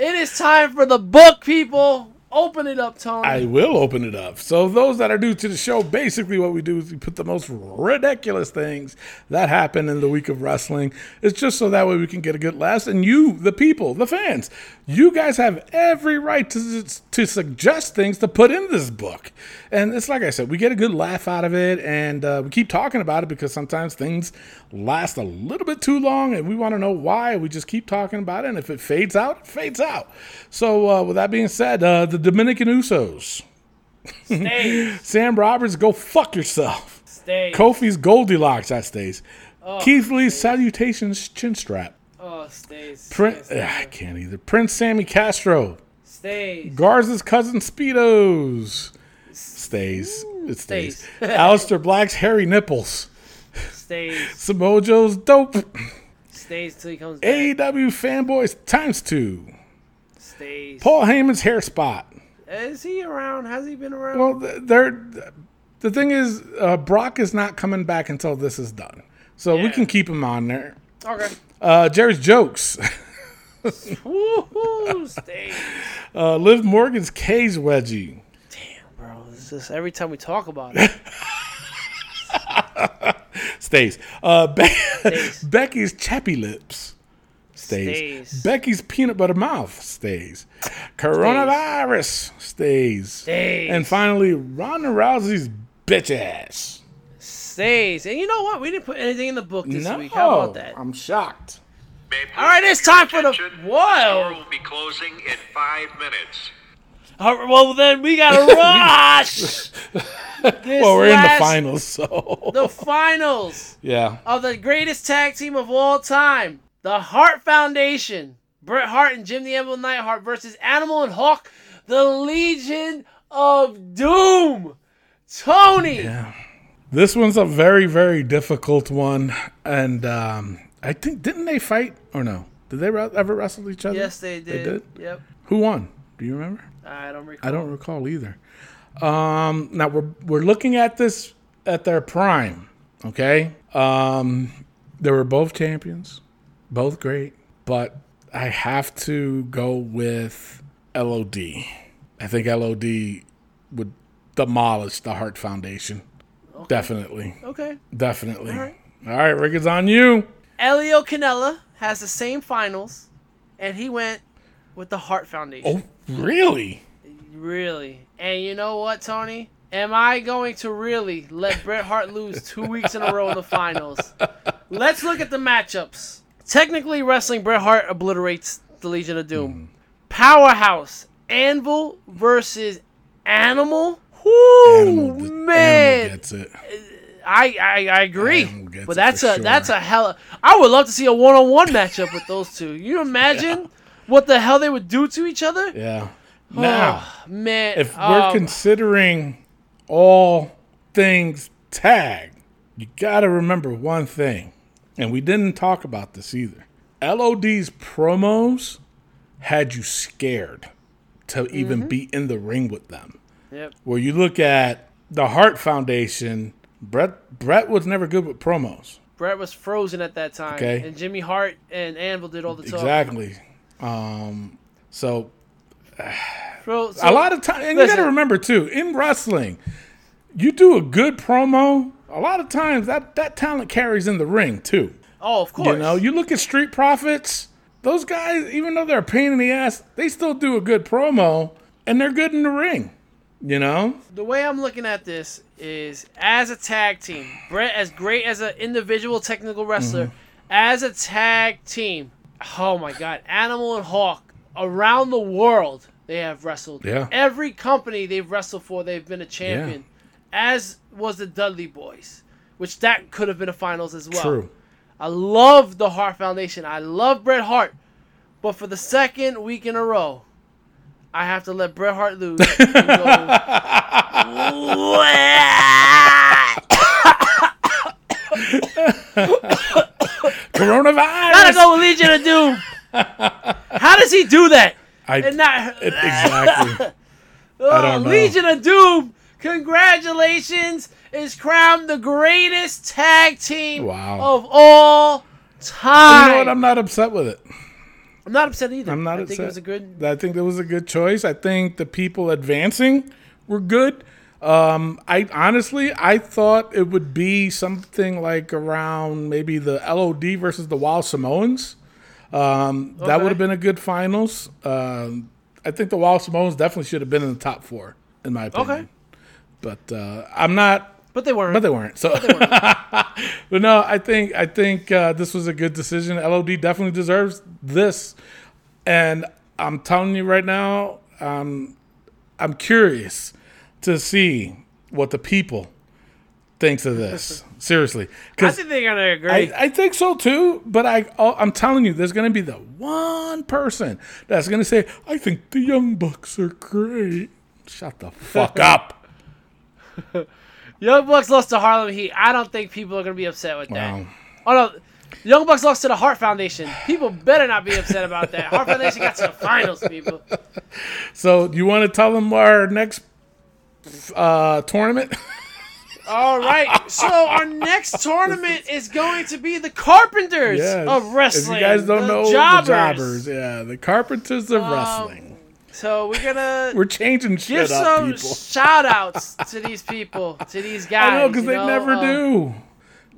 is time for the book, people. Open it up, Tony. I will open it up. So, those that are new to the show, basically what we do is we put the most ridiculous things that happen in the week of wrestling. It's just so that way we can get a good laugh. And you, the people, the fans, you guys have every right to, to suggest things to put in this book. And it's like I said, we get a good laugh out of it, and uh, we keep talking about it because sometimes things last a little bit too long, and we want to know why. We just keep talking about it, and if it fades out, it fades out. So, uh, with that being said, uh, the Dominican Usos, Sam Roberts, go fuck yourself. Stays. Kofi's Goldilocks, that stays. Keith Lee's Salutations chin strap. Oh, stays. Prince, stays, I can't either. Prince Sammy Castro. Stays. Garza's cousin Speedos. Stays. It stays. stays. Aleister Black's hairy nipples. Stays. Samoa Joe's dope. Stays till he comes back. AEW fanboys times two. Stays. Paul Heyman's hair spot. Is he around? Has he been around? Well, th- they're the thing is, uh, Brock is not coming back until this is done, so we can keep him on there. okay. Uh, Jerry's jokes. Woohoo! Stays. Uh, Liv Morgan's cage wedgie. Damn, bro, This is every time we talk about it. Stays. Uh, Be- Stays. Becky's chappy lips. Stays. Stays. Becky's peanut butter mouth stays. Coronavirus stays. Stays. And finally, Ronda Rousey's bitch ass. Stays. And you know what? We didn't put anything in the book this no, week. How about that? I'm shocked. All right, it's time for the- Whoa. Store will be closing in five minutes. All right, well, then we gotta rush. This well, we're in the finals, so The finals yeah. of the greatest tag team of all time, the Hart Foundation, Bret Hart and Jim the Anvil Neidhart versus Animal and Hawk, the Legion of Doom. Tony. This one's a very, very difficult one, and um, I think didn't they fight or no? Did they ever wrestle each other? Yes, they did. They did. Yep. Who won? Do you remember? I don't recall. I don't recall either. Um, now we're we're looking at this at their prime. Okay. Um, they were both champions, both great, but I have to go with LOD. I think LOD would demolish the Hart Foundation. Definitely, Okay. definitely. All right. All right, Rick, it's on you. Elio Canella has the same finals, and he went with the Hart Foundation. Oh, really? Really? And you know what, Tony? Am I going to really let Bret Hart lose two weeks in a row in the finals? Let's look at the matchups. Technically, wrestling, Bret Hart obliterates the Legion of Doom. Hmm. Powerhouse, Anvil versus Animal. Whoo, Animal, man! Animal gets it. I, I I agree, but that's a sure. that's a hell. I would love to see a one on one matchup with those two. You imagine what the hell they would do to each other? Yeah. Now. Oh, man, if we're um, considering all things tag, you got to remember one thing, and we didn't talk about this either. LOD's promos had you scared to even Mm-hmm. be in the ring with them. Yep. Where you look at the Hart Foundation, Bret Bret was never good with promos. Bret was frozen at that time, Okay. and Jimmy Hart and Anvil did all the talking. Exactly. Um, so Bro, so- a lot of time, and you listen. got to remember too, in wrestling, you do a good promo. A lot of times that that talent carries in the ring too. Oh, of course. You know, you look at Street Profits; those guys, even though they're a pain in the ass, they still do a good promo, and they're good in the ring. You know, the way I'm looking at this is as a tag team, Bret, as great as an individual technical wrestler, Mm-hmm. as a tag team, oh my God, Animal and Hawk around the world they have wrestled. Yeah. Every company they've wrestled for, they've been a champion. As was the Dudley Boys, which that could have been a finals as well. true. I love the Hart Foundation. I love Bret Hart. But for the second week in a row, I have to let Bret Hart lose. Coronavirus. Gotta go with Legion of Doom. How does he do that? I, And not it- exactly. Oh, don't know. Legion of Doom. Congratulations, is crowned the greatest tag team Wow. of all time. you know what? I'm not upset with it. I'm not upset either. I'm not I upset. think it was a good. I think that was a good choice. I think the people advancing were good. Um, I honestly, I thought it would be something like around maybe the LOD versus the Wild Samoans. Um, That would have been a good finals. Um, I think the Wild Samoans definitely should have been in the top four, in my opinion. Okay. But uh, I'm not But they weren't. but they weren't. So, but no, I think I think uh, this was a good decision. LOD definitely deserves this, and I'm telling you right now, um, I'm curious to see what the people thinks of this. Seriously, I think they're gonna agree. I, I think so too, but I I'm telling you, there's going to be the one person that's going to say, "I think the Young Bucks are great." Shut the fuck up! Young Bucks lost to Harlem Heat. I don't think people are gonna be upset with that. Wow. Oh no, Young Bucks lost to the Hart Foundation. People better not be upset about that. Hart Foundation got to the finals, people. So, you want to tell them our next uh, tournament? All right, so our next tournament is going to be the Carpenters Yes. of Wrestling. If you guys don't the know Jobbers. the jobbers, yeah, the carpenters of wrestling. So we're gonna We're changing shit give up, some people. shout outs to these people, to these guys. I know because they know, never uh, do.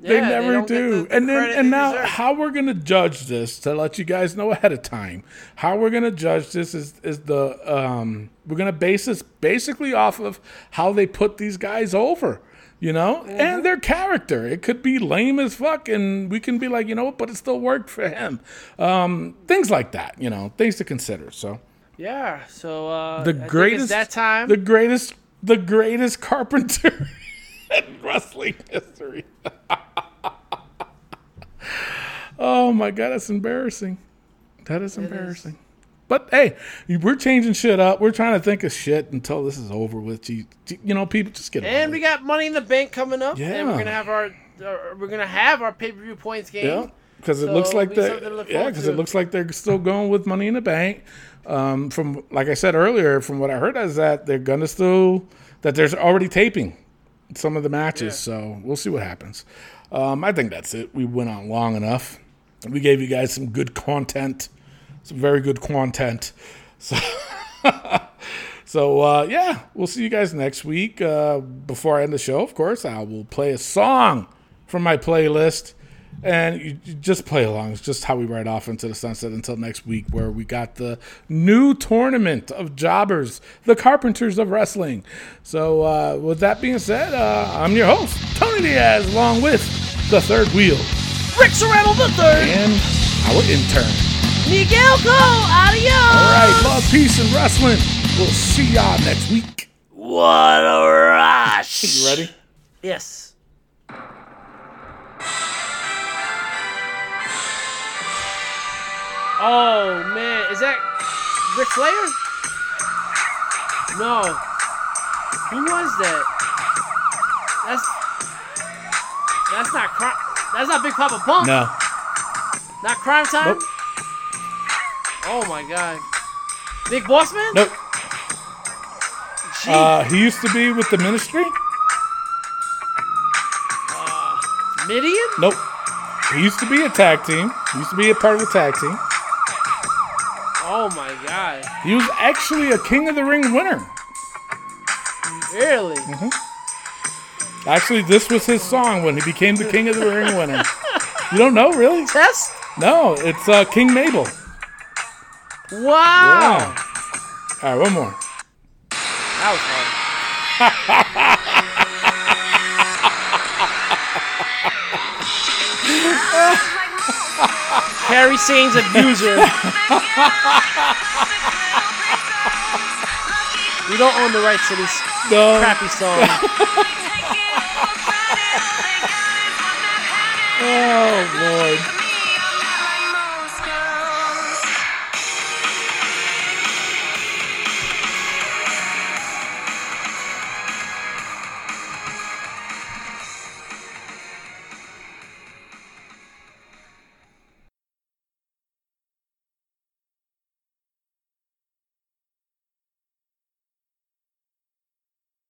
They yeah, never don't do. the- the and then and now deserve. how we're gonna judge this to let you guys know ahead of time. How we're gonna judge this is is the um we're gonna base this basically off of how they put these guys over. You know, Mm-hmm. and their character. It could be lame as fuck, and we can be like, you know what, but it still worked for him. Um, things like that, you know, things to consider. So, Yeah. So uh, the I greatest that time. the greatest the greatest carpenter in wrestling history oh my god that's embarrassing that is embarrassing but hey we're changing shit up we're trying to think of shit until this is over with you, you know people just get and we got Money in the Bank coming up. And we're gonna have our uh, we're gonna have our pay per view points game. Yeah, because it So looks like it'll they something to look yeah, because it looks like they're still going with Money in the Bank. Um, from like I said earlier, from what I heard is that they're gonna still that there's already taping some of the matches, so we'll see what happens. Um, I think that's it. We went on long enough. We gave you guys some good content, some very good content. So. So uh, yeah, we'll see you guys next week. Uh, before I end the show, of course, I will play a song from my playlist, and you, you just play along. It's just how we ride off into the sunset until next week, where we got the new tournament of jobbers, the Carpenters of Wrestling. So uh, with that being said, uh, I'm your host Tony Diaz, along with the third wheel Rick Serrano the third. and our intern. Miguel Go. Adios. All right, love, peace, and wrestling. We'll see y'all next week. What a rush. You ready? Yes. Oh man, is that Ric Flair? No. Who was that? That's that's not crime. That's not Big Papa Pump. No. Not Crime Time. Nope. Oh my God. Big Boss Man. Nope. Uh, he used to be with the ministry. Mideon. Nope. He used to be a tag team. He used to be a part of the tag team. Oh my God. He was actually a King of the Ring winner. Really? Mhm. Actually, this was his song when he became the King of the Ring winner. You don't know, really? Test. No, it's uh, King Mabel. Wow. Yeah. All right, one more. That was hard. Kairi Sane's abuser. we don't own the rights to this No. crappy song. Oh, Lord.